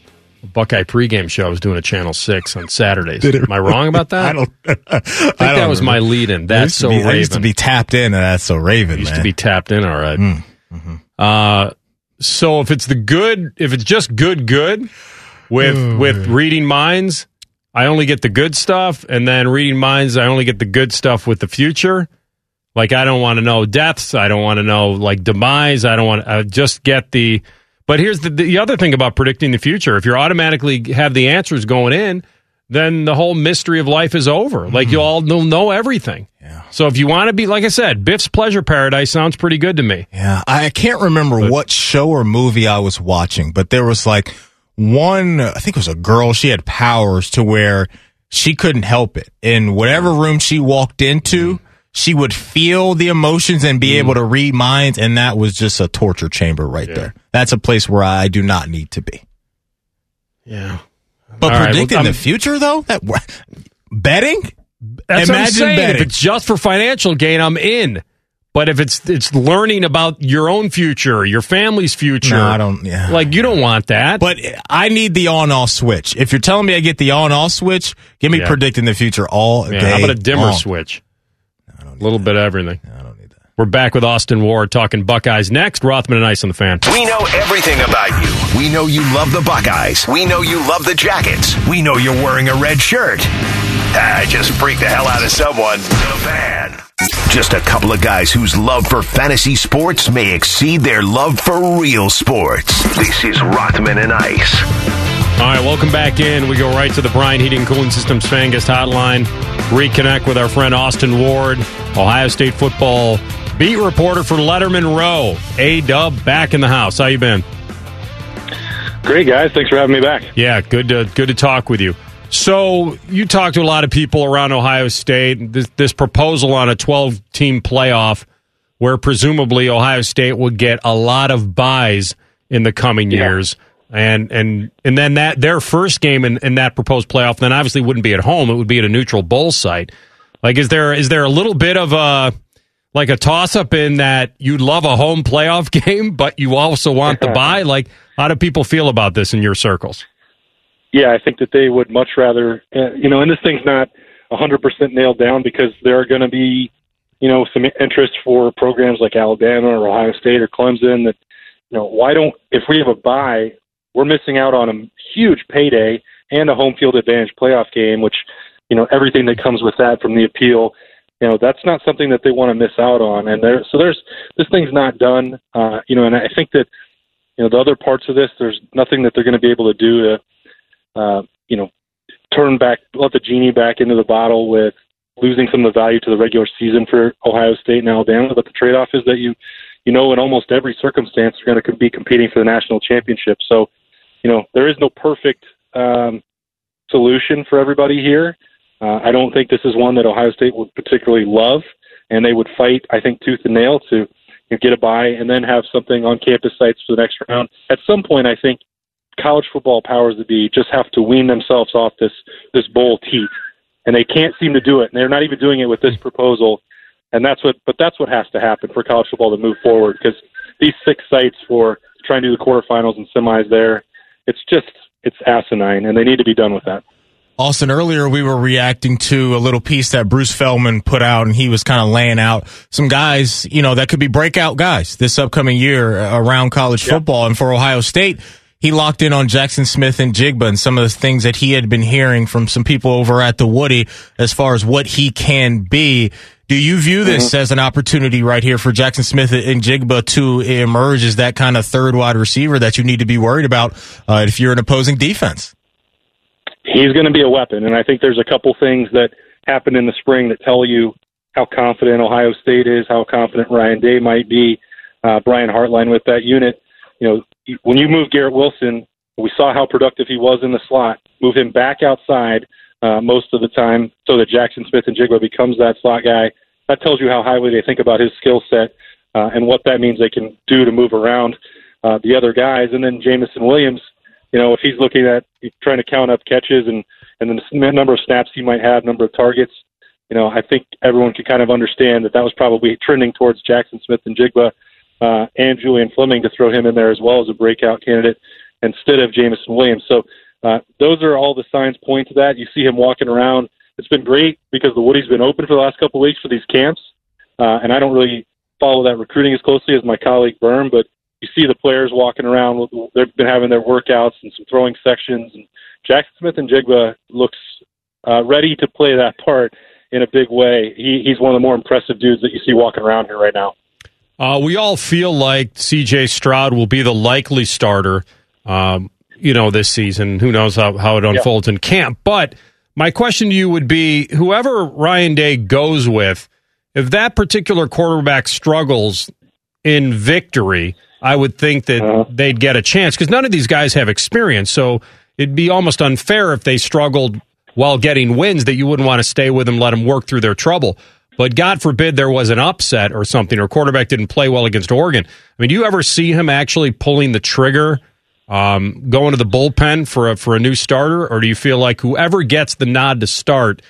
Buckeye pregame show. I was doing a Channel Six on Saturdays. Am I wrong about that? <laughs> I don't. <laughs> I think that was my lead-in. That's so be, Raven. I used to be tapped in, and that's so Raven. used man. to be tapped in. All right. Mm, mm-hmm. Uh, so if it's the good, if it's just good, good with Oh, with reading minds, I only get the good stuff, and then reading minds, I only get the good stuff with the future. Like I don't want to know deaths. I don't want to know like demise. I don't want. I just get the. But here's the the other thing about predicting the future. If you automatically have the answers going in, then the whole mystery of life is over. Like you hmm. all know, know everything. Yeah. So if you want to be, like I said, Biff's Pleasure Paradise sounds pretty good to me. Yeah, I can't remember what show or movie I was watching, but there was like one, I think it was a girl, she had powers to where she couldn't help it. In whatever room she walked into, hmm. She would feel the emotions and be mm. able to read minds, and that was just a torture chamber right there. That's a place where I do not need to be. Yeah. But All right, predicting well, the future, though, that betting? That's what I'm Imagine saying. betting. If it's just for financial gain, I'm in. But if it's it's learning about your own future, your family's future, No, I don't- yeah. like you don't want that. But I need the on off switch. If you're telling me I get the on off switch, give me Yeah. predicting the future all Yeah, day. how about a dimmer long. switch? A little bit of everything. I don't need that. We're back with Austin Ward talking Buckeyes next. Rothman and Ice on the fan. We know everything about you. We know you love the Buckeyes. We know you love the Jackets. We know you're wearing a red shirt. I just freaked the hell out of someone. The fan. Just a couple of guys whose love for fantasy sports may exceed their love for real sports. This is Rothman and Ice. All right, welcome back in. We go right to the Bryan Heating and Cooling Systems fan guest hotline. Reconnect with our friend Austin Ward, Ohio State football beat reporter for Letterman Row. A Dub back in the house. How you been? Great guys, thanks for having me back. Yeah, good to good to talk with you. So you talk to a lot of people around Ohio State. This, this proposal on a 12 team playoff, where presumably Ohio State would get a lot of buys in the coming years, and and and then that their first game in, in that proposed playoff, then obviously wouldn't be at home. It would be at a neutral bowl site. Like, is there is there a little bit of a like a toss up in that you'd love a home playoff <laughs> game, but you also want the <laughs> buy? Like, how do people feel about this in your circles? Yeah, I think that they would much rather, uh, you know, and this thing's not 100% nailed down because there are going to be, you know, some interest for programs like Alabama or Ohio State or Clemson that, you know, why don't, if we have a bye, we're missing out on a huge payday and a home field advantage playoff game, which, you know, everything that comes with that from the appeal, you know, that's not something that they want to miss out on. And there, so there's, this thing's not done, uh, you know, and I think that, you know, the other parts of this, there's nothing that they're going to be able to do to, uh, you know, turn back, let the genie back into the bottle with losing some of the value to the regular season for Ohio State and Alabama. But the trade-off is that you, you know, in almost every circumstance, you're going to be competing for the national championship. So, you know, there is no perfect um, solution for everybody here. Uh, I don't think this is one that Ohio State would particularly love, and they would fight, I think, tooth and nail to you know, get a bye and then have something on campus sites for the next round. At some point, I think college football powers that be just have to wean themselves off this this bowl teeth, and they can't seem to do it. And they're not even doing it with this proposal. And that's what, but that's what has to happen for college football to move forward because these six sites for trying to do the quarterfinals and semis there, it's just it's asinine, and they need to be done with that. Austin, earlier we were reacting to a little piece that Bruce Feldman put out, and he was kind of laying out some guys, you know, that could be breakout guys this upcoming year around college football. And for Ohio State, he locked in on Jaxon Smith-Njigba and some of the things that he had been hearing from some people over at the Woody as far as what he can be. Do you view this as an opportunity right here for Jaxon Smith-Njigba to emerge as that kind of third wide receiver that you need to be worried about uh, if you're an opposing defense? he's going to be a weapon. And I think there's a couple things that happened in the spring that tell you how confident Ohio State is, how confident Ryan Day might be, uh, Brian Hartline with that unit. You know, when you move Garrett Wilson, we saw how productive he was in the slot. Move him back outside uh, most of the time so that Jaxon Smith-Njigba becomes that slot guy. That tells you how highly they think about his skill set. uh, and what that means they can do to move around uh, the other guys. And then Jameson Williams, you know, if he's looking at trying to count up catches and and the number of snaps he might have, number of targets, you know, I think everyone could kind of understand that that was probably trending towards Jaxon Smith-Njigba uh, and Julian Fleming to throw him in there as well as a breakout candidate instead of Jameson Williams. So uh, those are all the signs point to that. You see him walking around. It's been great because the Woody's been open for the last couple of weeks for these camps, uh, and I don't really follow that recruiting as closely as my colleague Birm, but you see the players walking around. They've been having their workouts and some throwing sections. And Jaxon Smith-Njigba looks uh, ready to play that part in a big way. He, he's one of the more impressive dudes that you see walking around here right now. Uh, we all feel like C.J. Stroud will be the likely starter, um, you know, this season. Who knows how, how it unfolds yeah. in camp? But my question to you would be: whoever Ryan Day goes with, if that particular quarterback struggles in victory, I would think that uh-huh. they'd get a chance because none of these guys have experience. So it'd be almost unfair if they struggled while getting wins that you wouldn't want to stay with them, let them work through their trouble. But God forbid there was an upset or something, or quarterback didn't play well against Oregon. I mean, do you ever see him actually pulling the trigger, um, going to the bullpen for a for a new starter, or do you feel like whoever gets the nod to start,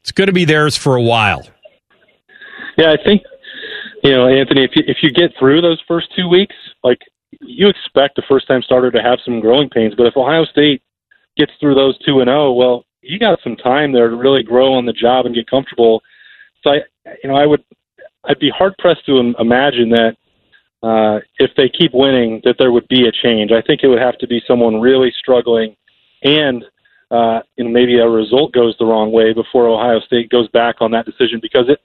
it's going to be theirs for a while? Yeah, I think you know, Anthony, if you, if you get through those first two weeks, like you expect a first time starter to have some growing pains, but if Ohio State gets through those two and zero, oh, well, you got some time there to really grow on the job and get comfortable. So I, you know, I would, I'd be hard pressed to imagine that uh, if they keep winning, that there would be a change. I think it would have to be someone really struggling, and uh, you know, maybe a result goes the wrong way before Ohio State goes back on that decision because it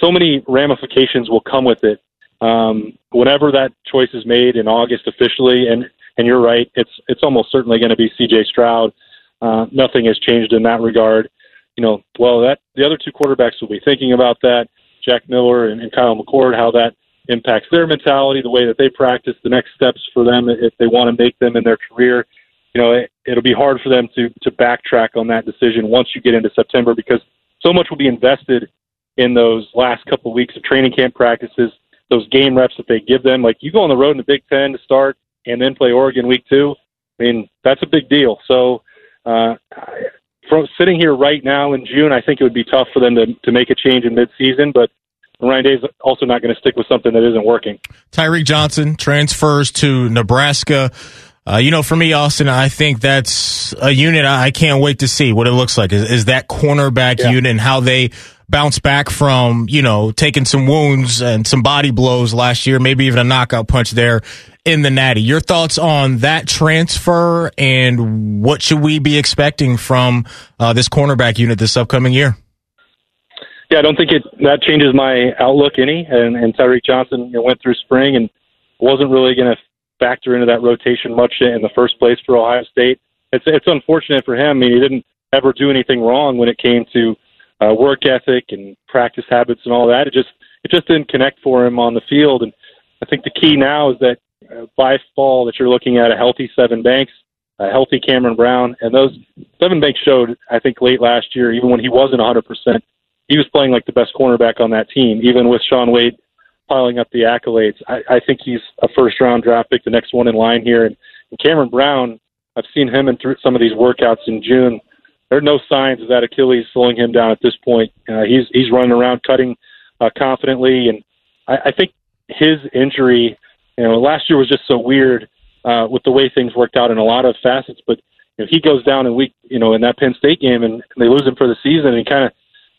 so many ramifications will come with it. Um, whenever that choice is made in August officially, and and you're right, it's it's almost certainly going to be C.J. Stroud. Uh, nothing has changed in that regard. You know, well, that the other two quarterbacks will be thinking about that. Jack Miller and, and Kyle McCord, how that impacts their mentality, the way that they practice, the next steps for them if they want to make them in their career. You know, it, it'll be hard for them to to backtrack on that decision once you get into September because so much will be invested in those last couple of weeks of training camp practices, those game reps that they give them. Like you go on the road in the Big Ten to start and then play Oregon week two. I mean, that's a big deal. So, uh, from sitting here right now in June, I think it would be tough for them to, to make a change in midseason, but Ryan Day's also not going to stick with something that isn't working. Tyreke Johnson transfers to Nebraska. Uh, you know, for me, Austin, I think that's a unit I can't wait to see what it looks like. Is, is that cornerback yeah. unit and how they bounce back from, you know, taking some wounds and some body blows last year, maybe even a knockout punch there in the Natty. Your thoughts on that transfer and what should we be expecting from uh, this cornerback unit this upcoming year? Yeah, I don't think it that changes my outlook any. And, and Tyreke Johnson you know, went through spring and wasn't really going to factor into that rotation much in the first place for Ohio State. It's it's unfortunate for him. I mean, he didn't ever do anything wrong when it came to uh, work ethic and practice habits and all that. It just it just didn't connect for him on the field. And I think the key now is that uh, by fall that you're looking at a healthy Sevyn Banks, a healthy Cameron Brown, and those Sevyn Banks showed I think late last year, even when he wasn't 100 percent, he was playing like the best cornerback on that team, even with Shaun Wade piling up the accolades. I, I think he's a first round draft pick, the next one in line here. And, and Cameron Brown, I've seen him in through some of these workouts in June there are no signs of that Achilles slowing him down at this point. Uh, he's he's running around cutting uh, confidently, and I, I think his injury, you know, last year was just so weird uh, with the way things worked out in a lot of facets. But if he goes down in week, you know, in that Penn State game, and they lose him for the season, and he kind of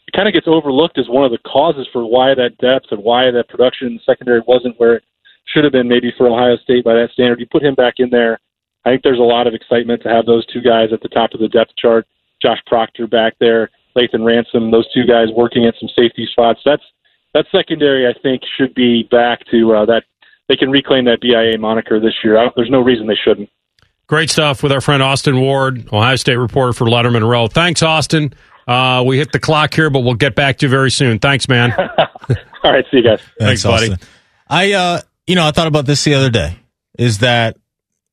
it kind of gets overlooked as one of the causes for why that depth and why that production in the secondary wasn't where it should have been maybe for Ohio State by that standard. You put him back in there. I think there's a lot of excitement to have those two guys at the top of the depth chart. Josh Proctor back there, Lathan Ransom, those two guys working at some safety spots. That's that secondary, I think, should be back to uh, that. They can reclaim that BIA moniker this year. there's no reason they shouldn't. Great stuff with our friend Austin Ward, Ohio State reporter for Letterman Row. Thanks, Austin. Uh, we hit the clock here, but we'll get back to you very soon. Thanks, man. <laughs> All right, see you guys. Thanks, Thanks buddy. I, uh, you know, I thought about this the other day. Is that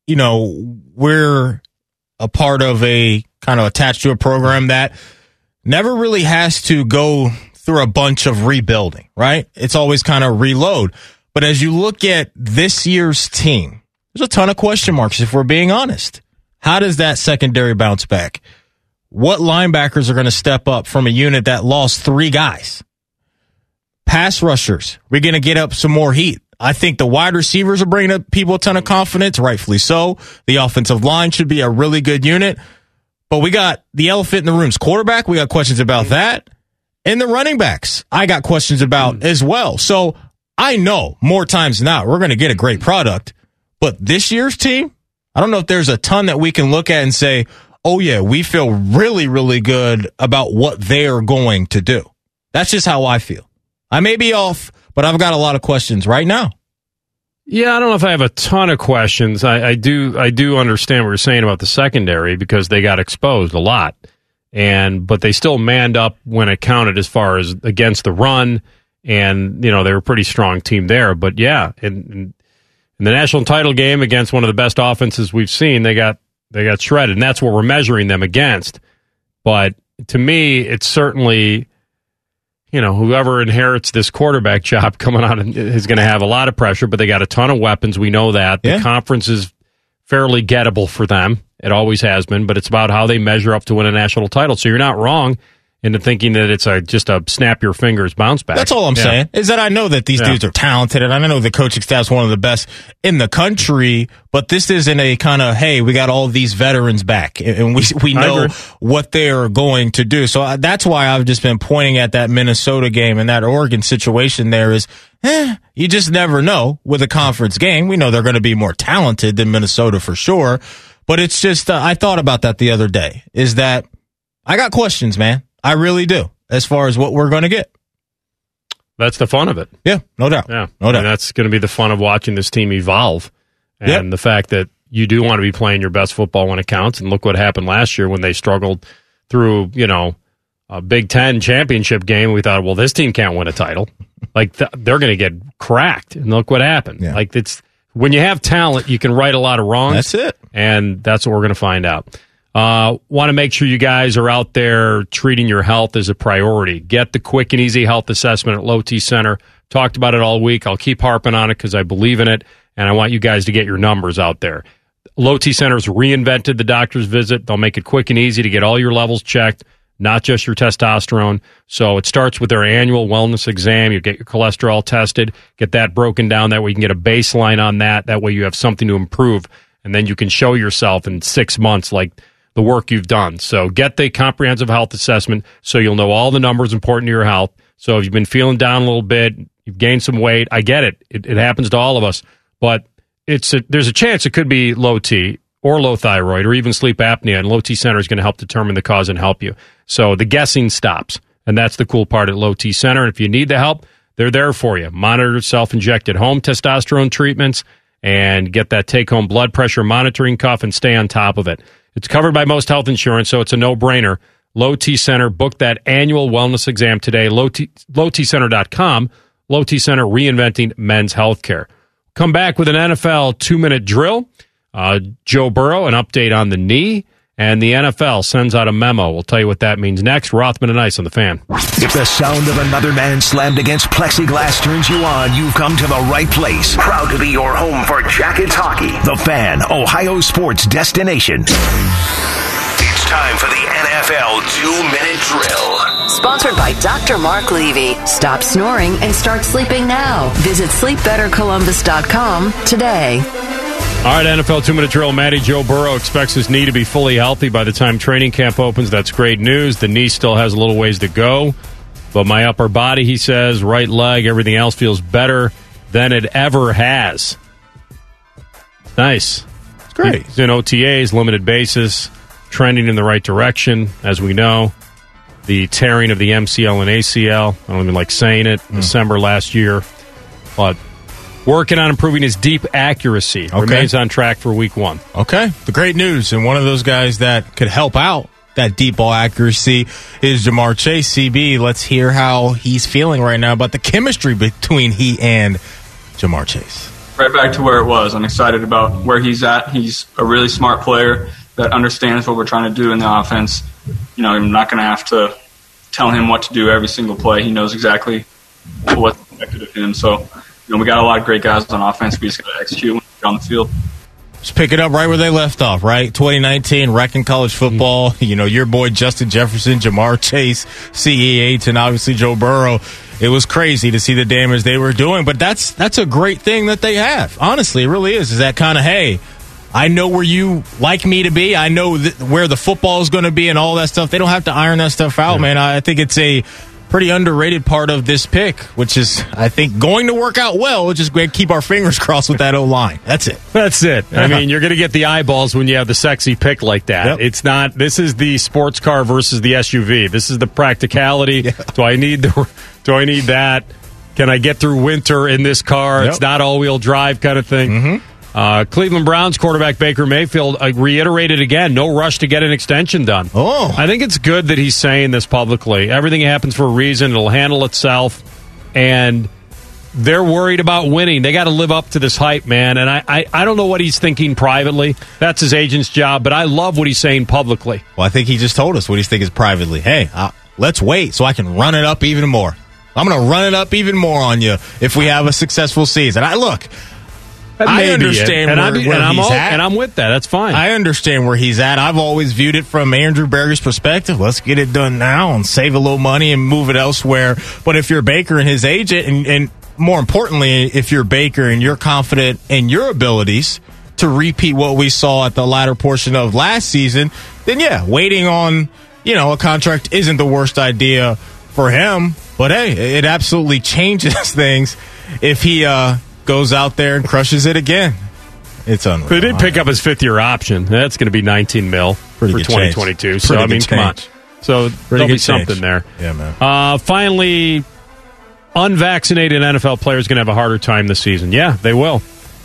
you know we're a part of a kind of attached to a program that never really has to go through a bunch of rebuilding, right? It's always kind of reload. But as you look at this year's team, there's a ton of question marks if we're being honest. How does that secondary bounce back? What linebackers are going to step up from a unit that lost three guys? Pass rushers, we're going to get up some more heat. I think the wide receivers are bringing up people a ton of confidence, rightfully so. The offensive line should be a really good unit. But we got the elephant in the room's quarterback. We got questions about that. And the running backs, I got questions about hmm. as well. So I know more times than not, we're going to get a great product. But this year's team, I don't know if there's a ton that we can look at and say, oh, yeah, we feel really, really good about what they're going to do. That's just how I feel. I may be off, but I've got a lot of questions right now. Yeah, I don't know if I have a ton of questions. I, I do I do understand what you're saying about the secondary because they got exposed a lot. And but they still manned up when it counted as far as against the run and you know, they were a pretty strong team there. But yeah, in, in the national title game against one of the best offenses we've seen, they got they got shredded. And that's what we're measuring them against. But to me, it's certainly you know, whoever inherits this quarterback <laughs> job coming out is going to have a lot of pressure, but they got a ton of weapons. We know that. The conference is fairly gettable for them. It always has been, but it's about how they measure up to win a national title. So you're not wrong into thinking that it's a just a snap your fingers bounce back. That's all I'm Yeah. saying is that I know that these Yeah. dudes are talented and I know the coaching staff's one of the best in the country, but this isn't a kind of, hey, we got all these veterans back and we, we <laughs> know what they're going to do. So uh, that's why I've just been pointing at that Minnesota game and that Oregon situation there is, eh, you just never know with a conference game. We know they're going to be more talented than Minnesota for sure, but it's just, uh, I thought about that the other day is that I got questions, man. I really do as far as what we're going to get. That's the fun of it. Yeah, no doubt. Yeah, No And doubt. that's going to be the fun of watching this team evolve, and Yep. the fact that you do want to be playing your best football when it counts. And look what happened last year when they struggled through, you know, a Big Ten championship game. We thought, well, this team can't win a title. <laughs> Like th- they're going to get cracked, and look what happened. Like it's when you have talent, you can right a lot of wrongs. That's it. and that's what we're going to find out. Uh, Want to make sure you guys are out there treating your health as a priority. Get the quick and easy health assessment at Low T Center. Talked about it all week. I'll keep harping on it because I believe in it, and I want you guys to get your numbers out there. Low T Center's reinvented the doctor's visit. They'll make it quick and easy to get all your levels checked, not just your testosterone. So it starts with their annual wellness exam. You get your cholesterol tested, get that broken down. That way you can get a baseline on that. That way you have something to improve, and then you can show yourself in six months like the work you've done. So get the comprehensive health assessment so you'll know all the numbers important to your health. So if you've been feeling down a little bit, you've gained some weight, I get it. It, it happens to all of us, but it's a, there's a chance it could be low T or low thyroid or even sleep apnea, and low T center is going to help determine the cause and help you. So the guessing stops, and that's the cool part at low T center. And if you need the help, they're there for you. Monitor self-injected home testosterone treatments and get that take-home blood pressure monitoring cuff and stay on top of it. It's covered by most health insurance, so it's a no-brainer. Low T Center, book that annual wellness exam today. Low T, lowtcenter.com. Low T Center, reinventing men's healthcare. Come back with an NFL two-minute drill. Uh, Joe Burrow, an update on the knee, and the NFL sends out a memo. We'll tell you what that means next. Rothman and Ice on the fan. If the sound of another man slammed against plexiglass turns you on, you've come to the right place. Proud to be your home for Jackets hockey. The Fan, Ohio sports destination. It's time for the NFL two-minute drill. Sponsored by Dr. Mark Levy. Stop snoring and start sleeping now. Visit sleepbettercolumbus.com today. All right, NFL two minute drill. Matty Joe Burrow expects his knee to be fully healthy by the time training camp opens. That's great news. The knee still has a little ways to go, but my upper body, he says, right leg, everything else feels better than it ever has. Nice. It's great. He's in OTAs, limited basis, trending in the right direction, as we know. The tearing of the MCL and ACL. I don't even like saying it. Hmm. December last year, but working on improving his deep accuracy. Okay. Remains on track for week one. Okay. The great news, and one of those guys that could help out that deep ball accuracy is Ja'Marr Chase. CB, let's hear how he's feeling right now about the chemistry between he and Ja'Marr Chase. right back to where it was. I'm excited about where he's at. He's a really smart player that understands what we're trying to do in the offense. You know, I'm not going to have to tell him what to do every single play. He knows exactly what's expected of him. So you know, we got a lot of great guys on offense. We just got to execute when we get on the field. Just pick it up right where they left off, right? 2019, wrecking college football. <laughs> You know, your boy Justin Jefferson, Ja'Marr Chase, CEH, and obviously Joe Burrow. It was crazy to see the damage they were doing, but that's that's a great thing that they have. Honestly, it really is. Is that kind of hey, I know where you like me to be. I know th- where the football is going to be and all that stuff. They don't have to iron that stuff out, man. I think it's a pretty underrated part of this pick, which is, I think, going to work out well. We'll just keep our fingers <laughs> crossed with that O line. That's it. That's it. I mean, you're going to get the eyeballs when you have the sexy pick like that. Yep. It's not. This is the sports car versus the SUV. This is the practicality. Do I need the? Do I need that? Can I get through winter in this car? Yep. It's not all wheel drive kind of thing. Mm-hmm. Uh, Cleveland Browns quarterback Baker Mayfield uh, reiterated again: no rush to get an extension done. Oh, I think it's good that he's saying this publicly. Everything happens for a reason; it'll handle itself, and they're worried about winning. They got to live up to this hype, man. And I, I, I don't know what he's thinking privately. That's his agent's job, but I love what he's saying publicly. Well, I think he just told us what he's thinking privately. Hey, uh, let's wait so I can run it up even more. I'm going to run it up even more on you if we have a successful season. I look. I understand it. and where, I'm, where and I'm he's all- at. and I'm with that. That's fine. I understand where he's at. I've always viewed it from Andrew Berger's perspective. Let's get it done now and save a little money and move it elsewhere. But if you're Baker and his agent, and, and more importantly, if you're Baker and you're confident in your abilities to repeat what we saw at the latter portion of last season, then yeah, waiting on you know a contract isn't the worst idea for him. But hey, it absolutely <laughs> changes things if he uh, goes out there and crushes it again. It's unreal. They did pick up his fifth year option. That's going to be 19 mil Pretty for good change. 2022. So Pretty I mean, come on. So Pretty there'll be change. something there. Yeah, man. Uh, finally, unvaccinated NFL players going to have a harder time this season. Yeah, they will.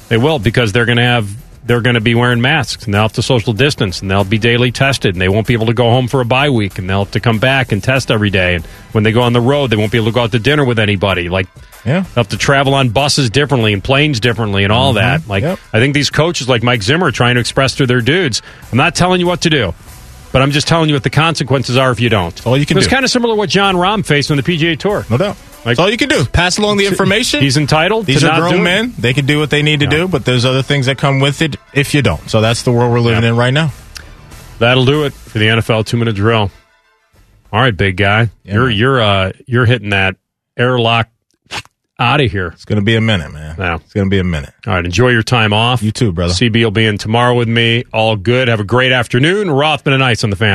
They will because they're going to have they're going to be wearing masks and they'll have to social distance and they'll be daily tested and they won't be able to go home for a bye week and they'll have to come back and test every day and when they go on the road they won't be able to go out to dinner with anybody like yeah they'll have to travel on buses differently and planes differently and all that like Yep. I think these coaches like Mike Zimmer are trying to express to their dudes I'm not telling you what to do but I'm just telling you what the consequences are if you don't all you can it's kind of similar to what Jon Rahm faced on the PGA Tour no doubt like, That's all you can do. Pass along the information. He's entitled. These to are grown men. They can do what they need to do, but there's other things that come with it if you don't. So that's the world we're living in right now. That'll do it for the NFL two minute drill. All right, big guy, you're you're uh you're hitting that airlock out of here. It's going to be a minute, man. Now it's going to be a minute. All right, enjoy your time off. You too, brother. CB will be in tomorrow with me. All good. Have a great afternoon. Rothman and Ice on the fan.